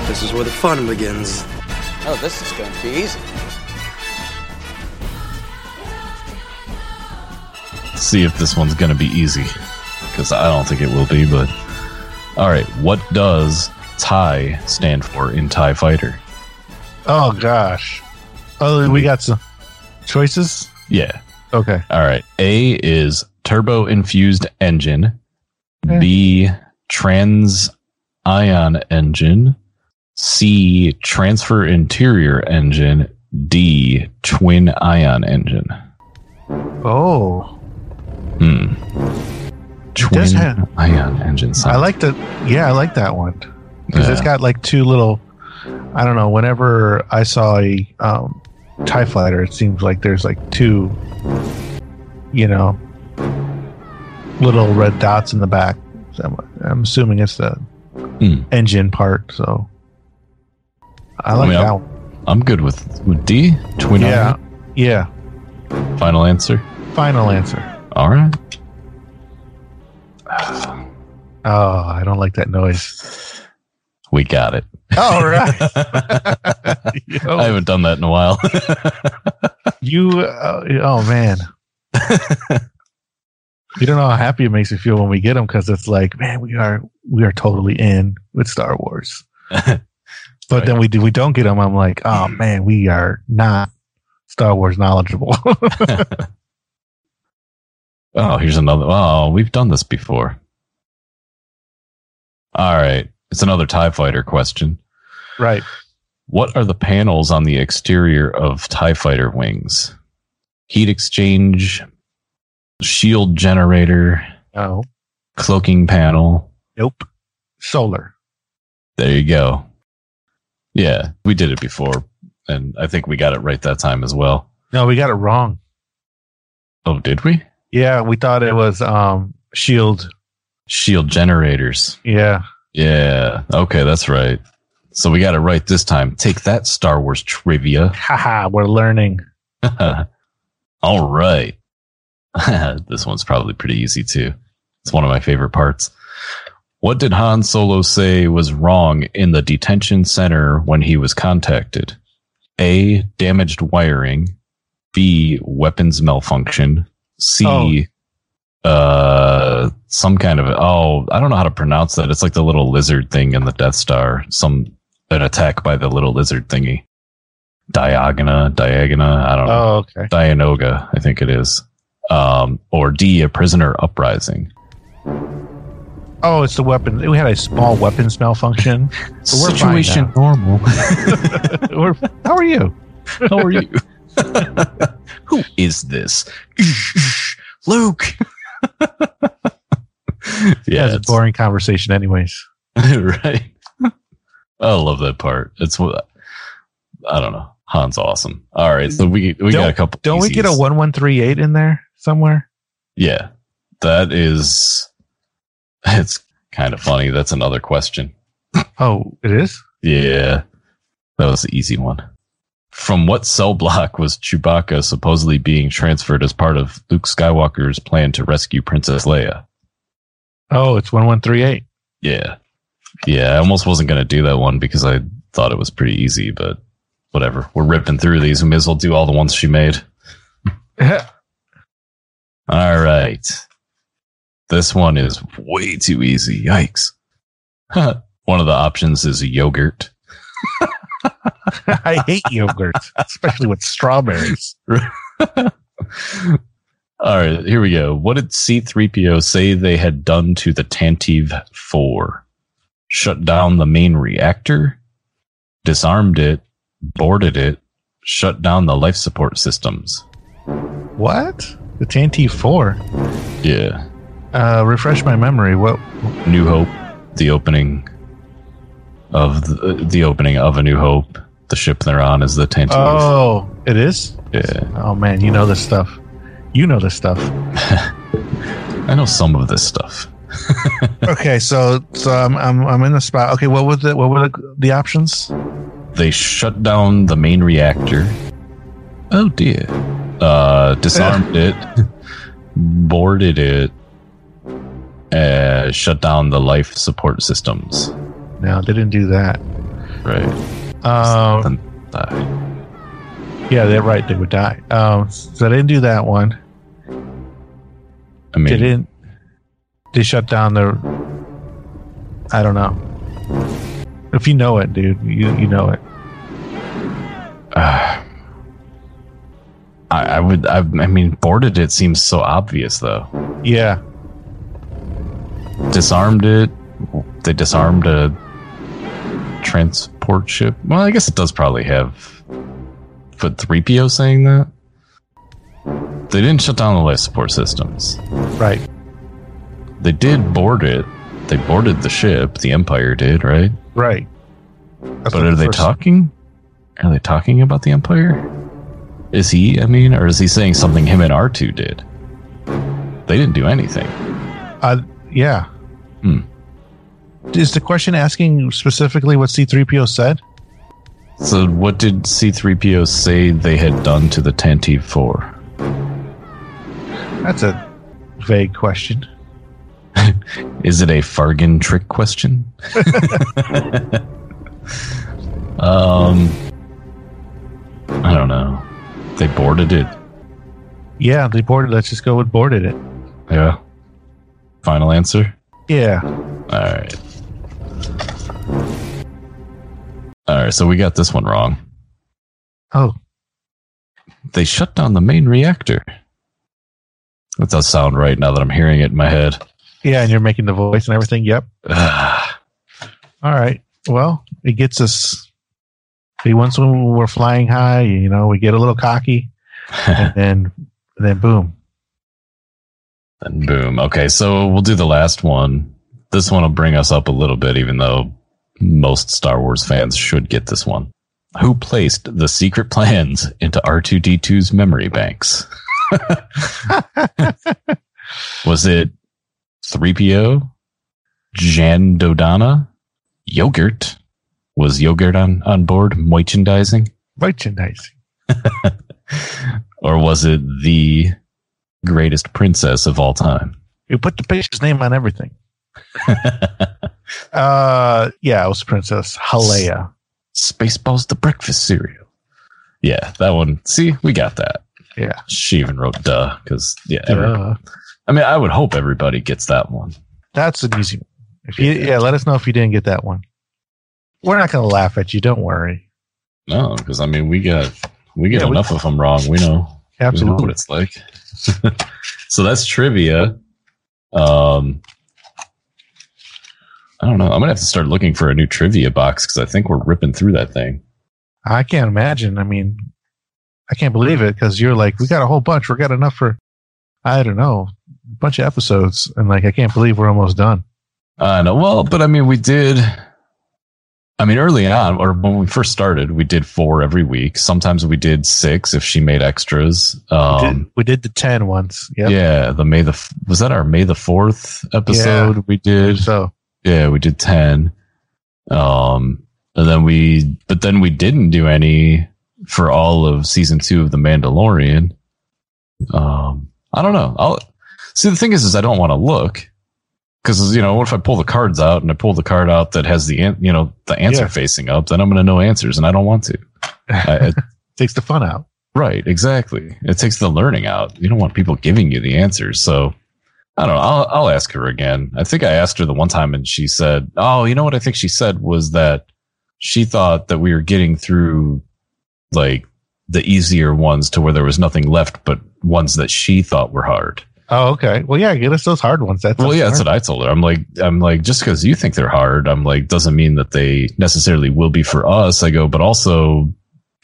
This is where the fun begins. Oh, this is going to be easy. See if this one's going to be easy. Because I don't think it will be, but. All right, what does TIE stand for in TIE Fighter? Oh gosh. Oh, we got some choices. Yeah. Okay. All right. A is turbo infused engine. Yeah. B, trans ion engine. C, transfer interior engine. D, twin ion engine. Oh, Hmm. Twin have- ion engine. I like the. Yeah, I like that one because it's got like two little. I don't know. Whenever I saw a um, Tie Fighter, it seems like there's like two. You know, little red dots in the back. So I'm, I'm assuming it's the Hmm. engine part. So I like mean, that I'm- one. I'm good with, with D. Twin Yeah, yeah. Final answer. final answer. All right. [SIGHS] Oh, I don't like that noise. We got it. All right. You [LAUGHS] know, [LAUGHS] I haven't done that in a while. [LAUGHS] you, uh, oh man. you don't know how happy it makes me feel when we get them because it's like, man, we are we are totally in with Star Wars. But then we do we don't get them. I'm like, oh [CLEARS THROAT] man, we are not Star Wars knowledgeable. [LAUGHS] [LAUGHS] oh, here's another. Oh, we've done this before. All right. It's another TIE fighter question. right. What are the panels on the exterior of TIE fighter wings? Heat exchange, shield generator, No. cloaking panel. Nope. Solar. There you go. Yeah, we did it before, and I think we got it right that time as well. No, we got it wrong. Oh, did we? Yeah, we thought it was um shield. Shield generators. Yeah. Yeah. Okay, that's right. So we got it right this time. Take that, Star Wars trivia. [LAUGHS] Haha, we're learning. All right. [LAUGHS] this one's probably pretty easy too. It's one of my favorite parts. What did Han Solo say was wrong in the detention center when he was contacted? A. Damaged wiring. B. Weapons malfunction. C. Uh, some kind of oh, I don't know how to pronounce that. It's like the little lizard thing in the Death Star. Some an attack by the little lizard thingy. Diagona, Diagona. I don't know. Oh, okay. Dianoga, I think it is. Um, or D, a prisoner uprising. Oh, it's the weapon. We had a small weapons malfunction. Situation normal. [LAUGHS] How are you? How are you? [LAUGHS] Who is this? [LAUGHS] Luke. Yeah, it's a boring conversation, anyways. right. I love that part. It's what I don't know. Han's awesome. All right, so we we got a couple. Don't we get a one one three eight in there somewhere? Yeah, that is. It's kind of funny. That's another question. Oh, it is. Yeah, that was the easy one. From what cell block was Chewbacca supposedly being transferred as part of Luke Skywalker's plan to rescue Princess Leia? Oh, it's one one three eight. Yeah. Yeah, I almost wasn't going to do that one because I thought it was pretty easy, but whatever. We're ripping through these. We may as well do all the ones she made. [LAUGHS] All right. This one is way too easy. Yikes. [LAUGHS] one of the options is yogurt. [LAUGHS] I hate yogurt, especially with strawberries. [LAUGHS] All right, here we go. What did C3PO say they had done to the Tantive 4? Shut down the main reactor, disarmed it, boarded it, shut down the life support systems. What? The TNT four. Yeah. Uh, refresh my memory. What? New Hope, the opening of the, the opening of A New Hope. The ship they're on is the Tantive. Oh, it is. Yeah. Oh man, you know this stuff. You know this stuff. [LAUGHS] I know some of this stuff. [LAUGHS] okay, so so I'm I'm I'm in the spot. Okay, what was the what were the, the options? They shut down the main reactor. Oh dear. Uh, disarmed [LAUGHS] it, boarded it, uh, shut down the life support systems. No, they didn't do that. Right. Um, yeah, they're right. They would die. Um, so they didn't do that one. I mean, They didn't. They shut down the. I don't know. If you know it, dude, you you know it. uh, [SIGHS] I, I would. I, I mean, boarded it seems so obvious though. Yeah, Disarmed it. They disarmed a transport ship. Well, I guess it does probably have. But 3PO saying that? They didn't shut down the life support systems. right. They did board it. They boarded the ship. The Empire did, right? Right. That's but are they talking? Are they talking about the Empire? Is he? I mean, or is he saying something him and R two did? They didn't do anything. Uh, yeah. Hmm. Is the question asking specifically what C3PO said? So, what did C three PO say they had done to the Tantive Four? That's a vague question. [LAUGHS] Is it a Fargan trick question? [LAUGHS] um, I don't know. They boarded it. Yeah, they boarded. Let's just go with boarded it. Yeah. Final answer. Yeah. All right. All right. So we got this one wrong. Oh, They shut down the main reactor. That does sound right now that I'm hearing it in my head. yeah, and you're making the voice and everything. Yep. [SIGHS] All right. Well, it gets us. See, once when we're flying high, you know, we get a little cocky, [LAUGHS] and then, then boom. And boom. Okay, so we'll do the last one. This one will bring us up a little bit, even though most Star Wars fans should get this one. Who placed the secret plans into R2D2's memory banks? [LAUGHS] Was it 3PO? Jan Dodonna? Yogurt? Was Yogurt on, on board merchandising? Merchandising. [LAUGHS] Or was it the greatest princess of all time? You put the patient's name on everything. [LAUGHS] Uh, yeah, it was Princess Halea. Spaceballs the breakfast cereal. Yeah, that one. See, we got that. Yeah. She even wrote duh because yeah. every- Uh, I mean, I would hope everybody gets that one. that's an easy one. If you, yeah, let us know if you didn't get that one. We're not going to laugh at you. Don't worry. No, because I mean, we got we get Yeah, we- enough of them wrong. We know, we know what it's like. [LAUGHS] so that's trivia. Um, I don't know. I'm gonna have to start looking for a new trivia box because I think we're ripping through that thing. I can't imagine. I mean, I can't believe it because you're like, we got a whole bunch. We got enough for, I don't know, a bunch of episodes. And like, I can't believe we're almost done. Uh, no, well, but I mean, we did. I mean, early on, or when we first started, we did four every week. Sometimes we did six if she made extras. We, Um, did, we did the 10 once. Yep. Yeah, the May the was that our May the fourth episode we did. So, Yeah, we did ten. Um, and then we, but then we didn't do any for all of season two of The Mandalorian. Um, I don't know. I'll see. The thing is, is I don't want to look because you know, what if I pull the cards out and I pull the card out that has the an- you know the answer Yeah. facing up? Then I'm going to know answers, and I don't want to. I, I, [LAUGHS] [LAUGHS] takes the fun out. Right, exactly. It takes the learning out. You don't want people giving you the answers. So I don't know. I'll, I'll ask her again. I think I asked her the one time and she said, Oh, you know what I think she said was that she thought that we were getting through like the easier ones to where there was nothing left but ones that she thought were hard. Oh, okay. Well, yeah, get us those hard ones. That's well, yeah, that's what I told her. I'm like, I'm like, just because you think they're hard, I'm like, doesn't mean that they necessarily will be for us. I go, but also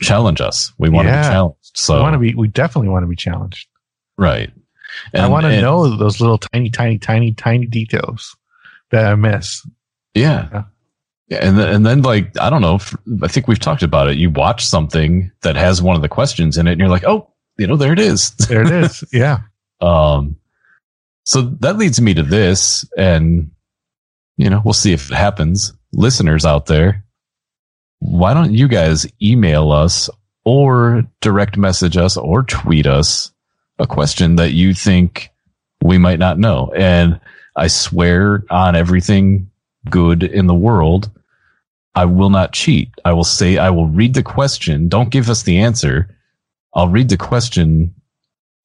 challenge us. We want to Yeah. be challenged. So we want to be. We definitely want to be challenged. right. And, I want to know those little tiny, tiny, tiny, tiny details that I miss. Yeah. Yeah. Yeah, and then, and then like I don't know, I think we've talked about it. You watch something that has one of the questions in it, and you're like, oh, you know, there it is. There it is. [LAUGHS] yeah. Um, so that leads me to this, and you know, we'll see if it happens. Listeners out there, why don't you guys email us or direct message us or tweet us a question that you think we might not know? And I swear on everything good in the world, I will not cheat. I will say, I will read the question. Don't give us the answer. I'll read the question.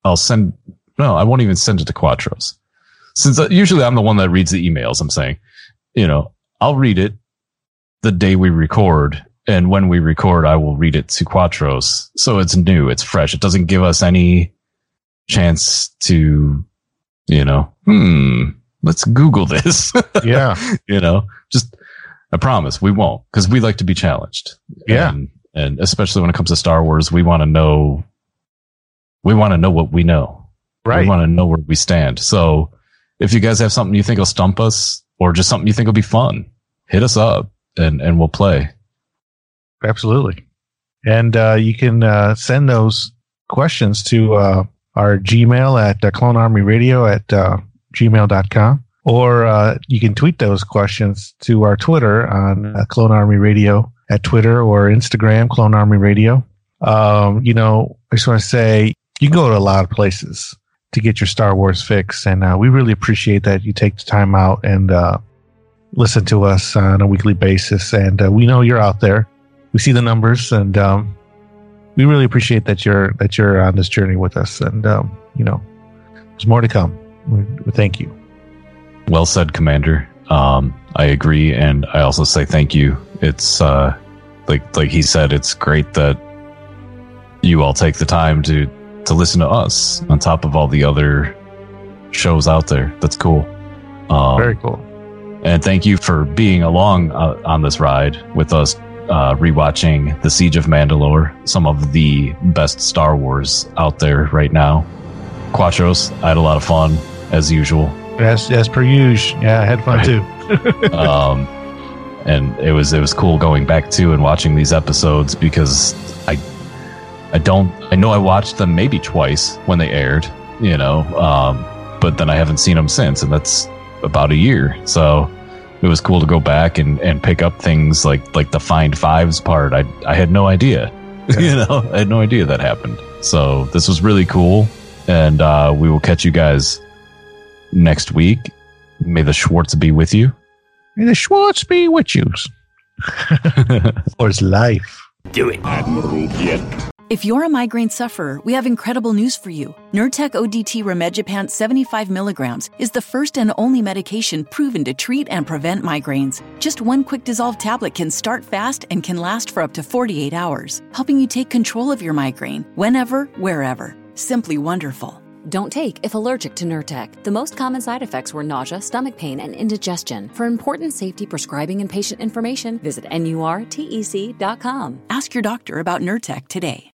I'll send, no, I won't even send it to Quattros. Since uh, usually I'm the one that reads the emails, I'm saying, you know, I'll read it the day we record. And when we record, I will read it to Quattros. So it's new, it's fresh. It doesn't give us any chance to, you know, hmm, let's Google this. [LAUGHS] Yeah. you know, just I promise we won't because we like to be challenged. Yeah. And, and especially when it comes to Star Wars, we want to know, we want to know what we know. Right. We want to know where we stand. So if you guys have something you think will stump us or just something you think will be fun, hit us up and, and we'll play. Absolutely. And uh, you can uh, send those questions to uh, our Gmail at uh, Clone Army Radio at uh, gmail.com. Or uh, you can tweet those questions to our Twitter on uh, Clone Army Radio at Twitter or Instagram, Clone Army Radio. Um, you know, I just want to say you can go to a lot of places to get your Star Wars fix. And uh, we really appreciate that you take the time out and uh, listen to us on a weekly basis. And uh, we know you're out there. We see the numbers, and um, we really appreciate that you're that you're on this journey with us. And um, you know, there's more to come. We, we thank you. Well said, Commander. Um, I agree, and I also say thank you. It's uh, like like he said, it's great that you all take the time to to listen to us on top of all the other shows out there. That's cool. Um, Very cool. And thank you for being along uh, on this ride with us, uh, rewatching The Siege of Mandalore, some of the best Star Wars out there right now. Quatros, I had a lot of fun as usual. As as per usual. Yeah, I had fun too. [LAUGHS] [LAUGHS] um, and it was it was cool going back to and watching these episodes because I I don't I know I watched them maybe twice when they aired, you know, um, but then I haven't seen them since, and that's about a year. So it was cool to go back and, and pick up things like like the find fives part. I I had no idea, [LAUGHS] you know, I had no idea that happened. So this was really cool, and uh, we will catch you guys next week. May the Schwartz be with you. May the Schwartz be with you. [LAUGHS] For his life. Do it. Admiral Piett. If you're a migraine sufferer, we have incredible news for you. Nurtec ODT Rimegepant 75 milligrams is the first and only medication proven to treat and prevent migraines. Just one quick dissolve tablet can start fast and can last for up to 48 hours, helping you take control of your migraine whenever, wherever. Simply wonderful. Don't take if allergic to Nurtec. The most common side effects were nausea, stomach pain, and indigestion. For important safety prescribing and patient information, visit nurtec.com. Ask your doctor about Nurtec today.